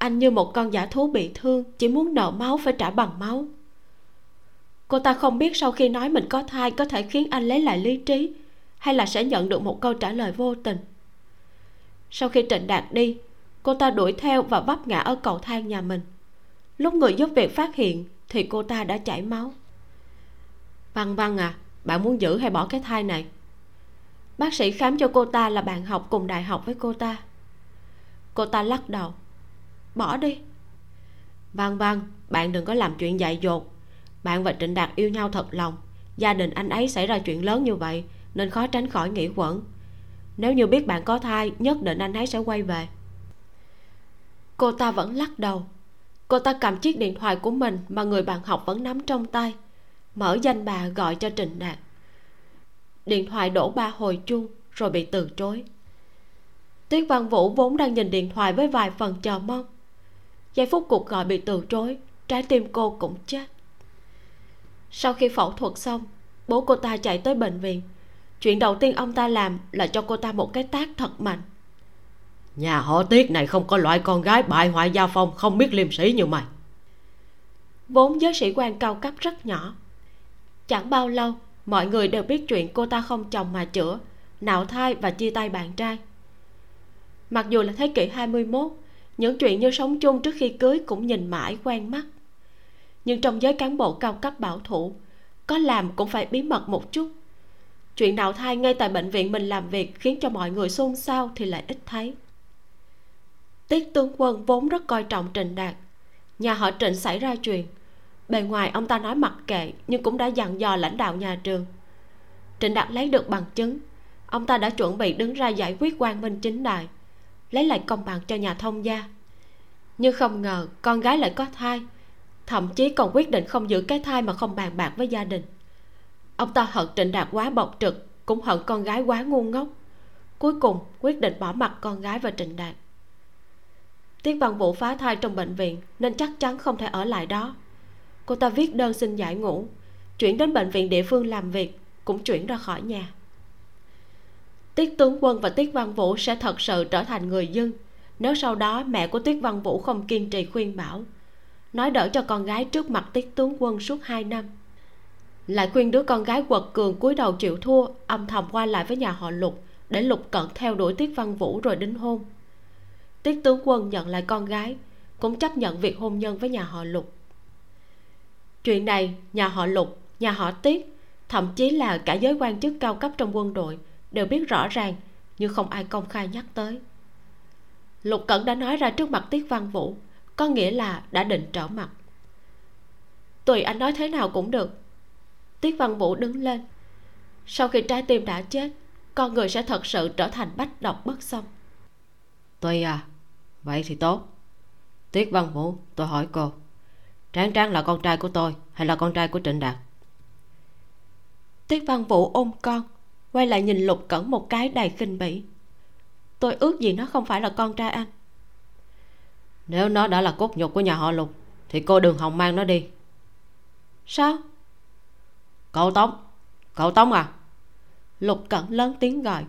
anh như một con giả thú bị thương, chỉ muốn nợ máu phải trả bằng máu. Cô ta không biết sau khi nói mình có thai có thể khiến anh lấy lại lý trí, hay là sẽ nhận được một câu trả lời vô tình. Sau khi trịnh đạt đi, cô ta đuổi theo và vấp ngã ở cầu thang nhà mình. Lúc người giúp việc phát hiện, thì cô ta đã chảy máu. Văn văn à bạn muốn giữ hay bỏ cái thai này? Bác sĩ khám cho cô ta là bạn học cùng đại học với cô ta. Cô ta lắc đầu bỏ đi. Văn văn bạn đừng có làm chuyện dại dột. Bạn và trịnh đạt yêu nhau thật lòng. Gia đình anh ấy xảy ra chuyện lớn như vậy, nên khó tránh khỏi nghĩ quẩn. Nếu như biết bạn có thai, nhất định anh ấy sẽ quay về. Cô ta vẫn lắc đầu. Cô ta cầm chiếc điện thoại của mình mà người bạn học vẫn nắm trong tay. Mở danh bà gọi cho trịnh đạt. Điện thoại đổ ba hồi chuông, rồi bị từ chối. Tuyết văn vũ vốn đang nhìn điện thoại với vài phần chờ mong giây phút cuộc gọi bị từ chối trái tim cô cũng chết. Sau khi phẫu thuật xong bố cô ta chạy tới bệnh viện. Chuyện đầu tiên ông ta làm là cho cô ta một cái tác thật mạnh. Nhà họ tiết này không có loại con gái bại hoại gia phong không biết liêm sĩ như mày. Vốn giới sĩ quan cao cấp rất nhỏ. Chẳng bao lâu mọi người đều biết chuyện cô ta không chồng mà chữa nạo thai và chia tay bạn trai. Mặc dù là thế kỷ 21 những chuyện như sống chung trước khi cưới cũng nhìn mãi quen mắt. Nhưng trong giới cán bộ cao cấp bảo thủ, có làm cũng phải bí mật một chút. Chuyện đạo thai ngay tại bệnh viện mình làm việc khiến cho mọi người xôn xao thì lại ít thấy. Tiết tướng quân vốn rất coi trọng trịnh đạt. Nhà họ trịnh xảy ra chuyện. Bề ngoài ông ta nói mặc kệ, nhưng cũng đã dặn dò lãnh đạo nhà trường. Trịnh đạt lấy được bằng chứng. Ông ta đã chuẩn bị đứng ra giải quyết quan minh chính đại lấy lại công bằng cho nhà thông gia. Nhưng không ngờ con gái lại có thai, thậm chí còn quyết định không giữ cái thai mà không bàn bạc với gia đình. Ông ta hận trịnh đạt quá bộc trực, cũng hận con gái quá ngu ngốc. Cuối cùng quyết định bỏ mặt con gái và trịnh đạt. Tiết văn vũ phá thai trong bệnh viện nên chắc chắn không thể ở lại đó. Cô ta viết đơn xin giải ngũ chuyển đến bệnh viện địa phương làm việc, cũng chuyển ra khỏi nhà tiết tướng quân và tiết văn vũ sẽ thật sự trở thành người dân. Nếu sau đó mẹ của tiết văn vũ không kiên trì khuyên bảo, nói đỡ cho con gái trước mặt tiết tướng quân suốt hai năm. Lại khuyên đứa con gái quật cường cúi đầu chịu thua, âm thầm qua lại với nhà họ lục, để lục cận theo đuổi tiết văn vũ rồi đính hôn. Tiết tướng quân nhận lại con gái, cũng chấp nhận việc hôn nhân với nhà họ lục. Chuyện này, nhà họ lục, nhà họ tiết, thậm chí là cả giới quan chức cao cấp trong quân đội đều biết rõ ràng nhưng không ai công khai nhắc tới. Lục cẩn đã nói ra trước mặt tiết văn vũ có nghĩa là đã định trở mặt. Tùy anh nói thế nào cũng được. Tiết văn vũ đứng lên. Sau khi trái tim đã chết con người sẽ thật sự trở thành bách độc bất xâm. Tùy à vậy thì tốt. Tiết văn vũ tôi hỏi cô tráng tráng là con trai của tôi hay là con trai của trịnh đạt? Tiết văn vũ ôm con quay lại nhìn lục cẩn một cái đầy khinh bỉ. Tôi ước gì nó không phải là con trai anh. Nếu nó đã là cốt nhục của nhà họ lục thì cô đừng hòng mang nó đi. Sao? Cậu tống cậu tống à? Lục cẩn lớn tiếng gọi.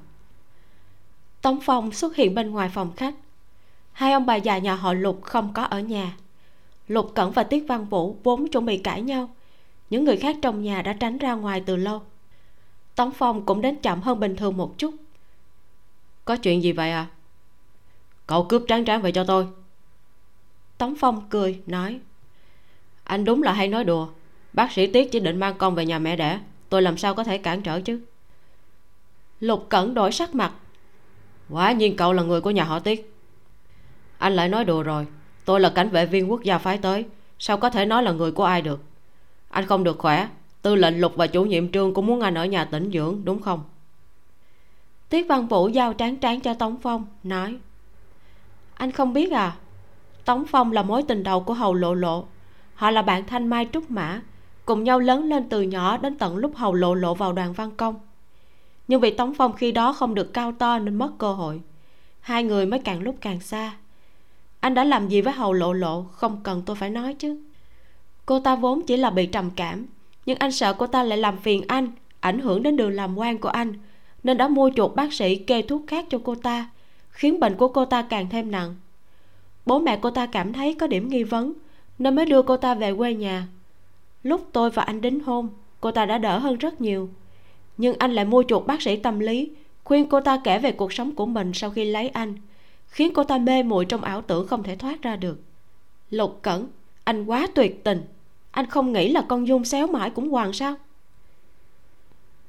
Tống phong xuất hiện bên ngoài phòng khách. Hai ông bà già nhà họ lục không có ở nhà. Lục cẩn và tiết văn vũ vốn chuẩn bị cãi nhau. Những người khác trong nhà đã tránh ra ngoài từ lâu tống phong cũng đến chậm hơn bình thường một chút. Có chuyện gì vậy à? Cậu cướp tráng tráng về cho tôi. Tống phong cười, nói, anh đúng là hay nói đùa. Bác sĩ tiết chỉ định mang con về nhà mẹ đẻ. Tôi làm sao có thể cản trở chứ? Lục cẩn đổi sắc mặt. Quả nhiên cậu là người của nhà họ tiết. Anh lại nói đùa rồi. Tôi là cảnh vệ viên quốc gia phái tới. Sao có thể nói là người của ai được? Anh không được khỏe tư lệnh lục và chủ nhiệm trương cũng muốn anh ở nhà tĩnh dưỡng, đúng không? Tiết văn vũ giao tráng tráng cho tống phong, nói, anh không biết à tống phong là mối tình đầu của hầu lộ lộ. Họ là bạn thanh mai trúc mã, cùng nhau lớn lên từ nhỏ đến tận lúc hầu lộ lộ vào đoàn văn công. Nhưng vì tống phong khi đó không được cao to nên mất cơ hội. Hai người mới càng lúc càng xa. Anh đã làm gì với hầu lộ lộ? Không cần tôi phải nói chứ. Cô ta vốn chỉ là bị trầm cảm nhưng anh sợ cô ta lại làm phiền anh, ảnh hưởng đến đường làm quan của anh, nên đã mua chuột bác sĩ kê thuốc khác cho cô ta, khiến bệnh của cô ta càng thêm nặng. Bố mẹ cô ta cảm thấy có điểm nghi vấn, nên mới đưa cô ta về quê nhà. Lúc tôi và anh đính hôn, cô ta đã đỡ hơn rất nhiều. Nhưng anh lại mua chuột bác sĩ tâm lý, khuyên cô ta kể về cuộc sống của mình sau khi lấy anh, khiến cô ta mê muội trong ảo tưởng không thể thoát ra được. Lục cẩn, anh quá tuyệt tình anh không nghĩ là con dung xéo mãi cũng hoàng sao?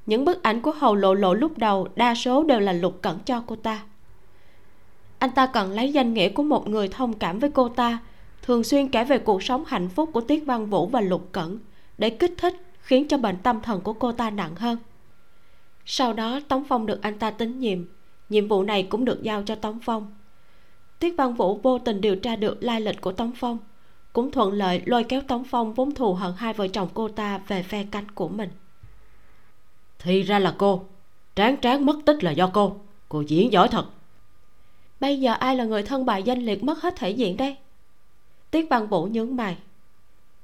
Những bức ảnh của hầu lộ lộ lúc đầu đa số đều là lục cẩn cho cô ta. Anh ta cần lấy danh nghĩa của một người thông cảm với cô ta, thường xuyên kể về cuộc sống hạnh phúc của tiết văn vũ và lục cẩn để kích thích, khiến cho bệnh tâm thần của cô ta nặng hơn. Sau đó, tống phong được anh ta tín nhiệm. Nhiệm vụ này cũng được giao cho tống phong. Tiết văn vũ vô tình điều tra được lai lịch của tống phong cũng thuận lợi lôi kéo tống phong vốn thù hận hai vợ chồng cô ta về phe cánh của mình. Thì ra là cô. Tráng tráng mất tích là do cô. Cô diễn giỏi thật. Bây giờ ai là người thân bại danh liệt mất hết thể diện đây? Tiết văn vũ nhướng mày.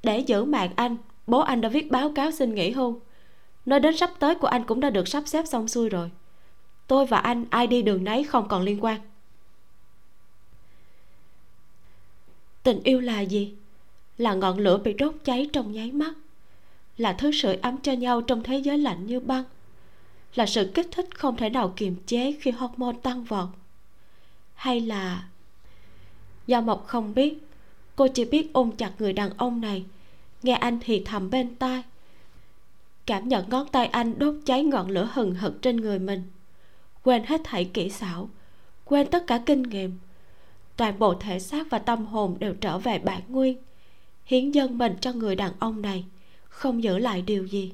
Để giữ mạng anh bố anh đã viết báo cáo xin nghỉ hưu. Nơi đến sắp tới của anh cũng đã được sắp xếp xong xuôi rồi. Tôi và anh ai đi đường nấy không còn liên quan. Tình yêu là gì là ngọn lửa bị đốt cháy trong nháy mắt, là thứ sưởi ấm cho nhau trong thế giới lạnh như băng, là sự kích thích không thể nào kiềm chế khi hormone tăng vọt. Hay là, do mộc không biết, cô chỉ biết ôm chặt người đàn ông này, nghe anh thì thầm bên tai, cảm nhận ngón tay anh đốt cháy ngọn lửa hừng hực trên người mình. Quên hết thảy kỹ xảo, quên tất cả kinh nghiệm, toàn bộ thể xác và tâm hồn đều trở về bản nguyên hiến dâng mình cho người đàn ông này, không giữ lại điều gì.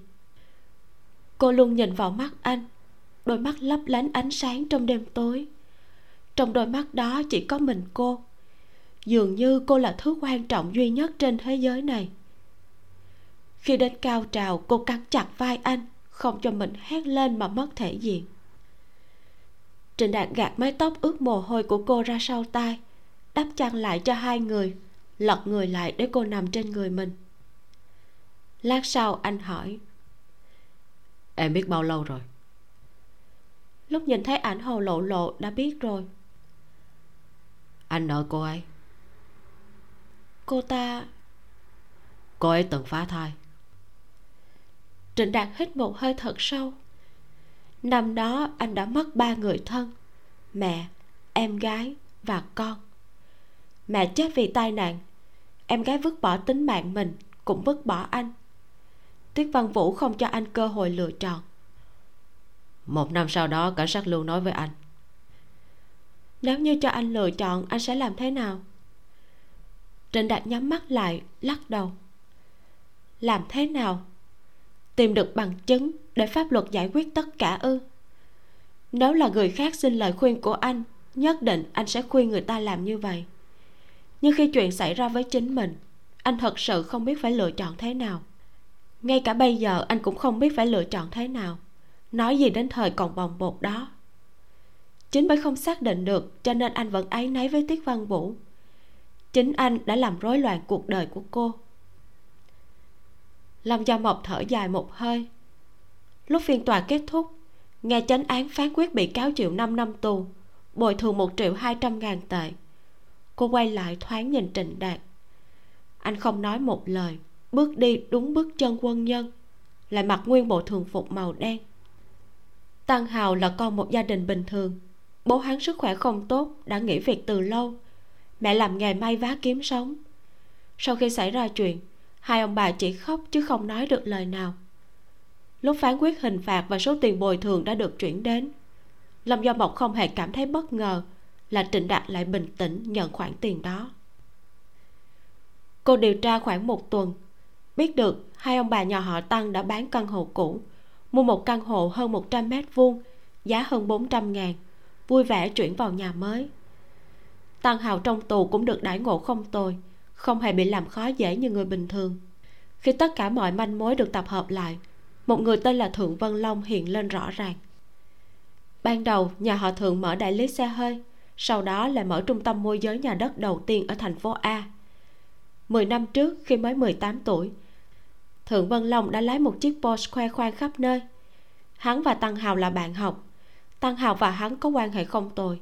Cô luôn nhìn vào mắt anh, đôi mắt lấp lánh ánh sáng trong đêm tối. Trong đôi mắt đó chỉ có mình cô, dường như cô là thứ quan trọng duy nhất trên thế giới này. Khi đến cao trào, cô cắn chặt vai anh, không cho mình hét lên mà mất thể diện. Trịnh đạt gạt mái tóc ướt mồ hôi của cô ra sau tai, đắp chăn lại cho hai người lật người lại để cô nằm trên người mình. Lát sau anh hỏi, em biết bao lâu rồi? Lúc nhìn thấy ảnh hồ lộ lộ đã biết rồi. Anh nợ cô ấy. Cô ta cô ấy từng phá thai. Trịnh đạt hít một hơi thật sâu. Năm đó anh đã mất ba người thân, mẹ, em gái và con mẹ chết vì tai nạn. Em gái vứt bỏ tính mạng mình cũng vứt bỏ anh. Tiết văn vũ không cho anh cơ hội lựa chọn. Một năm sau đó cảnh sát lưu nói với anh. Nếu như cho anh lựa chọn anh sẽ làm thế nào? Trịnh đạt nhắm mắt lại lắc đầu. Làm thế nào? Tìm được bằng chứng để pháp luật giải quyết tất cả ư? Nếu là người khác xin lời khuyên của anh nhất định anh sẽ khuyên người ta làm như vậy nhưng khi chuyện xảy ra với chính mình, anh thật sự không biết phải lựa chọn thế nào. Ngay cả bây giờ, anh cũng không biết phải lựa chọn thế nào. Nói gì đến thời còn bồng bột đó. Chính bởi không xác định được, cho nên anh vẫn áy náy với tiết văn vũ. Chính anh đã làm rối loạn cuộc đời của cô. Lâm gia mộc thở dài một hơi. Lúc phiên tòa kết thúc, nghe chánh án phán quyết bị cáo chịu 5 năm tù, bồi thường một triệu hai trăm ngàn tệ cô quay lại thoáng nhìn trịnh đạt. Anh không nói một lời, bước đi đúng bước chân quân nhân, lại mặc nguyên bộ thường phục màu đen. Tăng hào là con một gia đình bình thường, bố hắn sức khỏe không tốt, đã nghỉ việc từ lâu. Mẹ làm nghề may vá kiếm sống. Sau khi xảy ra chuyện, hai ông bà chỉ khóc chứ không nói được lời nào. Lúc phán quyết hình phạt và số tiền bồi thường đã được chuyển đến, lâm do mộc không hề cảm thấy bất ngờ là trịnh đạt lại bình tĩnh nhận khoản tiền đó. Cô điều tra khoảng một tuần, biết được hai ông bà nhà họ tăng đã bán căn hộ cũ, mua một căn hộ hơn 100 mét vuông, giá hơn 400 ngàn, vui vẻ chuyển vào nhà mới. Tăng hào trong tù cũng được đãi ngộ không tồi, không hề bị làm khó dễ như người bình thường. Khi tất cả mọi manh mối được tập hợp lại, một người tên là thượng vân long hiện lên rõ ràng. Ban đầu, nhà họ thượng mở đại lý xe hơi sau đó lại mở trung tâm môi giới nhà đất đầu tiên ở thành phố a. Mười năm trước, khi mới 18 tuổi, thượng vân long đã lái một chiếc porsche khoe khoang khắp nơi. Hắn và tăng hào là bạn học. Tăng hào và hắn có quan hệ không tồi.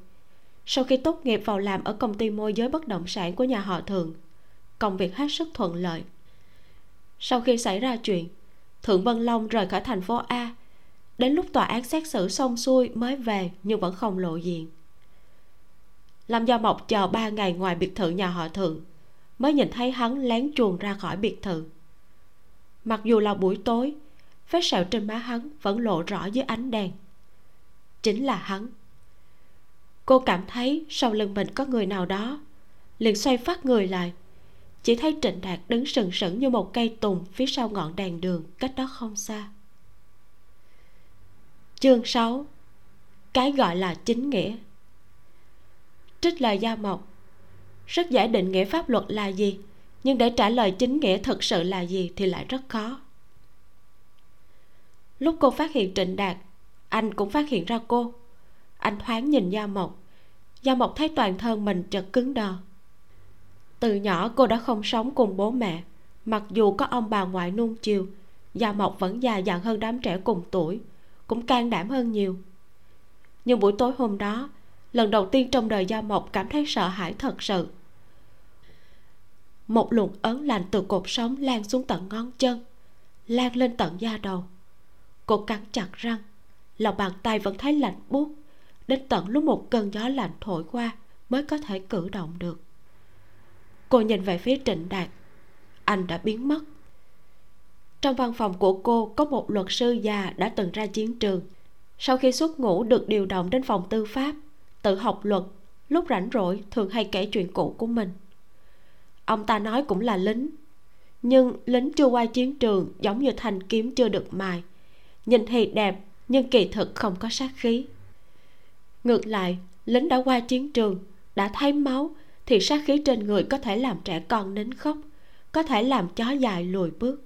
Sau khi tốt nghiệp vào làm ở công ty môi giới bất động sản của nhà họ thượng, công việc hết sức thuận lợi. Sau khi xảy ra chuyện, thượng vân long rời khỏi thành phố a. Đến lúc tòa án xét xử xong xuôi mới về nhưng vẫn không lộ diện lâm do mộc chờ ba ngày ngoài biệt thự nhà họ thượng, mới nhìn thấy hắn lén chuồn ra khỏi biệt thự. Mặc dù là buổi tối, vết sẹo trên má hắn vẫn lộ rõ dưới ánh đèn. Chính là hắn. Cô cảm thấy sau lưng mình có người nào đó, liền xoay phát người lại, chỉ thấy trịnh đạt đứng sừng sững như một cây tùng phía sau ngọn đèn đường cách đó không xa. Chương 6 cái gọi là chính nghĩa trích lời gia mộc. Rất giải định nghĩa pháp luật là gì, nhưng để trả lời chính nghĩa thực sự là gì thì lại rất khó. Lúc cô phát hiện trịnh đạt, anh cũng phát hiện ra cô. Anh thoáng nhìn gia mộc. Gia mộc thấy toàn thân mình chợt cứng đờ. Từ nhỏ cô đã không sống cùng bố mẹ. Mặc dù có ông bà ngoại nuông chiều gia mộc vẫn già dặn hơn đám trẻ cùng tuổi, cũng can đảm hơn nhiều. Nhưng buổi tối hôm đó lần đầu tiên trong đời gia mộc cảm thấy sợ hãi thật sự. Một luồng ớn lạnh từ cột sống lan xuống tận ngón chân, lan lên tận da đầu. Cô cắn chặt răng, lòng bàn tay vẫn thấy lạnh buốt, đến tận lúc một cơn gió lạnh thổi qua mới có thể cử động được. Cô nhìn về phía trịnh đạt, anh đã biến mất. Trong văn phòng của cô có một luật sư già đã từng ra chiến trường. Sau khi xuất ngũ được điều động đến phòng tư pháp tự học luật, lúc rảnh rỗi thường hay kể chuyện cũ của mình. Ông ta nói cũng là lính, nhưng lính chưa qua chiến trường giống như thanh kiếm chưa được mài. Nhìn thì đẹp, nhưng kỳ thực không có sát khí. Ngược lại, lính đã qua chiến trường, đã thấy máu, thì sát khí trên người có thể làm trẻ con nín khóc, có thể làm chó dài lùi bước.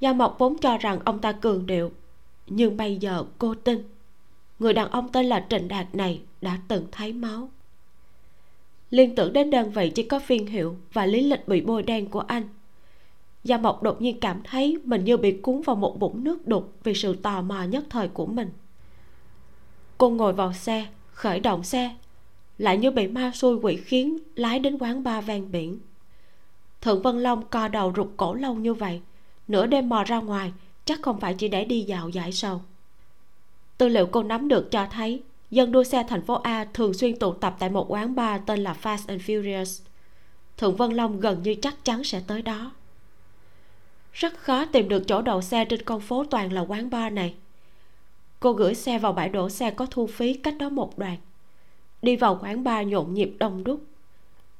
Gia mộc vốn cho rằng ông ta cường điệu, nhưng bây giờ cô tin người đàn ông tên là trịnh đạt này đã từng thấy máu. Liên tưởng đến đơn vị chỉ có phiên hiệu và lý lịch bị bôi đen của anh. Gia mộc đột nhiên cảm thấy mình như bị cuốn vào một vũng nước đục vì sự tò mò nhất thời của mình. Cô ngồi vào xe, khởi động xe, lại như bị ma xui quỷ khiến lái đến quán ba ven biển. Thượng vân long co đầu rụt cổ lâu như vậy, nửa đêm mò ra ngoài, chắc không phải chỉ để đi dạo giải sầu tư liệu cô nắm được cho thấy, dân đua xe thành phố a thường xuyên tụ tập tại một quán bar tên là fast and furious. Thượng vân long gần như chắc chắn sẽ tới đó. Rất khó tìm được chỗ đậu xe trên con phố toàn là quán bar này. Cô gửi xe vào bãi đổ xe có thu phí cách đó một đoạn. Đi vào quán bar nhộn nhịp đông đúc.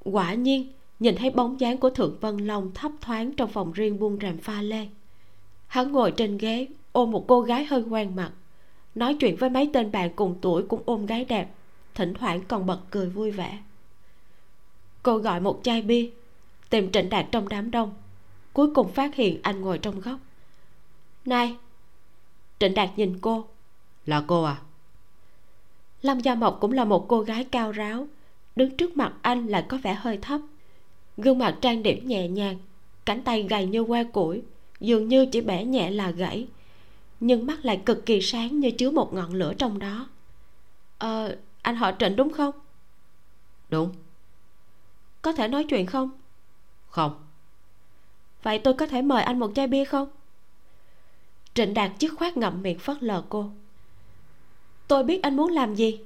Quả nhiên, nhìn thấy bóng dáng của thượng vân long thấp thoáng trong phòng riêng buông rèm pha lê. Hắn ngồi trên ghế, ôm một cô gái hơi quen mặt nói chuyện với mấy tên bạn cùng tuổi cũng ôm gái đẹp thỉnh thoảng còn bật cười vui vẻ. Cô gọi một chai bia tìm trịnh đạt trong đám đông cuối cùng phát hiện anh ngồi trong góc. Này! Trịnh đạt nhìn cô. Là cô à? Lâm gia mộc cũng là một cô gái cao ráo đứng trước mặt anh lại có vẻ hơi thấp. Gương mặt trang điểm nhẹ nhàng cánh tay gầy như que củi dường như chỉ bẻ nhẹ là gãy nhưng mắt lại cực kỳ sáng như chứa một ngọn lửa trong đó. Ờ anh họ trịnh đúng không? Đúng. Có thể nói chuyện không? Không. Vậy tôi có thể mời anh một chai bia không? Trịnh đạt dứt khoát ngậm miệng phớt lờ cô. Tôi biết anh muốn làm gì.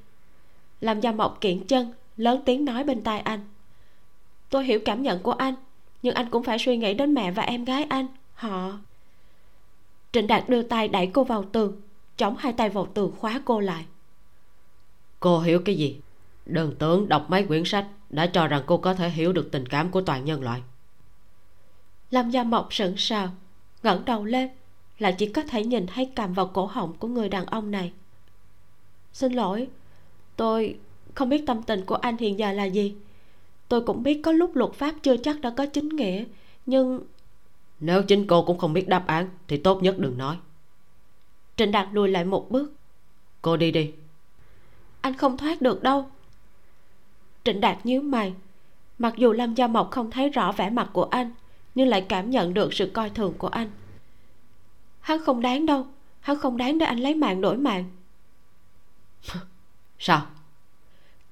Làm gia mộc kiện chân lớn tiếng nói bên tai anh. Tôi hiểu cảm nhận của anh nhưng anh cũng phải suy nghĩ đến mẹ và em gái anh họ trịnh đạt đưa tay đẩy cô vào tường chống hai tay vào tường khóa cô lại. Cô hiểu cái gì? Đừng tưởng đọc mấy quyển sách đã cho rằng cô có thể hiểu được tình cảm của toàn nhân loại. Lâm gia mộc sững sờ ngẩng đầu lên lại chỉ có thể nhìn thấy cầm vào cổ họng của người đàn ông này. Xin lỗi tôi không biết tâm tình của anh hiện giờ là gì. Tôi cũng biết có lúc luật pháp chưa chắc đã có chính nghĩa nhưng nếu chính cô cũng không biết đáp án thì tốt nhất đừng nói. Trịnh đạt lùi lại một bước. Cô đi đi. Anh không thoát được đâu. Trịnh đạt nhíu mày. Mặc dù lâm gia mộc không thấy rõ vẻ mặt của anh nhưng lại cảm nhận được sự coi thường của anh. Hắn không đáng đâu. Hắn không đáng để anh lấy mạng đổi mạng. Sao?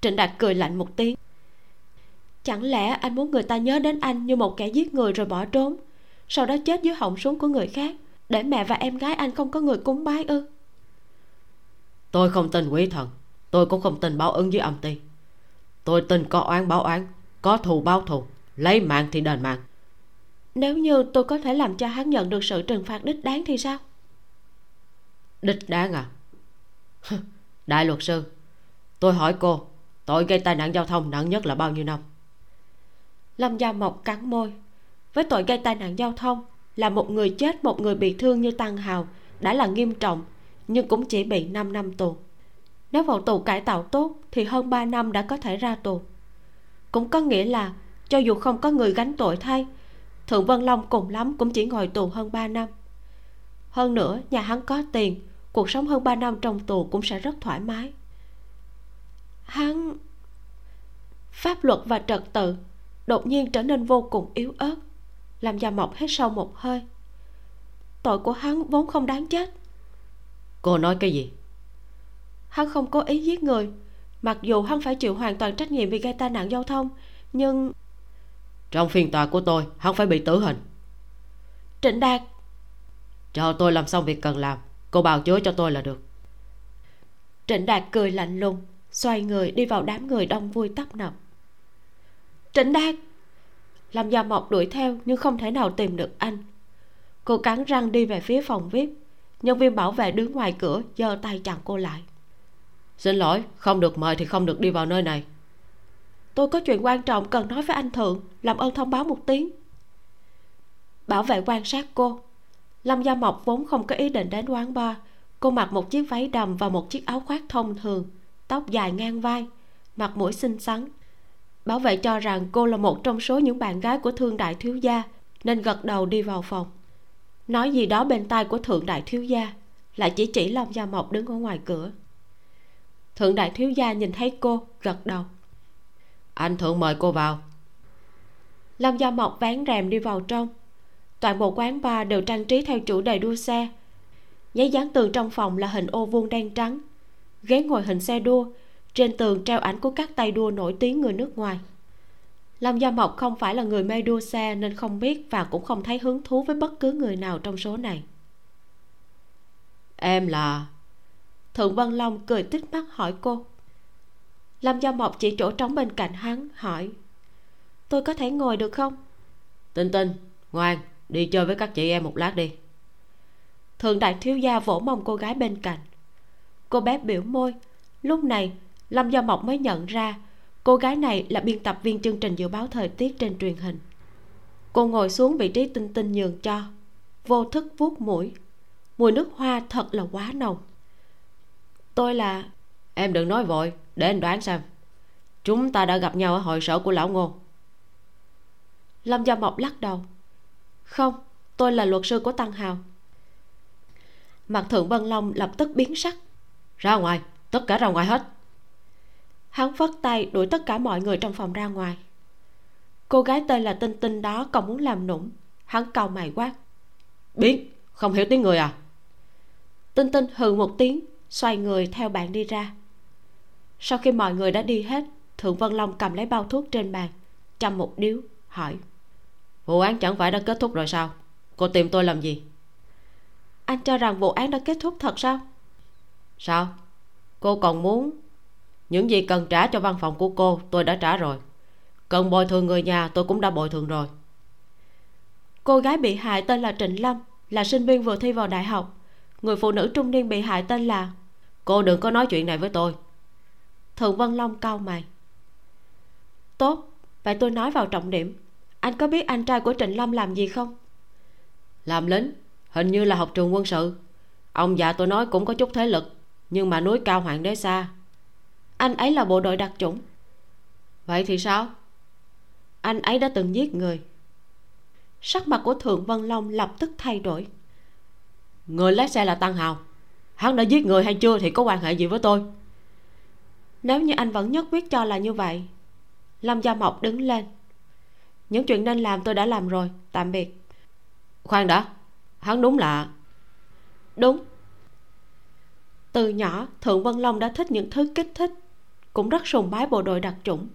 Trịnh đạt cười lạnh một tiếng. Chẳng lẽ anh muốn người ta nhớ đến anh như một kẻ giết người rồi bỏ trốn sau đó chết dưới họng súng của người khác. Để mẹ và em gái anh không có người cúng bái ư? Tôi không tin quý thần. Tôi cũng không tin báo ứng với âm ti. Tôi tin có oán báo oán có thù báo thù lấy mạng thì đền mạng. Nếu như tôi có thể làm cho hắn nhận được sự trừng phạt đích đáng thì sao? Đích đáng à? Đại luật sư tôi hỏi cô tội gây tai nạn giao thông nặng nhất là bao nhiêu năm? Lâm gia mộc cắn môi với tội gây tai nạn giao thông, là một người chết, một người bị thương như tăng hào, đã là nghiêm trọng, nhưng cũng chỉ bị 5 năm tù. Nếu vào tù cải tạo tốt, thì hơn 3 năm đã có thể ra tù. Cũng có nghĩa là, cho dù không có người gánh tội thay, thượng vân long cùng lắm cũng chỉ ngồi tù hơn 3 năm. Hơn nữa, nhà hắn có tiền, cuộc sống hơn 3 năm trong tù cũng sẽ rất thoải mái. Hắn, pháp luật và trật tự đột nhiên trở nên vô cùng yếu ớt làm già mộc hết sâu một hơi. Tội của hắn vốn không đáng chết. Cô nói cái gì? Hắn không cố ý giết người. Mặc dù hắn phải chịu hoàn toàn trách nhiệm vì gây tai nạn giao thông nhưng trong phiên tòa của tôi hắn phải bị tử hình. Trịnh đạt. Chờ tôi làm xong việc cần làm cô bào chữa cho tôi là được. Trịnh đạt cười lạnh lùng xoay người đi vào đám người đông vui tấp nập. Trịnh đạt làm gia mộc đuổi theo nhưng không thể nào tìm được anh. Cô cắn răng đi về phía phòng vip. Nhân viên bảo vệ đứng ngoài cửa giơ tay chặn cô lại. Xin lỗi không được mời thì không được đi vào nơi này. Tôi có chuyện quan trọng cần nói với anh thượng làm ơn thông báo một tiếng. Bảo vệ quan sát cô. Lâm gia mộc vốn không có ý định đến quán bar. Cô mặc một chiếc váy đầm và một chiếc áo khoác thông thường tóc dài ngang vai mặt mũi xinh xắn bảo vệ cho rằng cô là một trong số những bạn gái của thương đại thiếu gia nên gật đầu đi vào phòng. Nói gì đó bên tai của thượng đại thiếu gia lại chỉ chỉ long gia mộc đứng ở ngoài cửa. Thượng đại thiếu gia nhìn thấy cô gật đầu. Anh thượng mời cô vào. Lâm gia mộc vén rèm đi vào trong. Toàn bộ quán bar đều trang trí theo chủ đề đua xe. Giấy dán tường trong phòng là hình ô vuông đen trắng. Ghế ngồi hình xe đua trên tường treo ảnh của các tay đua nổi tiếng người nước ngoài. Lâm gia mộc không phải là người mê đua xe nên không biết và cũng không thấy hứng thú với bất cứ người nào trong số này. Em là thượng vân long cười tích mắt hỏi cô. Lâm gia mộc chỉ chỗ trống bên cạnh hắn hỏi tôi có thể ngồi được không? Tinh tinh ngoan đi chơi với các chị em một lát đi. Thượng đại thiếu gia vỗ mông cô gái bên cạnh. Cô bé biểu môi lúc này lâm gia mộc mới nhận ra cô gái này là biên tập viên chương trình dự báo thời tiết trên truyền hình. Cô ngồi xuống vị trí tinh tinh nhường cho vô thức vuốt mũi. Mùi nước hoa thật là quá nồng. Tôi là em đừng nói vội để anh đoán xem. Chúng ta đã gặp nhau ở hội sở của lão ngô. Lâm gia mộc lắc đầu. Không tôi là luật sư của tăng hào. Mặt thượng vân long lập tức biến sắc. Ra ngoài tất cả ra ngoài hết hắn vất tay đuổi tất cả mọi người trong phòng ra ngoài. Cô gái tên là tinh tinh đó còn muốn làm nũng. Hắn cầu mày quát. Biến không hiểu tiếng người à? Tinh tinh hừ một tiếng, xoay người theo bạn đi ra. Sau khi mọi người đã đi hết, thượng vân long cầm lấy bao thuốc trên bàn chăm một điếu, hỏi. Vụ án chẳng phải đã kết thúc rồi sao? Cô tìm tôi làm gì? Anh cho rằng vụ án đã kết thúc thật sao? Sao? Cô còn muốn những gì cần trả cho văn phòng của cô, tôi đã trả rồi. Cần bồi thường người nhà, tôi cũng đã bồi thường rồi. Cô gái bị hại tên là trịnh lâm, là sinh viên vừa thi vào đại học. Người phụ nữ trung niên bị hại tên là cô đừng có nói chuyện này với tôi. Thượng vân long cau mày. Tốt, vậy tôi nói vào trọng điểm. Anh có biết anh trai của trịnh lâm làm gì không? Làm lính, hình như là học trường quân sự. Ông già tôi nói cũng có chút thế lực, nhưng mà núi cao hoàng đế xa anh ấy là bộ đội đặc chủng. Vậy thì sao? Anh ấy đã từng giết người. Sắc mặt của thượng vân long lập tức thay đổi. Người lái xe là tăng hào. Hắn đã giết người hay chưa thì có quan hệ gì với tôi? Nếu như anh vẫn nhất quyết cho là như vậy lâm gia mộc đứng lên. Những chuyện nên làm tôi đã làm rồi tạm biệt. Khoan đã. Hắn đúng là đúng. Từ nhỏ thượng vân long đã thích những thứ kích thích cũng rất sùng bái bộ đội đặc chủng.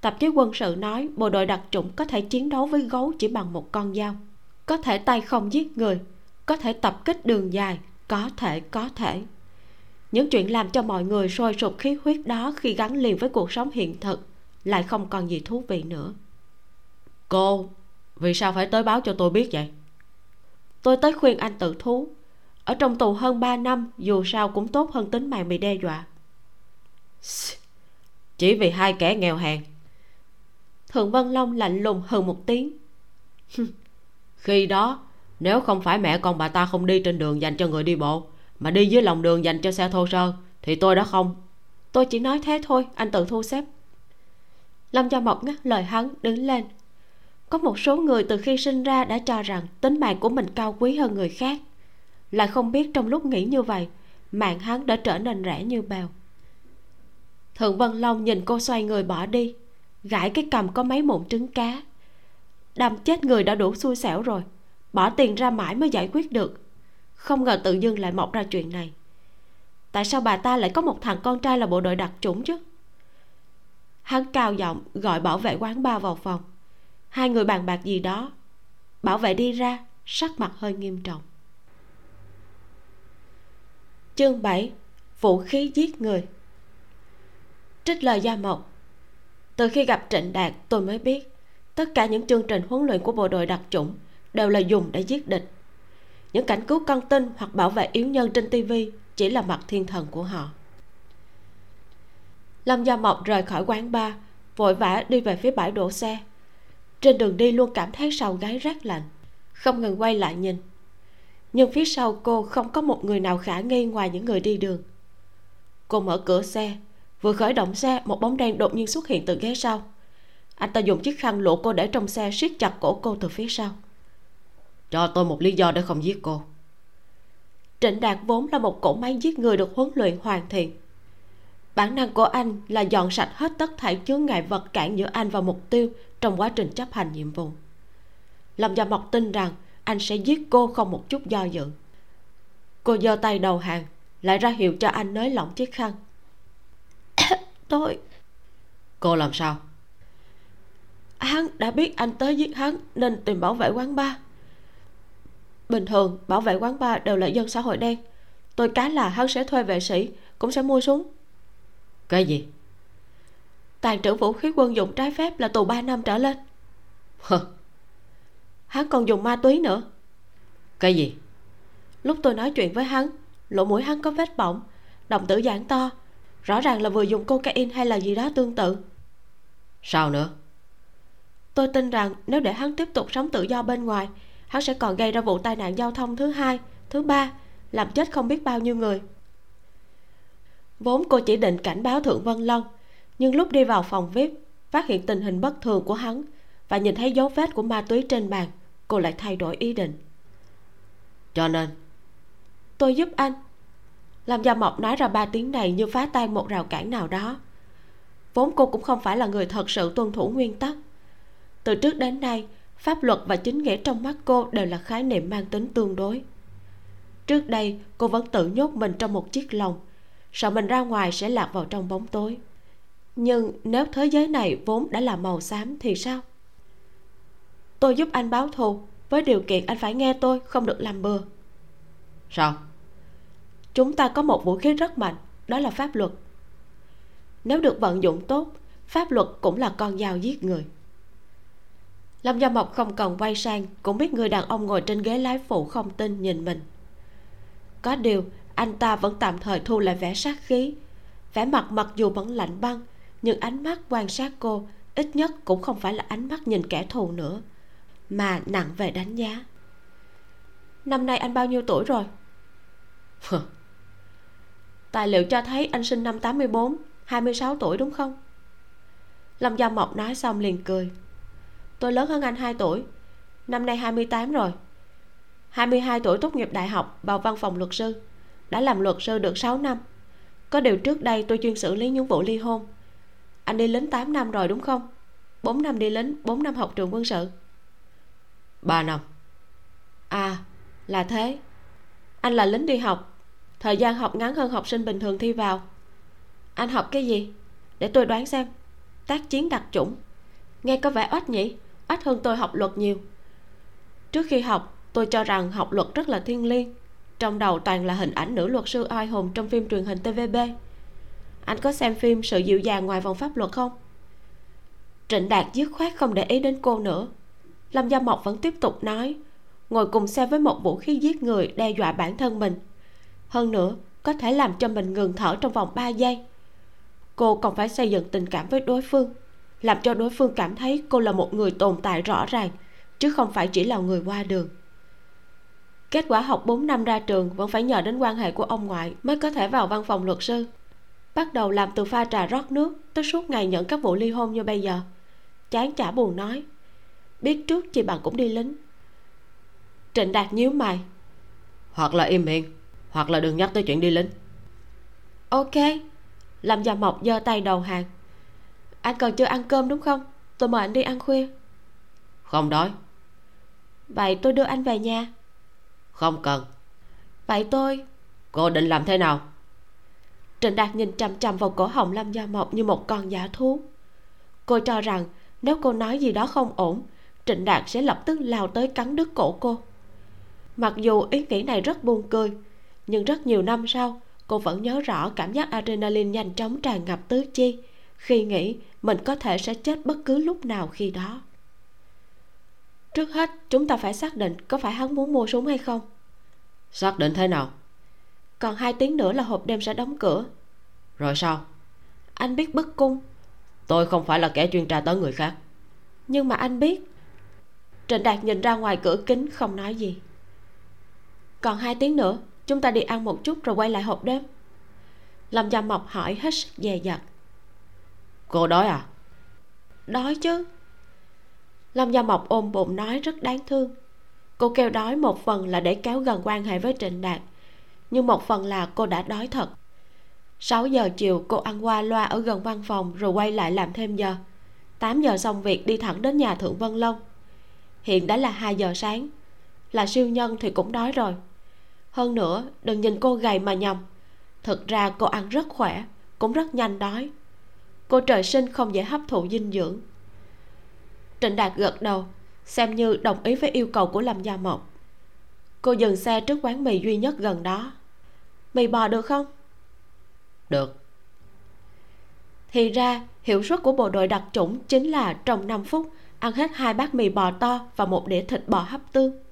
Tạp chí quân sự nói bộ đội đặc chủng có thể chiến đấu với gấu chỉ bằng một con dao có thể tay không giết người có thể tập kích đường dài có thể có thể. Những chuyện làm cho mọi người sôi sục khí huyết đó khi gắn liền với cuộc sống hiện thực lại không còn gì thú vị nữa. Cô vì sao phải tới báo cho tôi biết vậy? Tôi tới khuyên anh tự thú. Ở trong tù hơn 3 năm dù sao cũng tốt hơn tính mạng bị đe dọa chỉ vì hai kẻ nghèo hèn. Thượng vân long lạnh lùng hừ một tiếng. Khi đó, nếu không phải mẹ con bà ta không đi trên đường dành cho người đi bộ, mà đi dưới lòng đường dành cho xe thô sơ, thì tôi đã không. Tôi chỉ nói thế thôi, anh tự thu xếp. Lâm gia mộc ngắt lời hắn, đứng lên. Có một số người từ khi sinh ra đã cho rằng tính mạng của mình cao quý hơn người khác. Lại không biết trong lúc nghĩ như vậy, mạng hắn đã trở nên rẻ như bèo thượng vân long nhìn cô xoay người bỏ đi, gãi cái cầm có mấy mụn trứng cá. Đâm chết người đã đủ xui xẻo rồi, bỏ tiền ra mãi mới giải quyết được. Không ngờ tự dưng lại mọc ra chuyện này. Tại sao bà ta lại có một thằng con trai là bộ đội đặc chủng chứ? Hắn cao giọng gọi bảo vệ quán ba vào phòng. Hai người bàn bạc gì đó. Bảo vệ đi ra, sắc mặt hơi nghiêm trọng. Chương 7 vũ khí giết người trích lời gia mộc. Từ khi gặp trịnh đạt, tôi mới biết, tất cả những chương trình huấn luyện của bộ đội đặc chủng đều là dùng để giết địch. Những cảnh cứu con tin hoặc bảo vệ yếu nhân trên tivi chỉ là mặt thiên thần của họ. Lâm gia mộc rời khỏi quán bar, vội vã đi về phía bãi đổ xe. Trên đường đi luôn cảm thấy sau gáy rát lạnh, không ngừng quay lại nhìn. Nhưng phía sau cô không có một người nào khả nghi ngoài những người đi đường. Cô mở cửa xe vừa khởi động xe một bóng đen đột nhiên xuất hiện từ ghế sau. Anh ta dùng chiếc khăn lụa cô để trong xe siết chặt cổ cô từ phía sau. Cho tôi một lý do để không giết cô. Trịnh đạt vốn là một cỗ máy giết người được huấn luyện hoàn thiện. Bản năng của anh là dọn sạch hết tất thảy chướng ngại vật cản giữa anh và mục tiêu trong quá trình chấp hành nhiệm vụ. Lâm gia mộc tin rằng anh sẽ giết cô không một chút do dự. Cô giơ tay đầu hàng lại ra hiệu cho anh nới lỏng chiếc khăn tôi. Cô làm sao? Hắn đã biết anh tới giết hắn nên tìm bảo vệ quán bar. Bình thường bảo vệ quán bar đều là dân xã hội đen. Tôi cá là hắn sẽ thuê vệ sĩ cũng sẽ mua súng. Cái gì? Tàn trữ vũ khí quân dụng trái phép là tù 3 năm trở lên. Hắn còn dùng ma túy nữa. Cái gì? Lúc tôi nói chuyện với hắn lỗ mũi hắn có vết bỏng đồng tử giãn to rõ ràng là vừa dùng cocaine hay là gì đó tương tự. Sao nữa? Tôi tin rằng nếu để hắn tiếp tục sống tự do bên ngoài hắn sẽ còn gây ra vụ tai nạn giao thông thứ hai thứ ba làm chết không biết bao nhiêu người. Vốn cô chỉ định cảnh báo thượng vân long nhưng lúc đi vào phòng vip phát hiện tình hình bất thường của hắn và nhìn thấy dấu vết của ma túy trên bàn cô lại thay đổi ý định. Cho nên? Tôi giúp anh làm gia mộc nói ra ba tiếng này như phá tan một rào cản nào đó. Vốn cô cũng không phải là người thật sự tuân thủ nguyên tắc. Từ trước đến nay, pháp luật và chính nghĩa trong mắt cô đều là khái niệm mang tính tương đối. Trước đây, cô vẫn tự nhốt mình trong một chiếc lồng, sợ mình ra ngoài sẽ lạc vào trong bóng tối. Nhưng nếu thế giới này vốn đã là màu xám thì sao? Tôi giúp anh báo thù, với điều kiện anh phải nghe tôi, không được làm bừa. Sao? Chúng ta có một vũ khí rất mạnh, đó là pháp luật. Nếu được vận dụng tốt, pháp luật cũng là con dao giết người. Lâm gia mộc không cần quay sang, cũng biết người đàn ông ngồi trên ghế lái phụ không tin nhìn mình. Có điều, anh ta vẫn tạm thời thu lại vẻ sát khí. Vẻ mặt mặc dù vẫn lạnh băng, nhưng ánh mắt quan sát cô ít nhất cũng không phải là ánh mắt nhìn kẻ thù nữa, mà nặng về đánh giá. Năm nay anh bao nhiêu tuổi rồi? Tài liệu cho thấy anh sinh năm 84 26 tuổi đúng không? Lâm Gia Mộc nói xong liền cười. Tôi lớn hơn anh 2 tuổi Năm nay 28 rồi. 22 tuổi tốt nghiệp đại học vào văn phòng luật sư Đã làm luật sư được 6 năm. Có điều trước đây tôi chuyên xử lý những vụ ly hôn. Anh đi lính 8 năm rồi đúng không? 4 năm đi lính 4 năm học trường quân sự. 3 năm. À là thế. Anh là lính đi học thời gian học ngắn hơn học sinh bình thường thi vào. Anh học cái gì? Để tôi đoán xem. Tác chiến đặc chủng. Nghe có vẻ oách nhỉ? Oách hơn tôi học luật nhiều. Trước khi học, tôi cho rằng học luật rất là thiêng liêng. Trong đầu toàn là hình ảnh nữ luật sư oai hùng trong phim truyền hình tvb anh có xem phim sự dịu dàng ngoài vòng pháp luật không? Trịnh đạt dứt khoát không để ý đến cô nữa. Lâm gia mộc vẫn tiếp tục nói, ngồi cùng xe với một vũ khí giết người đe dọa bản thân mình hơn nữa, có thể làm cho mình ngừng thở trong vòng 3 giây. Cô còn phải xây dựng tình cảm với đối phương, làm cho đối phương cảm thấy cô là một người tồn tại rõ ràng, chứ không phải chỉ là người qua đường. Kết quả học 4 năm ra trường vẫn phải nhờ đến quan hệ của ông ngoại mới có thể vào văn phòng luật sư. Bắt đầu làm từ pha trà rót nước tới suốt ngày nhận các vụ ly hôn như bây giờ. Chán chả buồn nói, biết trước chị bạn cũng đi lính. Trịnh đạt nhíu mày. Hoặc là im miệng hoặc là đừng nhắc tới chuyện đi lính. Ok. Làm già mộc giơ tay đầu hàng. Anh còn chưa ăn cơm đúng không? Tôi mời anh đi ăn khuya. Không đói. Vậy tôi đưa anh về nhà. Không cần. Vậy tôi. Cô định làm thế nào? Trịnh đạt nhìn chằm chằm vào cổ họng lâm gia mộc như một con giả thú. Cô cho rằng nếu cô nói gì đó không ổn trịnh đạt sẽ lập tức lao tới cắn đứt cổ cô. Mặc dù ý nghĩ này rất buồn cười nhưng rất nhiều năm sau cô vẫn nhớ rõ cảm giác adrenaline nhanh chóng tràn ngập tứ chi khi nghĩ mình có thể sẽ chết bất cứ lúc nào khi đó. Trước hết chúng ta phải xác định có phải hắn muốn mua súng hay không. Xác định thế nào? Còn hai tiếng nữa là hộp đêm sẽ đóng cửa. Rồi sao? Anh biết bức cung. Tôi không phải là kẻ chuyên tra tấn người khác. Nhưng mà anh biết. Trịnh đạt nhìn ra ngoài cửa kính không nói gì. Còn hai tiếng nữa chúng ta đi ăn một chút rồi quay lại hộp đêm. Lâm gia mộc hỏi hết sức dè dặt. Cô đói à? Đói chứ. Lâm gia mộc ôm bụng nói rất đáng thương. Cô kêu đói một phần là để kéo gần quan hệ với trịnh đạt, nhưng một phần là cô đã đói thật. 6 giờ chiều, cô ăn qua loa ở gần văn phòng rồi quay lại làm thêm giờ. 8 giờ xong việc đi thẳng đến nhà thượng vân long. Hiện đã là 2 giờ sáng. Là siêu nhân thì cũng đói rồi hơn nữa đừng nhìn cô gầy mà nhầm. Thực ra cô ăn rất khỏe cũng rất nhanh đói. Cô trời sinh không dễ hấp thụ dinh dưỡng. Trịnh đạt gật đầu xem như đồng ý với yêu cầu của lâm gia mộc. Cô dừng xe trước quán mì duy nhất gần đó. Mì bò được không? Được. Thì ra hiệu suất của bộ đội đặc chủng chính là trong 5 phút ăn hết hai bát mì bò to và một đĩa thịt bò hấp tương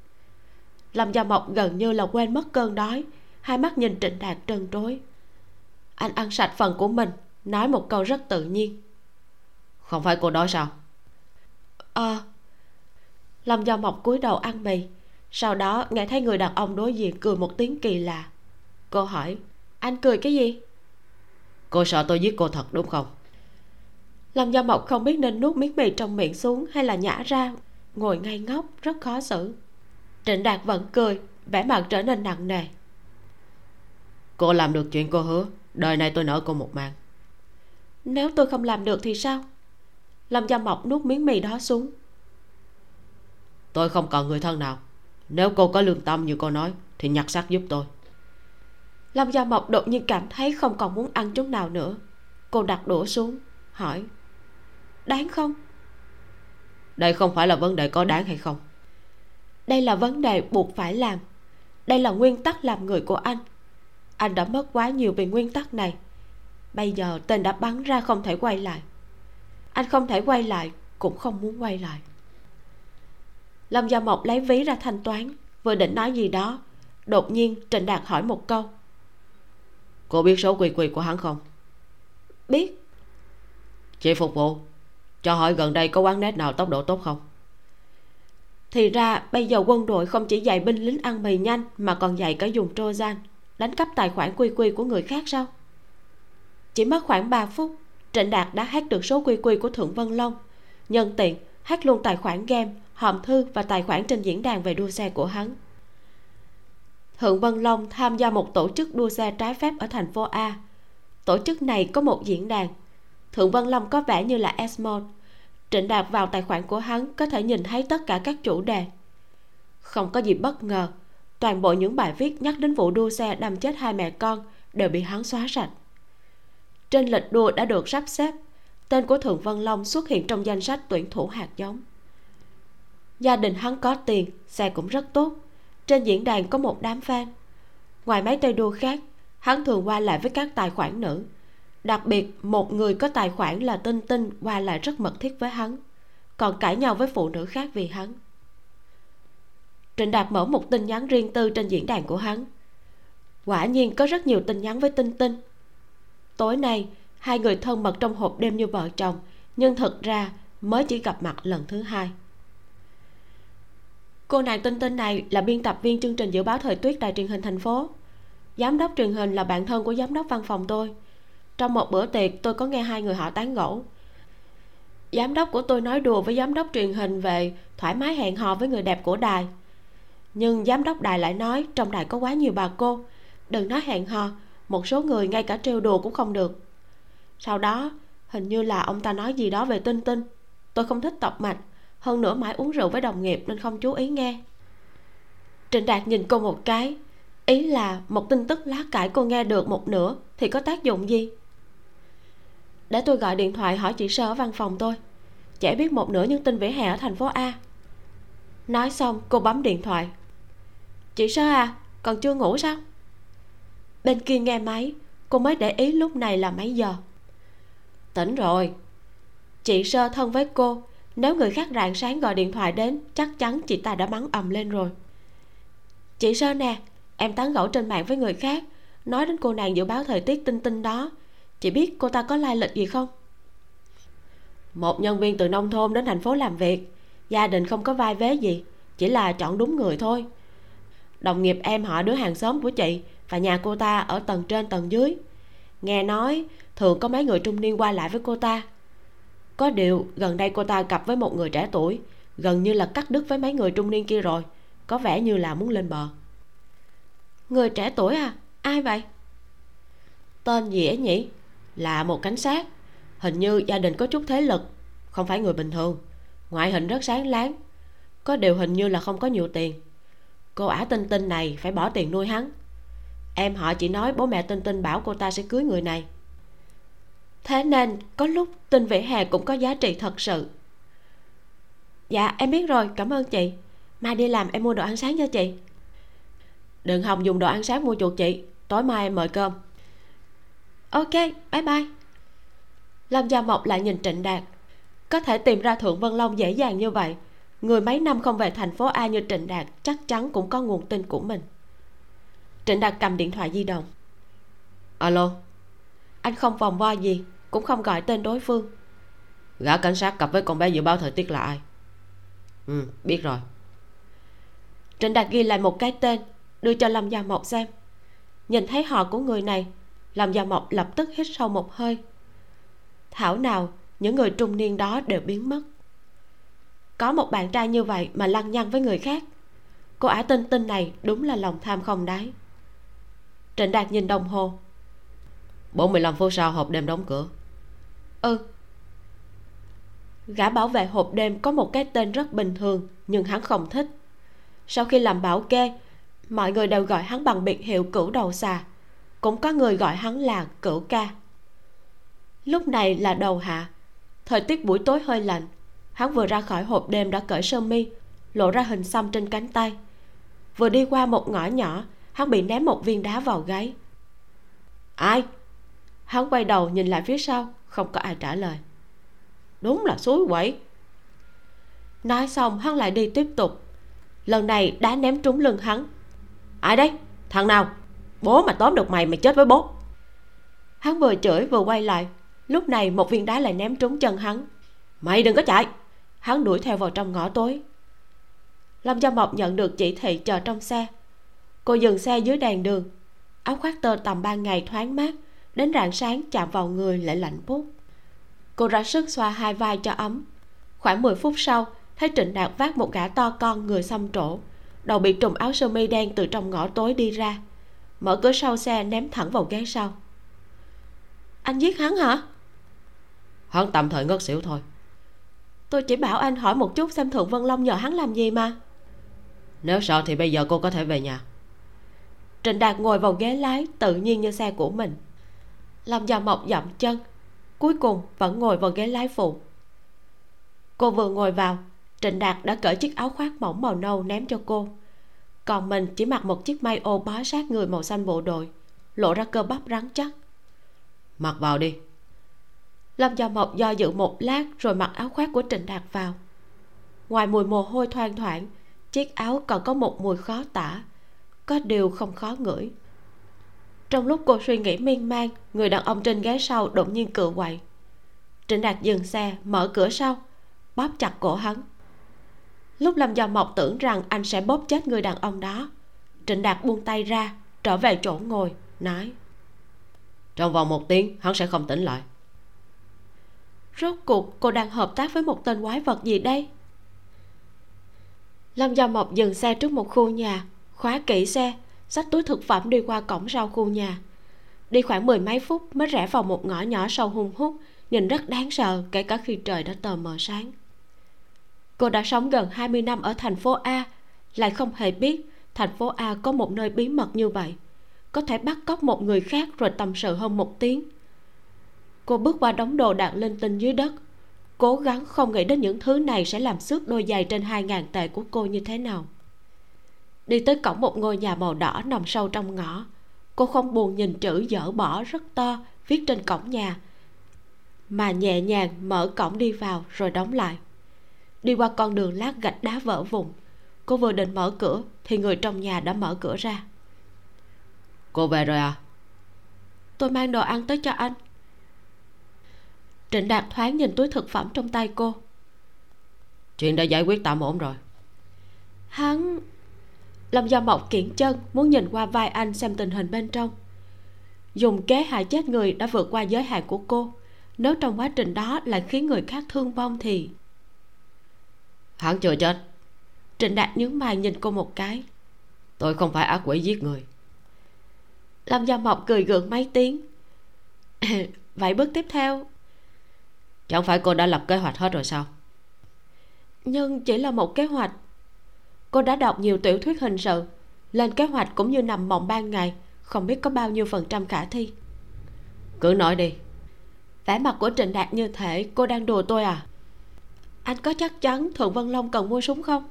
lâm gia mộc gần như là quên mất cơn đói. Hai mắt nhìn trịnh đạt trân trối. Anh ăn sạch phần của mình nói một câu rất tự nhiên. Không phải cô đói sao? Ờ. À, lâm gia mộc cúi đầu ăn mì. Sau đó nghe thấy người đàn ông đối diện cười một tiếng kỳ lạ. Cô hỏi anh cười cái gì? Cô sợ tôi giết cô thật đúng không? Lâm gia mộc không biết nên nuốt miếng mì trong miệng xuống hay là nhả ra ngồi ngay ngốc rất khó xử trịnh đạt vẫn cười vẻ mặt trở nên nặng nề. Cô làm được chuyện cô hứa đời này tôi nợ cô một mạng. Nếu tôi không làm được thì sao? Lâm gia mộc nuốt miếng mì đó xuống. Tôi không còn người thân nào. Nếu cô có lương tâm như cô nói thì nhặt xác giúp tôi. Lâm gia mộc đột nhiên cảm thấy không còn muốn ăn chút nào nữa. Cô đặt đũa xuống hỏi đáng không? Đây không phải là vấn đề có đáng hay không đây là vấn đề buộc phải làm. Đây là nguyên tắc làm người của anh. Anh đã mất quá nhiều vì nguyên tắc này. Bây giờ tên đã bắn ra không thể quay lại. Anh không thể quay lại cũng không muốn quay lại. Lâm gia mộc lấy ví ra thanh toán vừa định nói gì đó đột nhiên trịnh đạt hỏi một câu. Cô biết số quy quy của hắn không? Biết. Chị phục vụ cho hỏi gần đây có quán nét nào tốc độ tốt không thì ra, bây giờ quân đội không chỉ dạy binh lính ăn mì nhanh mà còn dạy cả dùng trojan đánh cắp tài khoản quy quy của người khác sao? Chỉ mất khoảng 3 phút, trịnh đạt đã hack được số quy quy của thượng vân long. Nhân tiện, hack luôn tài khoản game, hòm thư và tài khoản trên diễn đàn về đua xe của hắn. Thượng vân long tham gia một tổ chức đua xe trái phép ở thành phố a. Tổ chức này có một diễn đàn. Thượng vân long có vẻ như là esmond trịnh đạt vào tài khoản của hắn có thể nhìn thấy tất cả các chủ đề. Không có gì bất ngờ, toàn bộ những bài viết nhắc đến vụ đua xe đâm chết hai mẹ con đều bị hắn xóa sạch. Trên lịch đua đã được sắp xếp, tên của thượng vân long xuất hiện trong danh sách tuyển thủ hạt giống. Gia đình hắn có tiền, xe cũng rất tốt, trên diễn đàn có một đám fan. Ngoài mấy tay đua khác, hắn thường qua lại với các tài khoản nữ đặc biệt, một người có tài khoản là tinh tinh qua lại rất mật thiết với hắn. Còn cãi nhau với phụ nữ khác vì hắn. Trịnh đạt mở một tin nhắn riêng tư trên diễn đàn của hắn. Quả nhiên có rất nhiều tin nhắn với tinh tinh. Tối nay, hai người thân mật trong hộp đêm như vợ chồng, nhưng thực ra mới chỉ gặp mặt lần thứ hai. Cô nàng tinh tinh này là biên tập viên chương trình dự báo thời tiết đài truyền hình thành phố. Giám đốc truyền hình là bạn thân của giám đốc văn phòng tôi trong một bữa tiệc, tôi có nghe hai người họ tán gẫu. Giám đốc của tôi nói đùa với giám đốc truyền hình về thoải mái hẹn hò với người đẹp của đài. Nhưng giám đốc đài lại nói trong đài có quá nhiều bà cô. Đừng nói hẹn hò, một số người ngay cả trêu đùa cũng không được. Sau đó, hình như là ông ta nói gì đó về tinh tinh. Tôi không thích tọc mạch, hơn nữa mãi uống rượu với đồng nghiệp nên không chú ý nghe. Trịnh đạt nhìn cô một cái, ý là một tin tức lá cải cô nghe được một nửa thì có tác dụng gì? Để tôi gọi điện thoại hỏi chị sơ ở văn phòng tôi. Chả biết một nửa những tin vỉa hè ở thành phố a. Nói xong, cô bấm điện thoại. Chị sơ à còn chưa ngủ sao? Bên kia nghe máy, cô mới để ý lúc này là mấy giờ. Tỉnh rồi. Chị sơ thân với cô, nếu người khác rạng sáng gọi điện thoại đến, chắc chắn chị ta đã bắn ầm lên rồi. Chị sơ nè, em tán gẫu trên mạng với người khác, nói đến cô nàng dự báo thời tiết tinh tinh đó chị biết cô ta có lai lịch gì không? Một nhân viên từ nông thôn đến thành phố làm việc. Gia đình không có vai vế gì, chỉ là chọn đúng người thôi. Đồng nghiệp em họ đứa hàng xóm của chị và nhà cô ta ở tầng trên tầng dưới. Nghe nói, thường có mấy người trung niên qua lại với cô ta. Có điều, gần đây cô ta gặp với một người trẻ tuổi, gần như là cắt đứt với mấy người trung niên kia rồi. Có vẻ như là muốn lên bờ. Người trẻ tuổi à? Ai vậy? Tên gì ấy nhỉ? Là một cảnh sát. Hình như gia đình có chút thế lực, không phải người bình thường. Ngoại hình rất sáng láng, có điều hình như là không có nhiều tiền. Cô ả tinh tinh này phải bỏ tiền nuôi hắn. Em họ chỉ nói bố mẹ tinh tinh bảo cô ta sẽ cưới người này. Thế nên có lúc tình vỉa hè cũng có giá trị thật sự. Dạ em biết rồi, cảm ơn chị. Mai đi làm, em mua đồ ăn sáng cho chị. Đừng hòng dùng đồ ăn sáng mua chuột chị. Tối mai em mời cơm ok, bye bye. Lâm gia mộc lại nhìn trịnh đạt. Có thể tìm ra thượng vân long dễ dàng như vậy. Người mấy năm không về thành phố a như trịnh đạt chắc chắn cũng có nguồn tin của mình. Trịnh đạt cầm điện thoại di động. Alo? Anh không vòng vo gì, cũng không gọi tên đối phương. Gã cảnh sát cặp với con bé dự báo thời tiết là ai? Ừ biết rồi. Trịnh đạt ghi lại một cái tên, đưa cho lâm gia mộc xem. Nhìn thấy họ của người này làm gia mộc lập tức hít sâu một hơi. Thảo nào, những người trung niên đó đều biến mất. Có một bạn trai như vậy mà lăng nhăng với người khác. Cô ả tinh tinh này đúng là lòng tham không đáy. Trịnh đạt nhìn đồng hồ. 45 phút sau hộp đêm đóng cửa. Ừ. Gã bảo vệ hộp đêm có một cái tên rất bình thường, nhưng hắn không thích. Sau khi làm bảo kê, mọi người đều gọi hắn bằng biệt hiệu cửu đầu xà cũng có người gọi hắn là cửu ca. Lúc này là đầu hạ. Thời tiết buổi tối hơi lạnh. Hắn vừa ra khỏi hộp đêm đã cởi sơ mi, lộ ra hình xăm trên cánh tay. Vừa đi qua một ngõ nhỏ, hắn bị ném một viên đá vào gáy. Ai? Hắn quay đầu nhìn lại phía sau, không có ai trả lời. Đúng là suối quậy. Nói xong, hắn lại đi tiếp tục. Lần này đá ném trúng lưng hắn. Ai đấy? Thằng nào? Bố mà tóm được mày mày chết với bố. Hắn vừa chửi vừa quay lại. Lúc này một viên đá lại ném trúng chân hắn. Mày đừng có chạy. Hắn đuổi theo vào trong ngõ tối. Lâm gia mộc nhận được chỉ thị chờ trong xe. Cô dừng xe dưới đèn đường. Áo khoác tơ tầm ban ngày thoáng mát. Đến rạng sáng chạm vào người lại lạnh buốt. Cô ra sức xoa hai vai cho ấm. Khoảng 10 phút sau, thấy trịnh đạt vác một gã to con người xăm trổ. Đầu bị trùm áo sơ mi đen từ trong ngõ tối đi ra mở cửa sau xe ném thẳng vào ghế sau. Anh giết hắn hả? Hắn tạm thời ngất xỉu thôi. Tôi chỉ bảo anh hỏi một chút xem thượng vân long nhờ hắn làm gì mà. Nếu sợ thì bây giờ cô có thể về nhà. Trịnh đạt ngồi vào ghế lái tự nhiên như xe của mình. Lâm gia mộc dậm chân cuối cùng vẫn ngồi vào ghế lái phụ. Cô vừa ngồi vào trịnh đạt đã cởi chiếc áo khoác mỏng màu nâu ném cho cô còn mình chỉ mặc một chiếc may ô bó sát người màu xanh bộ đội lộ ra cơ bắp rắn chắc. Mặc vào đi. Lâm gia mộc do dự một lát rồi mặc áo khoác của trịnh đạt vào. Ngoài mùi mồ hôi thoang thoảng chiếc áo còn có một mùi khó tả có điều không khó ngửi. Trong lúc cô suy nghĩ miên man người đàn ông trên ghế sau đột nhiên cựa quậy. Trịnh đạt dừng xe mở cửa sau bóp chặt cổ hắn lúc lâm gia mộc tưởng rằng anh sẽ bóp chết người đàn ông đó trịnh đạt buông tay ra trở về chỗ ngồi nói. Trong vòng một tiếng hắn sẽ không tỉnh lại. Rốt cuộc cô đang hợp tác với một tên quái vật gì đây? Lâm gia mộc dừng xe trước một khu nhà khóa kỹ xe xách túi thực phẩm đi qua cổng sau khu nhà. Đi khoảng mười mấy phút mới rẽ vào một ngõ nhỏ sâu hung hút nhìn rất đáng sợ kể cả khi trời đã tờ mờ sáng cô đã sống gần 20 năm ở thành phố A. Lại không hề biết thành phố A có một nơi bí mật như vậy. Có thể bắt cóc một người khác rồi tâm sự hơn một tiếng. Cô bước qua đống đồ đạc linh tinh dưới đất, cố gắng không nghĩ đến những thứ này sẽ làm xước đôi giày trên hai ngàn tệ của cô như thế nào. Đi tới cổng một ngôi nhà màu đỏ nằm sâu trong ngõ. Cô không buồn nhìn chữ dở bỏ rất to viết trên cổng nhà, mà nhẹ nhàng mở cổng đi vào rồi đóng lại đi qua con đường lát gạch đá vỡ vụn cô vừa định mở cửa thì người trong nhà đã mở cửa ra. Cô về rồi à? Tôi mang đồ ăn tới cho anh. Trịnh đạt thoáng nhìn túi thực phẩm trong tay cô. Chuyện đã giải quyết tạm ổn rồi. Hắn lâm gia mộc kiển chân muốn nhìn qua vai anh xem tình hình bên trong. Dùng kế hại chết người đã vượt qua giới hạn của cô. Nếu trong quá trình đó lại khiến người khác thương vong thì hắn chưa chết. Trịnh đạt nhướng mày nhìn cô một cái. Tôi không phải ác quỷ giết người. Lâm gia mộc cười gượng mấy tiếng. Vậy bước tiếp theo. Chẳng phải cô đã lập kế hoạch hết rồi sao? Nhưng chỉ là một kế hoạch. Cô đã đọc nhiều tiểu thuyết hình sự, lên kế hoạch cũng như nằm mộng ban ngày, không biết có bao nhiêu phần trăm khả thi. Cứ nói đi. Vẻ mặt của trịnh đạt như thể cô đang đùa tôi à? Anh có chắc chắn thượng vân long cần mua súng không?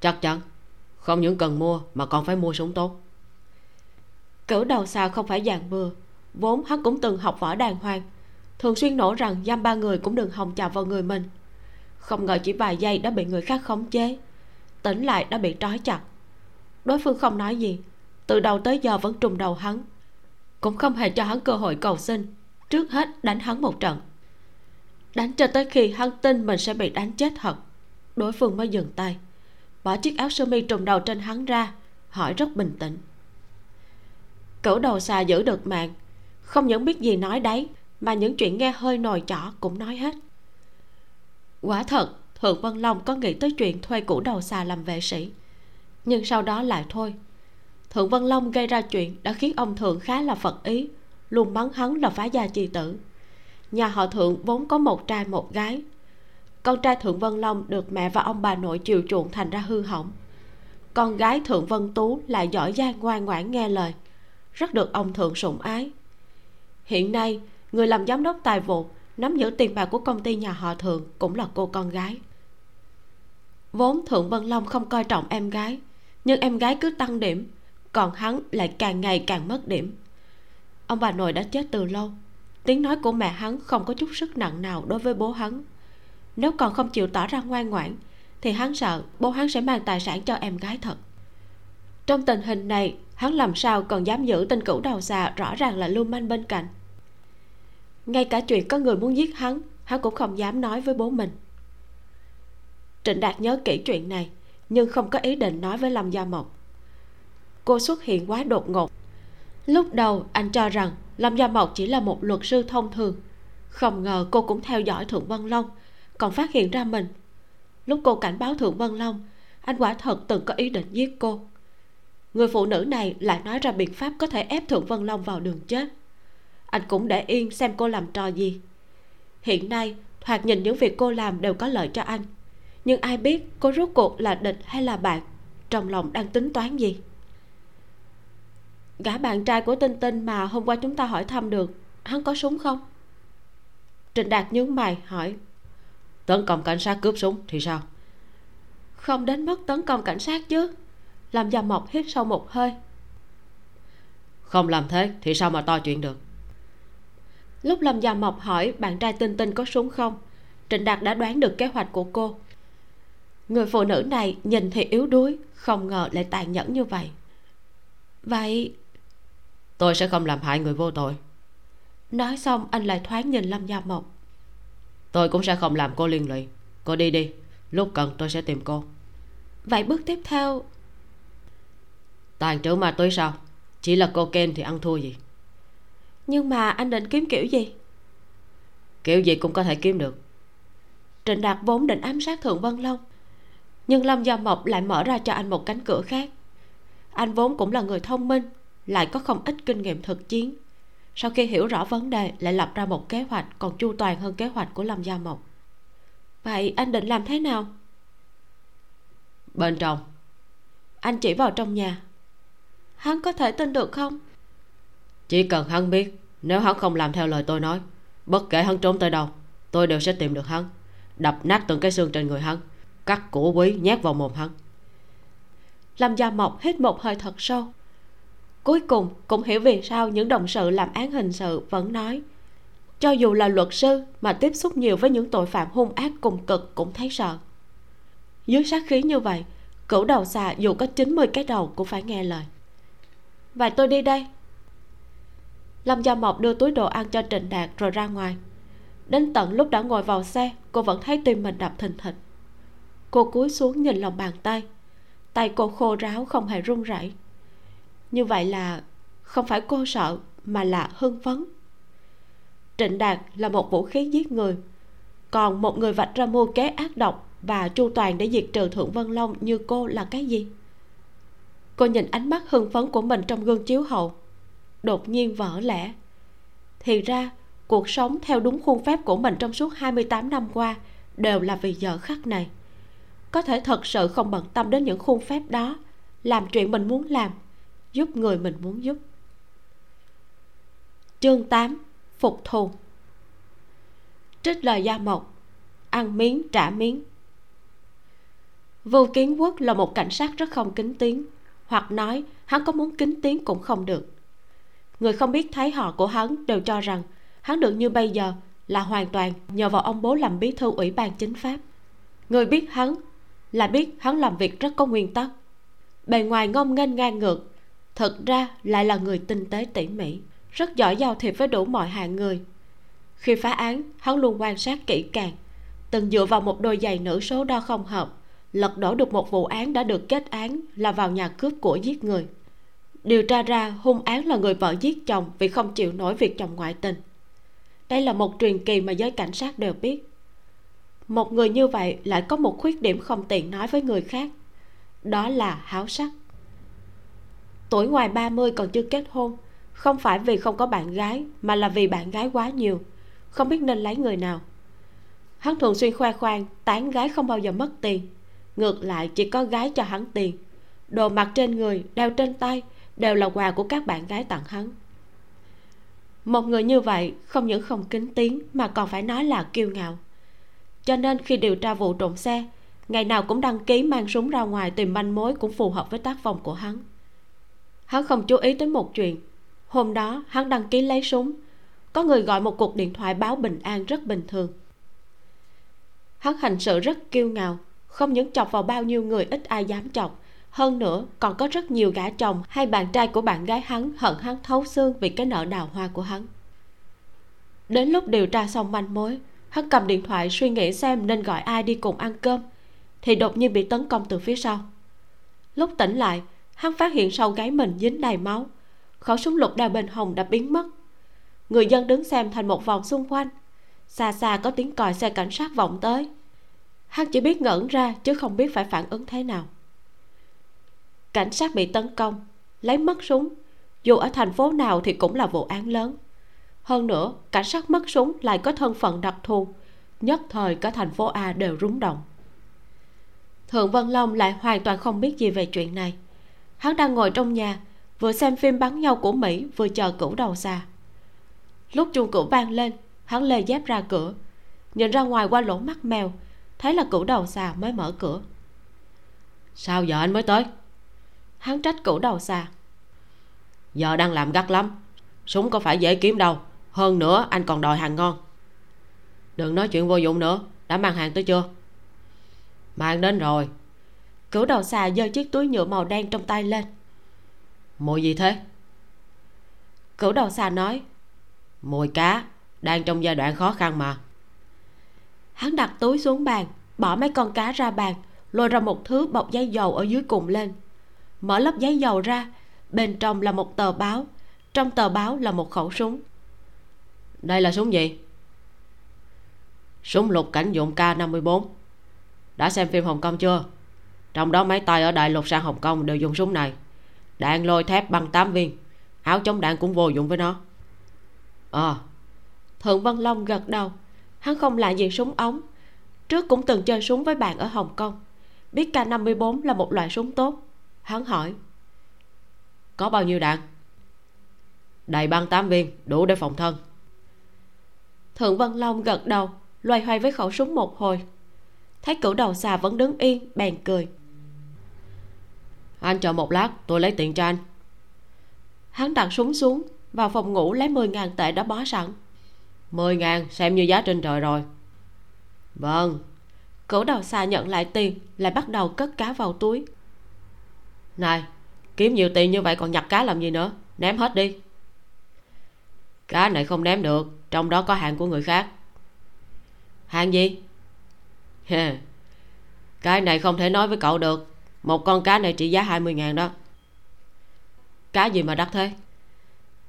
Chắc chắn. Không những cần mua mà còn phải mua súng tốt. Cửu đầu xà không phải dạng vừa vốn hắn cũng từng học võ đàng hoàng. Thường xuyên nổ rằng giam ba người cũng đừng hòng chạm vào người mình. Không ngờ chỉ vài giây đã bị người khác khống chế. Tỉnh lại đã bị trói chặt. Đối phương không nói gì. Từ đầu tới giờ vẫn trùng đầu hắn. Cũng không hề cho hắn cơ hội cầu xin. Trước hết đánh hắn một trận đánh cho tới khi hắn tin mình sẽ bị đánh chết thật. Đối phương mới dừng tay, bỏ chiếc áo sơ mi trùng đầu trên hắn ra, hỏi rất bình tĩnh. Cửu đầu xà giữ được mạng, không những biết gì nói đấy, mà những chuyện nghe hơi nồi chỏ cũng nói hết. Quả thật, thượng vân long có nghĩ tới chuyện thuê cũ đầu xà làm vệ sĩ. Nhưng sau đó lại thôi. Thượng vân long gây ra chuyện đã khiến ông thượng khá là phật ý, luôn mắng hắn là phá gia chi tử nhà họ thượng vốn có một trai một gái. Con trai thượng vân long được mẹ và ông bà nội chiều chuộng thành ra hư hỏng. Con gái thượng vân tú lại giỏi giang ngoan ngoãn nghe lời, rất được ông thượng sủng ái. Hiện nay, người làm giám đốc tài vụ, nắm giữ tiền bạc của công ty nhà họ thượng cũng là cô con gái. Vốn thượng vân long không coi trọng em gái, nhưng em gái cứ tăng điểm, còn hắn lại càng ngày càng mất điểm. Ông bà nội đã chết từ lâu tiếng nói của mẹ hắn không có chút sức nặng nào đối với bố hắn. Nếu còn không chịu tỏ ra ngoan ngoãn, thì hắn sợ bố hắn sẽ mang tài sản cho em gái thật. Trong tình hình này, hắn làm sao còn dám giữ tên cửu đầu xà rõ ràng là lưu manh bên cạnh? Ngay cả chuyện có người muốn giết hắn hắn cũng không dám nói với bố mình. Trịnh đạt nhớ kỹ chuyện này, nhưng không có ý định nói với lâm gia mộc. Cô xuất hiện quá đột ngột. Lúc đầu, anh cho rằng lâm gia mộc chỉ là một luật sư thông thường. Không ngờ cô cũng theo dõi thượng vân long, còn phát hiện ra mình. Lúc cô cảnh báo thượng vân long, anh quả thật từng có ý định giết cô. Người phụ nữ này lại nói ra biện pháp có thể ép thượng vân long vào đường chết. Anh cũng để yên xem cô làm trò gì. Hiện nay, thoạt nhìn những việc cô làm đều có lợi cho anh. Nhưng ai biết cô rốt cuộc là địch hay là bạn, trong lòng đang tính toán gì? Gã bạn trai của tinh tinh mà hôm qua chúng ta hỏi thăm được, hắn có súng không? Trịnh đạt nhướng mày, hỏi. Tấn công cảnh sát cướp súng thì sao? Không đến mức tấn công cảnh sát chứ. Làm già mộc hít sâu một hơi. Không làm thế thì sao mà to chuyện được? Lúc lâm già mộc hỏi bạn trai tinh tinh có súng không, trịnh đạt đã đoán được kế hoạch của cô. Người phụ nữ này nhìn thì yếu đuối, không ngờ lại tàn nhẫn như vậy. Vậy tôi sẽ không làm hại người vô tội. Nói xong anh lại thoáng nhìn lâm gia mộc. Tôi cũng sẽ không làm cô liên lụy. Cô đi đi lúc cần tôi sẽ tìm cô. Vậy bước tiếp theo. Tàn trữ ma túy sao? Chỉ là cocaine thì ăn thua gì? Nhưng mà anh định kiếm kiểu gì? Kiểu gì cũng có thể kiếm được. Trịnh đạt vốn định ám sát thượng vân long nhưng lâm gia mộc lại mở ra cho anh một cánh cửa khác. Anh vốn cũng là người thông minh lại có không ít kinh nghiệm thực chiến. Sau khi hiểu rõ vấn đề lại lập ra một kế hoạch còn chu toàn hơn kế hoạch của lâm gia mộc. Vậy anh định làm thế nào? Bên trong. Anh chỉ vào trong nhà. Hắn có thể tin được không? Chỉ cần hắn biết nếu hắn không làm theo lời tôi nói bất kể hắn trốn tới đâu tôi đều sẽ tìm được hắn đập nát từng cái xương trên người hắn cắt cổ quý nhét vào mồm hắn. Lâm gia mộc hít một hơi thật sâu cuối cùng, cũng hiểu vì sao những đồng sự làm án hình sự vẫn nói, cho dù là luật sư mà tiếp xúc nhiều với những tội phạm hung ác cùng cực cũng thấy sợ. Dưới sát khí như vậy, cửu đầu xà dù có 90 cái đầu cũng phải nghe lời. Vậy tôi đi đây. Lâm gia mộc đưa túi đồ ăn cho trịnh đạt rồi ra ngoài. Đến tận lúc đã ngồi vào xe, cô vẫn thấy tim mình đập thình thịch. Cô cúi xuống nhìn lòng bàn tay. Tay cô khô ráo, không hề run rẩy như vậy là không phải cô sợ mà là hưng phấn. Trịnh đạt là một vũ khí giết người. Còn một người vạch ra mưu kế ác độc và chu toàn để diệt trừ thượng vân long như cô là cái gì? Cô nhìn ánh mắt hưng phấn của mình trong gương chiếu hậu. Đột nhiên vỡ lẽ. Thì ra, cuộc sống theo đúng khuôn phép của mình trong suốt 28 năm qua đều là vì giờ khắc này. Có thể thật sự không bận tâm đến những khuôn phép đó, làm chuyện mình muốn làm giúp người mình muốn giúp. Chương 8 phục thù. Trích lời gia mộc, ăn miếng, trả miếng. Vô kiến quốc là một cảnh sát rất không kính tiếng, hoặc nói hắn có muốn kính tiếng cũng không được. Người không biết thấy họ của hắn đều cho rằng hắn được như bây giờ là hoàn toàn nhờ vào ông bố làm bí thư ủy ban chính pháp. Người biết hắn là biết hắn làm việc rất có nguyên tắc. Bề ngoài ngông nghênh ngang ngược thật ra lại là người tinh tế tỉ mỉ, rất giỏi giao thiệp với đủ mọi hạng người. Khi phá án, hắn luôn quan sát kỹ càng. Từng dựa vào một đôi giày nữ số đo không hợp, lật đổ được một vụ án đã được kết án là vào nhà cướp của giết người. Điều tra ra hung án là người vợ giết chồng vì không chịu nổi việc chồng ngoại tình. Đây là một truyền kỳ mà giới cảnh sát đều biết. Một người như vậy lại có một khuyết điểm không tiện nói với người khác. Đó là háo sắc tuổi ngoài 30 còn chưa kết hôn. Không phải vì không có bạn gái, mà là vì bạn gái quá nhiều. Không biết nên lấy người nào. Hắn thường xuyên khoe khoang, tán gái không bao giờ mất tiền. Ngược lại, chỉ có gái cho hắn tiền. Đồ mặc trên người, đeo trên tay, đều là quà của các bạn gái tặng hắn. Một người như vậy, không những không kính tiếng, mà còn phải nói là kiêu ngạo. Cho nên khi điều tra vụ trộm xe, ngày nào cũng đăng ký mang súng ra ngoài tìm manh mối cũng phù hợp với tác phong của hắn hắn không chú ý tới một chuyện. Hôm đó, hắn đăng ký lấy súng. Có người gọi một cuộc điện thoại báo bình an rất bình thường. Hắn hành sự rất kiêu ngạo, không những chọc vào bao nhiêu người ít ai dám chọc. Hơn nữa, còn có rất nhiều gã chồng hay bạn trai của bạn gái hắn hận hắn thấu xương vì cái nợ đào hoa của hắn. Đến lúc điều tra xong manh mối, hắn cầm điện thoại suy nghĩ xem nên gọi ai đi cùng ăn cơm, thì đột nhiên bị tấn công từ phía sau. Lúc tỉnh lại hắn phát hiện sau gáy mình dính đầy máu. Khẩu súng lục đeo bên hồng đã biến mất. Người dân đứng xem thành một vòng xung quanh. Xa xa có tiếng còi xe cảnh sát vọng tới. Hắn chỉ biết ngẩn ra chứ không biết phải phản ứng thế nào. Cảnh sát bị tấn công, lấy mất súng. Dù ở thành phố nào thì cũng là vụ án lớn. Hơn nữa, cảnh sát mất súng lại có thân phận đặc thù. Nhất thời cả thành phố a đều rúng động. Thượng vân long lại hoàn toàn không biết gì về chuyện này hắn đang ngồi trong nhà vừa xem phim bắn nhau của mỹ vừa chờ cửu đầu xa. Lúc chuông cửa vang lên hắn lê dép ra cửa. Nhìn ra ngoài qua lỗ mắt mèo thấy là cửu đầu xà mới mở cửa. Sao giờ anh mới tới? Hắn trách cửu đầu xà giờ đang làm gắt lắm. Súng có phải dễ kiếm đâu. Hơn nữa anh còn đòi hàng ngon. Đừng nói chuyện vô dụng nữa. Đã mang hàng tới chưa? Mang đến rồi cửu đầu xà giơ chiếc túi nhựa màu đen trong tay lên. Mùi gì thế? Cửu đầu xà nói mùi cá đang trong giai đoạn khó khăn mà. Hắn đặt túi xuống bàn bỏ mấy con cá ra bàn lôi ra một thứ bọc giấy dầu ở dưới cùng lên. Mở lớp giấy dầu ra bên trong là một tờ báo trong tờ báo là một khẩu súng. Đây là súng gì? Súng lục cảnh dụng k 54 đã xem phim hồng kông chưa trong đó máy tay ở đại lục sang hồng kông đều dùng súng này. Đạn lôi thép bằng 8 viên. Áo chống đạn cũng vô dụng với nó. Ờ à. thượng vân long gật đầu. Hắn không lạ gì súng ống. Trước cũng từng chơi súng với bạn ở hồng kông. Biết k 54 là một loại súng tốt. Hắn hỏi. Có bao nhiêu đạn? Đầy băng tám viên, đủ để phòng thân. Thượng vân long gật đầu, loay hoay với khẩu súng một hồi. Thấy cửu đầu xà vẫn đứng yên, bèn cười anh chờ một lát, tôi lấy tiền cho anh. Hắn đặt súng xuống vào phòng ngủ lấy 10 ngàn tệ đã bó sẵn. 10 ngàn, xem như giá trên trời rồi. Vâng. Cửu đầu xà nhận lại tiền, lại bắt đầu cất cá vào túi. Này, kiếm nhiều tiền như vậy còn nhặt cá làm gì nữa? Ném hết đi. Cá này không ném được, trong đó có hàng của người khác. Hàng gì? Cái này không thể nói với cậu được một con cá này trị giá 20 ngàn đó. Cá gì mà đắt thế?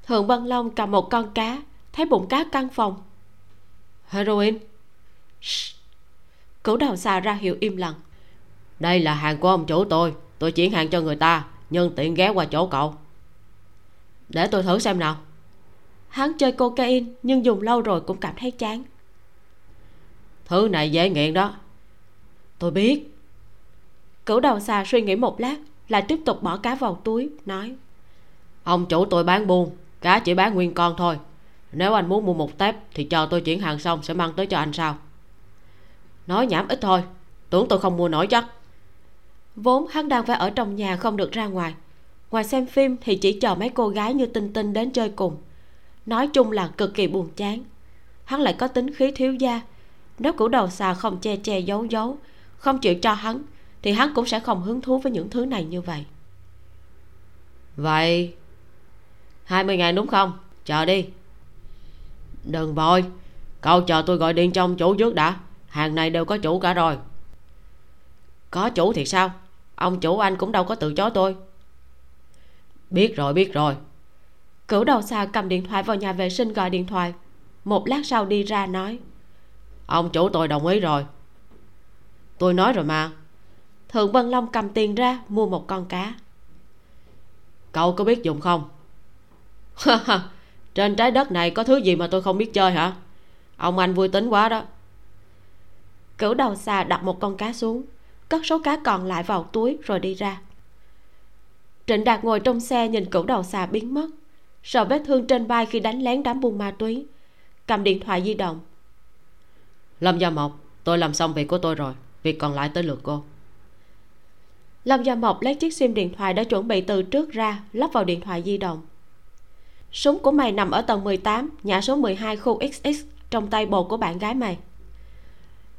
Thượng Bân long cầm một con cá, thấy bụng cá căng phòng. Heroin. Cửu đầu xà ra hiệu im lặng. Đây là hàng của ông chủ tôi. Tôi chuyển hàng cho người ta nhân tiện ghé qua chỗ cậu. Để tôi thử xem nào. Hắn chơi cocaine, nhưng dùng lâu rồi cũng cảm thấy chán. Thứ này dễ nghiện đó. Tôi biết cửu đầu xà suy nghĩ một lát lại tiếp tục bỏ cá vào túi nói. Ông chủ tôi bán buôn cá chỉ bán nguyên con thôi. Nếu anh muốn mua một tép thì chờ tôi chuyển hàng xong sẽ mang tới cho anh sao nói nhảm ít thôi tưởng tôi không mua nổi chắc. Vốn hắn đang phải ở trong nhà không được ra ngoài. Ngoài xem phim thì chỉ chờ mấy cô gái như tinh tinh đến chơi cùng. Nói chung là cực kỳ buồn chán. Hắn lại có tính khí thiếu gia. Nếu cửu đầu xà không che che giấu giấu không chịu cho hắn thì hắn cũng sẽ không hứng thú với những thứ này như vậy. Vậy 20 ngàn đúng không? Chờ đi. Đừng vội. Cậu chờ tôi gọi điện cho ông chủ trước đã. Hàng này đều có chủ cả rồi. Có chủ thì sao? Ông chủ anh cũng đâu có từ chối tôi. Biết rồi biết rồi. Cửu đầu xà cầm điện thoại vào nhà vệ sinh gọi điện thoại. Một lát sau đi ra nói. Ông chủ tôi đồng ý rồi. Tôi nói rồi mà thượng vân long cầm tiền ra mua một con cá. Cậu có biết dùng không? Trên trái đất này có thứ gì mà tôi không biết chơi hả? Ông anh vui tính quá đó. Cửu đầu xà đặt một con cá xuống, cất số cá còn lại vào túi rồi đi ra. Trịnh đạt ngồi trong xe nhìn cửu đầu xà biến mất. Sợ vết thương trên vai khi đánh lén đám buôn ma túy. Cầm điện thoại di động. Lâm gia mộc, tôi làm xong việc của tôi rồi, việc còn lại tới lượt cô lâm gia mộc lấy chiếc sim điện thoại đã chuẩn bị từ trước ra, lắp vào điện thoại di động. Súng của mày nằm ở tầng 18 nhà số 12 khu XX trong tay bồ của bạn gái mày.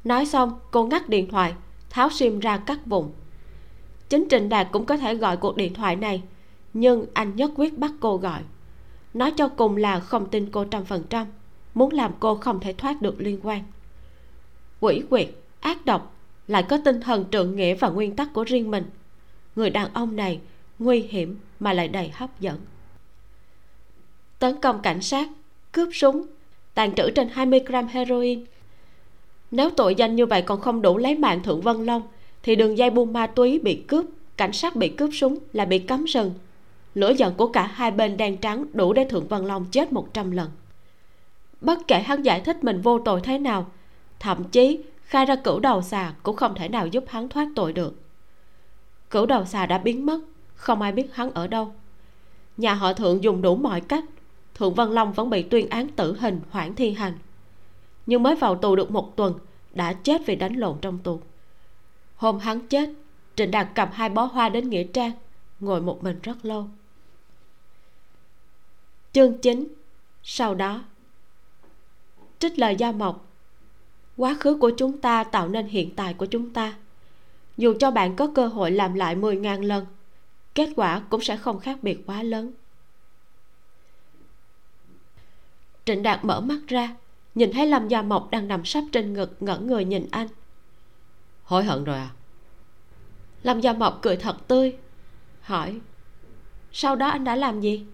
Nói xong, cô ngắt điện thoại, tháo sim ra cắt vùng chính trịnh đạt cũng có thể gọi cuộc điện thoại này, nhưng anh nhất quyết bắt cô gọi. Nói cho cùng là không tin cô trăm phần trăm, muốn làm cô không thể thoát được liên quan. Quỷ quyệt, ác độc lại có tinh thần trượng nghĩa và nguyên tắc của riêng mình. Người đàn ông này nguy hiểm mà lại đầy hấp dẫn. Tấn công cảnh sát, cướp súng, tàn trữ trên 20 gram heroin. Nếu tội danh như vậy còn không đủ lấy mạng thượng vân long, thì đường dây buôn ma túy bị cướp, cảnh sát bị cướp súng là bị cấm rừng. lửa giận của cả hai bên đen trắng đủ để thượng vân long chết một trăm lần. Bất kể hắn giải thích mình vô tội thế nào, thậm chí khai ra cửu đầu xà cũng không thể nào giúp hắn thoát tội được. Cửu đầu xà đã biến mất, không ai biết hắn ở đâu. Nhà họ thượng dùng đủ mọi cách, thượng văn long vẫn bị tuyên án tử hình hoãn thi hành. Nhưng mới vào tù được một tuần, đã chết vì đánh lộn trong tù. Hôm hắn chết, trịnh đạt cầm hai bó hoa đến nghĩa trang, ngồi một mình rất lâu. Chương 9 sau đó, trích lời gia mộc quá khứ của chúng ta tạo nên hiện tại của chúng ta. Dù cho bạn có cơ hội làm lại 10.000 lần kết quả cũng sẽ không khác biệt quá lớn. Trịnh đạt mở mắt ra nhìn thấy lâm gia mộc đang nằm sắp trên ngực ngẩn người nhìn anh. Hối hận rồi à? Lâm gia mộc cười thật tươi hỏi sau đó anh đã làm gì?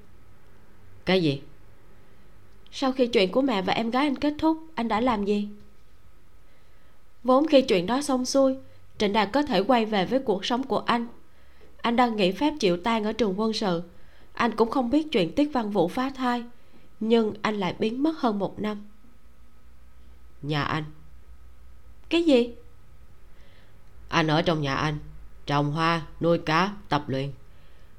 Cái gì? Sau khi chuyện của mẹ và em gái anh kết thúc anh đã làm gì vốn khi chuyện đó xong xuôi trịnh đạt có thể quay về với cuộc sống của anh. Anh đang nghỉ phép chịu tan ở trường quân sự. Anh cũng không biết chuyện tiết văn vũ phá thai nhưng anh lại biến mất hơn một năm. Nhà anh. Cái gì? Anh ở trong nhà anh trồng hoa nuôi cá tập luyện.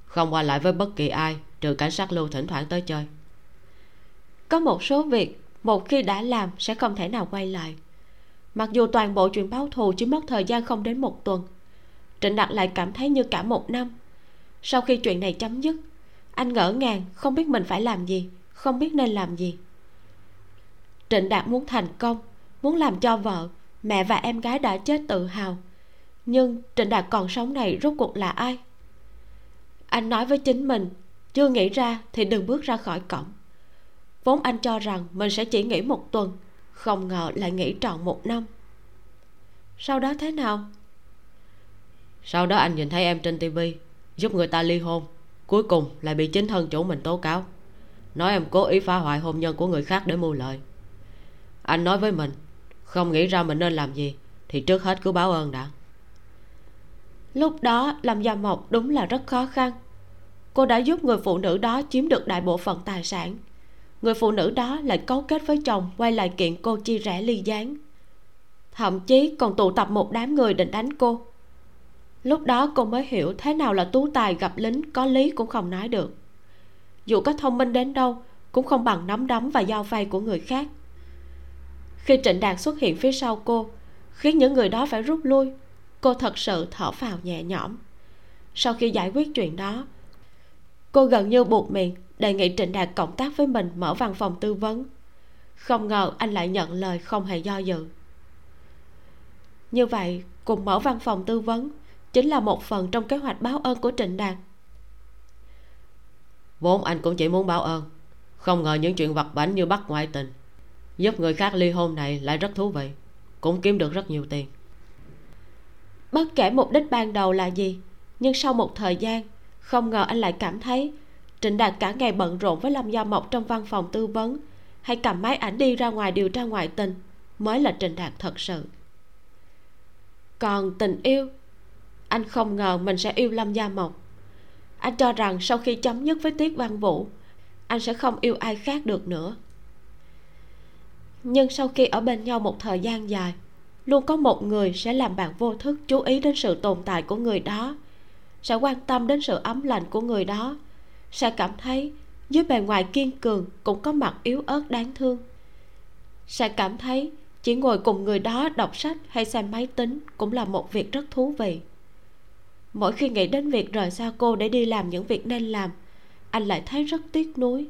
Không qua lại với bất kỳ ai trừ cảnh sát lưu thỉnh thoảng tới chơi. Có một số việc một khi đã làm sẽ không thể nào quay lại mặc dù toàn bộ chuyện báo thù chỉ mất thời gian không đến một tuần, trịnh đạt lại cảm thấy như cả một năm. Sau khi chuyện này chấm dứt, anh ngỡ ngàng, không biết mình phải làm gì, không biết nên làm gì. Trịnh đạt muốn thành công, muốn làm cho vợ, mẹ và em gái đã chết tự hào. Nhưng trịnh đạt còn sống này rốt cuộc là ai? Anh nói với chính mình, chưa nghĩ ra thì đừng bước ra khỏi cổng. Vốn anh cho rằng mình sẽ chỉ nghỉ một tuần không ngờ lại nghỉ trọn một năm. Sau đó thế nào? Sau đó anh nhìn thấy em trên tivi giúp người ta ly hôn cuối cùng lại bị chính thân chủ mình tố cáo. Nói em cố ý phá hoại hôn nhân của người khác để mưu lợi. Anh nói với mình không nghĩ ra mình nên làm gì thì trước hết cứ báo ơn đã. Lúc đó làm gia mộc đúng là rất khó khăn. Cô đã giúp người phụ nữ đó chiếm được đại bộ phận tài sản người phụ nữ đó lại cấu kết với chồng, quay lại kiện cô chia rẽ ly gián. Thậm chí còn tụ tập một đám người định đánh cô. Lúc đó cô mới hiểu thế nào là tú tài gặp lính, có lý cũng không nói được. Dù có thông minh đến đâu, cũng không bằng nắm đấm và dao phay của người khác. Khi trịnh đạt xuất hiện phía sau cô, khiến những người đó phải rút lui, cô thật sự thở phào nhẹ nhõm. Sau khi giải quyết chuyện đó, cô gần như buộc miệng đề nghị trịnh đạt cộng tác với mình mở văn phòng tư vấn. Không ngờ anh lại nhận lời không hề do dự. Như vậy cùng mở văn phòng tư vấn chính là một phần trong kế hoạch báo ơn của trịnh đạt. Vốn anh cũng chỉ muốn báo ơn. Không ngờ những chuyện vặt vãnh như bắt ngoại tình. Giúp người khác ly hôn này lại rất thú vị. Cũng kiếm được rất nhiều tiền. Bất kể mục đích ban đầu là gì nhưng sau một thời gian không ngờ anh lại cảm thấy trịnh đạt cả ngày bận rộn với lâm gia mộc trong văn phòng tư vấn, hay cầm máy ảnh đi ra ngoài điều tra ngoại tình, mới là trịnh đạt thật sự. Còn tình yêu, anh không ngờ mình sẽ yêu lâm gia mộc. Anh cho rằng sau khi chấm dứt với tiết văn vũ, anh sẽ không yêu ai khác được nữa. Nhưng sau khi ở bên nhau một thời gian dài, luôn có một người sẽ làm bạn vô thức chú ý đến sự tồn tại của người đó, sẽ quan tâm đến sự ấm lạnh của người đó sẽ cảm thấy dưới bề ngoài kiên cường cũng có mặt yếu ớt đáng thương. Sẽ cảm thấy chỉ ngồi cùng người đó đọc sách hay xem máy tính cũng là một việc rất thú vị. Mỗi khi nghĩ đến việc rời xa cô để đi làm những việc nên làm, anh lại thấy rất tiếc nuối.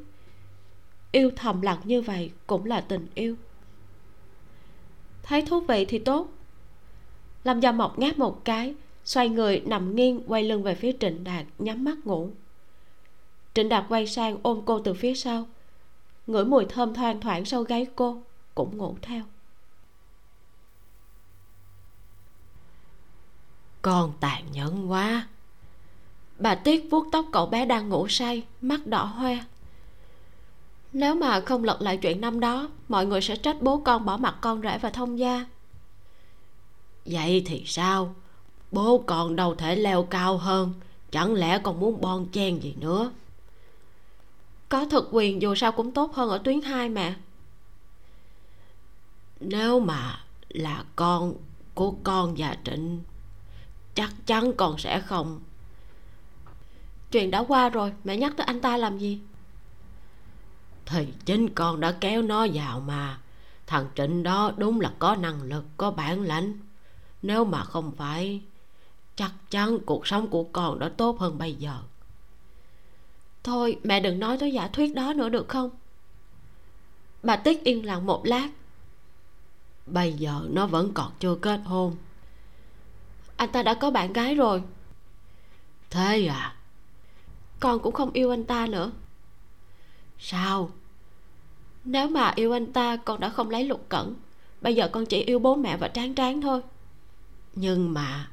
Yêu thầm lặng như vậy cũng là tình yêu. Thấy thú vị thì tốt. Lâm gia mộc ngáp một cái, xoay người nằm nghiêng quay lưng về phía trịnh đạt, nhắm mắt ngủ trịnh đạt quay sang ôm cô từ phía sau. Ngửi mùi thơm thoang thoảng sau gáy cô, cũng ngủ theo. Con tàn nhẫn quá. Bà tiếc vuốt tóc cậu bé đang ngủ say, mắt đỏ hoe. Nếu mà không lật lại chuyện năm đó, mọi người sẽ trách bố con bỏ mặt con rể và thông gia. Vậy thì sao? Bố con đâu thể leo cao hơn, chẳng lẽ còn muốn bon chen gì nữa? Có thực quyền, dù sao cũng tốt hơn ở tuyến hai mà. Nếu mà là con của con và trịnh, chắc chắn con sẽ không. Chuyện đã qua rồi, mẹ nhắc tới anh ta làm gì? Thì chính con đã kéo nó vào mà. Thằng trịnh đó đúng là có năng lực, có bản lãnh nếu mà không phải, chắc chắn cuộc sống của con đã tốt hơn bây giờ thôi, mẹ đừng nói tới giả thuyết đó nữa được không? Bà tích yên lặng một lát. Bây giờ nó vẫn còn chưa kết hôn. Anh ta đã có bạn gái rồi. Thế à? Con cũng không yêu anh ta nữa. Sao? Nếu mà yêu anh ta, con đã không lấy lục cẩn. Bây giờ con chỉ yêu bố mẹ và tráng tráng thôi. Nhưng mà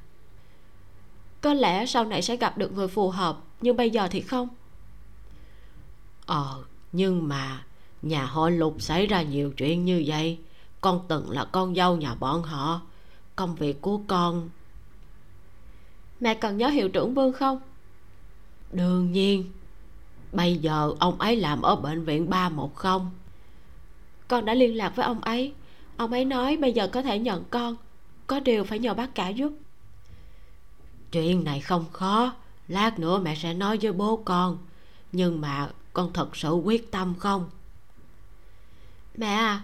có lẽ sau này sẽ gặp được người phù hợp, nhưng bây giờ thì không ờ nhưng mà nhà họ lục xảy ra nhiều chuyện như vậy. Con từng là con dâu nhà bọn họ. Công việc của con. Mẹ còn nhớ hiệu trưởng vương không? Đương nhiên. Bây giờ ông ấy làm ở bệnh viện ba một không. Con đã liên lạc với ông ấy. Ông ấy nói bây giờ có thể nhận con. Có điều phải nhờ bác cả giúp. Chuyện này không khó. Lát nữa mẹ sẽ nói với bố con. Nhưng mà con thật sự quyết tâm không? Mẹ à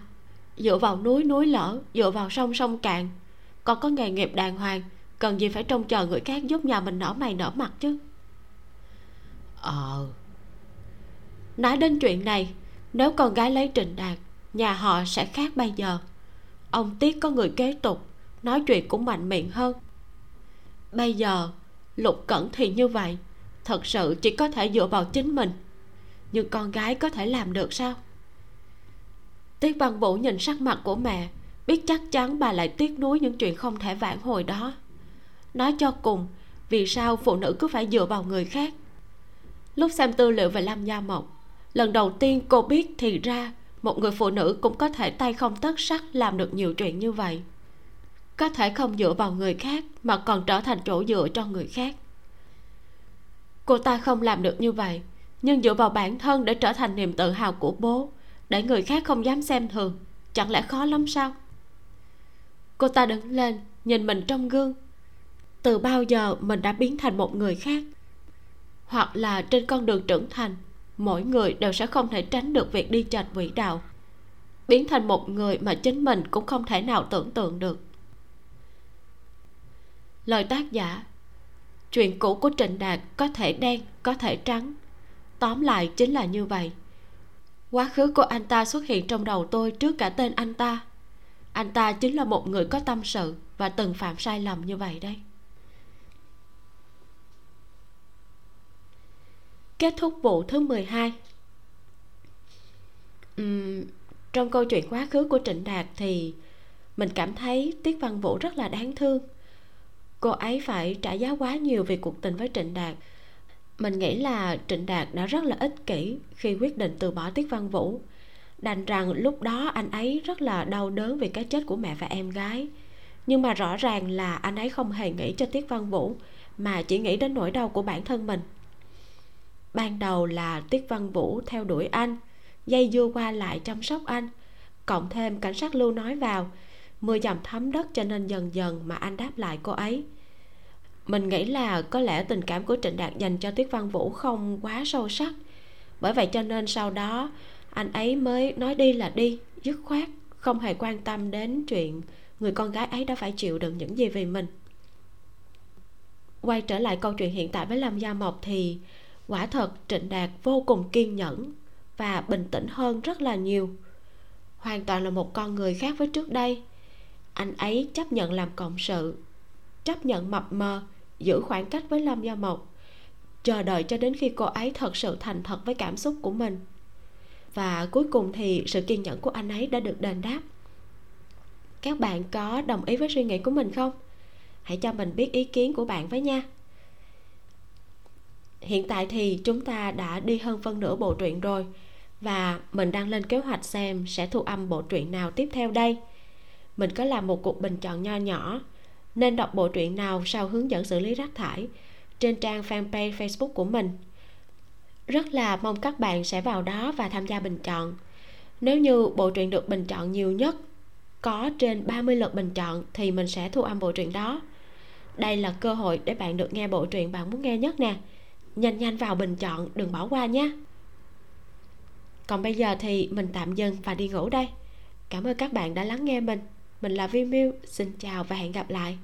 dựa vào núi núi lở, dựa vào sông sông cạn con có nghề nghiệp đàng hoàng, cần gì phải trông chờ người khác giúp nhà mình nở mày nở mặt chứ? Ờ. Nói đến chuyện này, nếu con gái lấy trình đạt, nhà họ sẽ khác bây giờ. Ông tiếc có người kế tục, nói chuyện cũng mạnh miệng hơn. Bây giờ, lục cẩn thì như vậy, thật sự chỉ có thể dựa vào chính mình nhưng con gái có thể làm được sao? Tiết văn vũ nhìn sắc mặt của mẹ, biết chắc chắn bà lại tiếc nuối những chuyện không thể vãn hồi đó. Nói cho cùng, vì sao phụ nữ cứ phải dựa vào người khác? Lúc xem tư liệu về lâm gia mộc, lần đầu tiên cô biết thì ra một người phụ nữ cũng có thể tay không tất sắc làm được nhiều chuyện như vậy. Có thể không dựa vào người khác mà còn trở thành chỗ dựa cho người khác. Cô ta không làm được như vậy nhưng dựa vào bản thân để trở thành niềm tự hào của bố, để người khác không dám xem thường, chẳng lẽ khó lắm sao? Cô ta đứng lên, nhìn mình trong gương. Từ bao giờ mình đã biến thành một người khác? Hoặc là trên con đường trưởng thành, mỗi người đều sẽ không thể tránh được việc đi chệch quỹ đạo. Biến thành một người mà chính mình cũng không thể nào tưởng tượng được. Lời tác giả, chuyện cũ của trịnh đạt có thể đen, có thể trắng tóm lại chính là như vậy. Quá khứ của anh ta xuất hiện trong đầu tôi trước cả tên anh ta. Anh ta chính là một người có tâm sự và từng phạm sai lầm như vậy đây kết thúc vụ thứ 12 uhm, trong câu chuyện quá khứ của trịnh đạt thì mình cảm thấy tiết văn vũ rất là đáng thương. Cô ấy phải trả giá quá nhiều vì cuộc tình với trịnh đạt mình nghĩ là trịnh đạt đã rất là ích kỷ khi quyết định từ bỏ tiết văn vũ. Đành rằng lúc đó anh ấy rất là đau đớn vì cái chết của mẹ và em gái. Nhưng mà rõ ràng là anh ấy không hề nghĩ cho tiết văn vũ, mà chỉ nghĩ đến nỗi đau của bản thân mình. Ban đầu là tiết văn vũ theo đuổi anh, dây dưa qua lại chăm sóc anh, cộng thêm cảnh sát lưu nói vào, mưa dầm thấm đất cho nên dần dần mà anh đáp lại cô ấy mình nghĩ là có lẽ tình cảm của trịnh đạt dành cho tiết văn vũ không quá sâu sắc. Bởi vậy cho nên sau đó, anh ấy mới nói đi là đi, dứt khoát, không hề quan tâm đến chuyện người con gái ấy đã phải chịu đựng những gì vì mình. Quay trở lại câu chuyện hiện tại với lâm gia mộc thì quả thật trịnh đạt vô cùng kiên nhẫn và bình tĩnh hơn rất là nhiều. Hoàn toàn là một con người khác với trước đây. Anh ấy chấp nhận làm cộng sự, chấp nhận mập mờ giữ khoảng cách với lâm gia mộc, chờ đợi cho đến khi cô ấy thật sự thành thật với cảm xúc của mình. Và cuối cùng thì sự kiên nhẫn của anh ấy đã được đền đáp. Các bạn có đồng ý với suy nghĩ của mình không? Hãy cho mình biết ý kiến của bạn với nha. Hiện tại thì chúng ta đã đi hơn phân nửa bộ truyện rồi, và mình đang lên kế hoạch xem sẽ thu âm bộ truyện nào tiếp theo đây. Mình có làm một cuộc bình chọn nho nhỏ nên đọc bộ truyện nào sau hướng dẫn xử lý rác thải trên trang fanpage facebook của mình. Rất là mong các bạn sẽ vào đó và tham gia bình chọn. Nếu như bộ truyện được bình chọn nhiều nhất, có trên 30 lượt bình chọn thì mình sẽ thu âm bộ truyện đó. Đây là cơ hội để bạn được nghe bộ truyện bạn muốn nghe nhất nè. Nhanh nhanh vào bình chọn, đừng bỏ qua nhé. Còn bây giờ thì mình tạm dừng và đi ngủ đây. Cảm ơn các bạn đã lắng nghe mình mình là vi miu xin chào và hẹn gặp lại.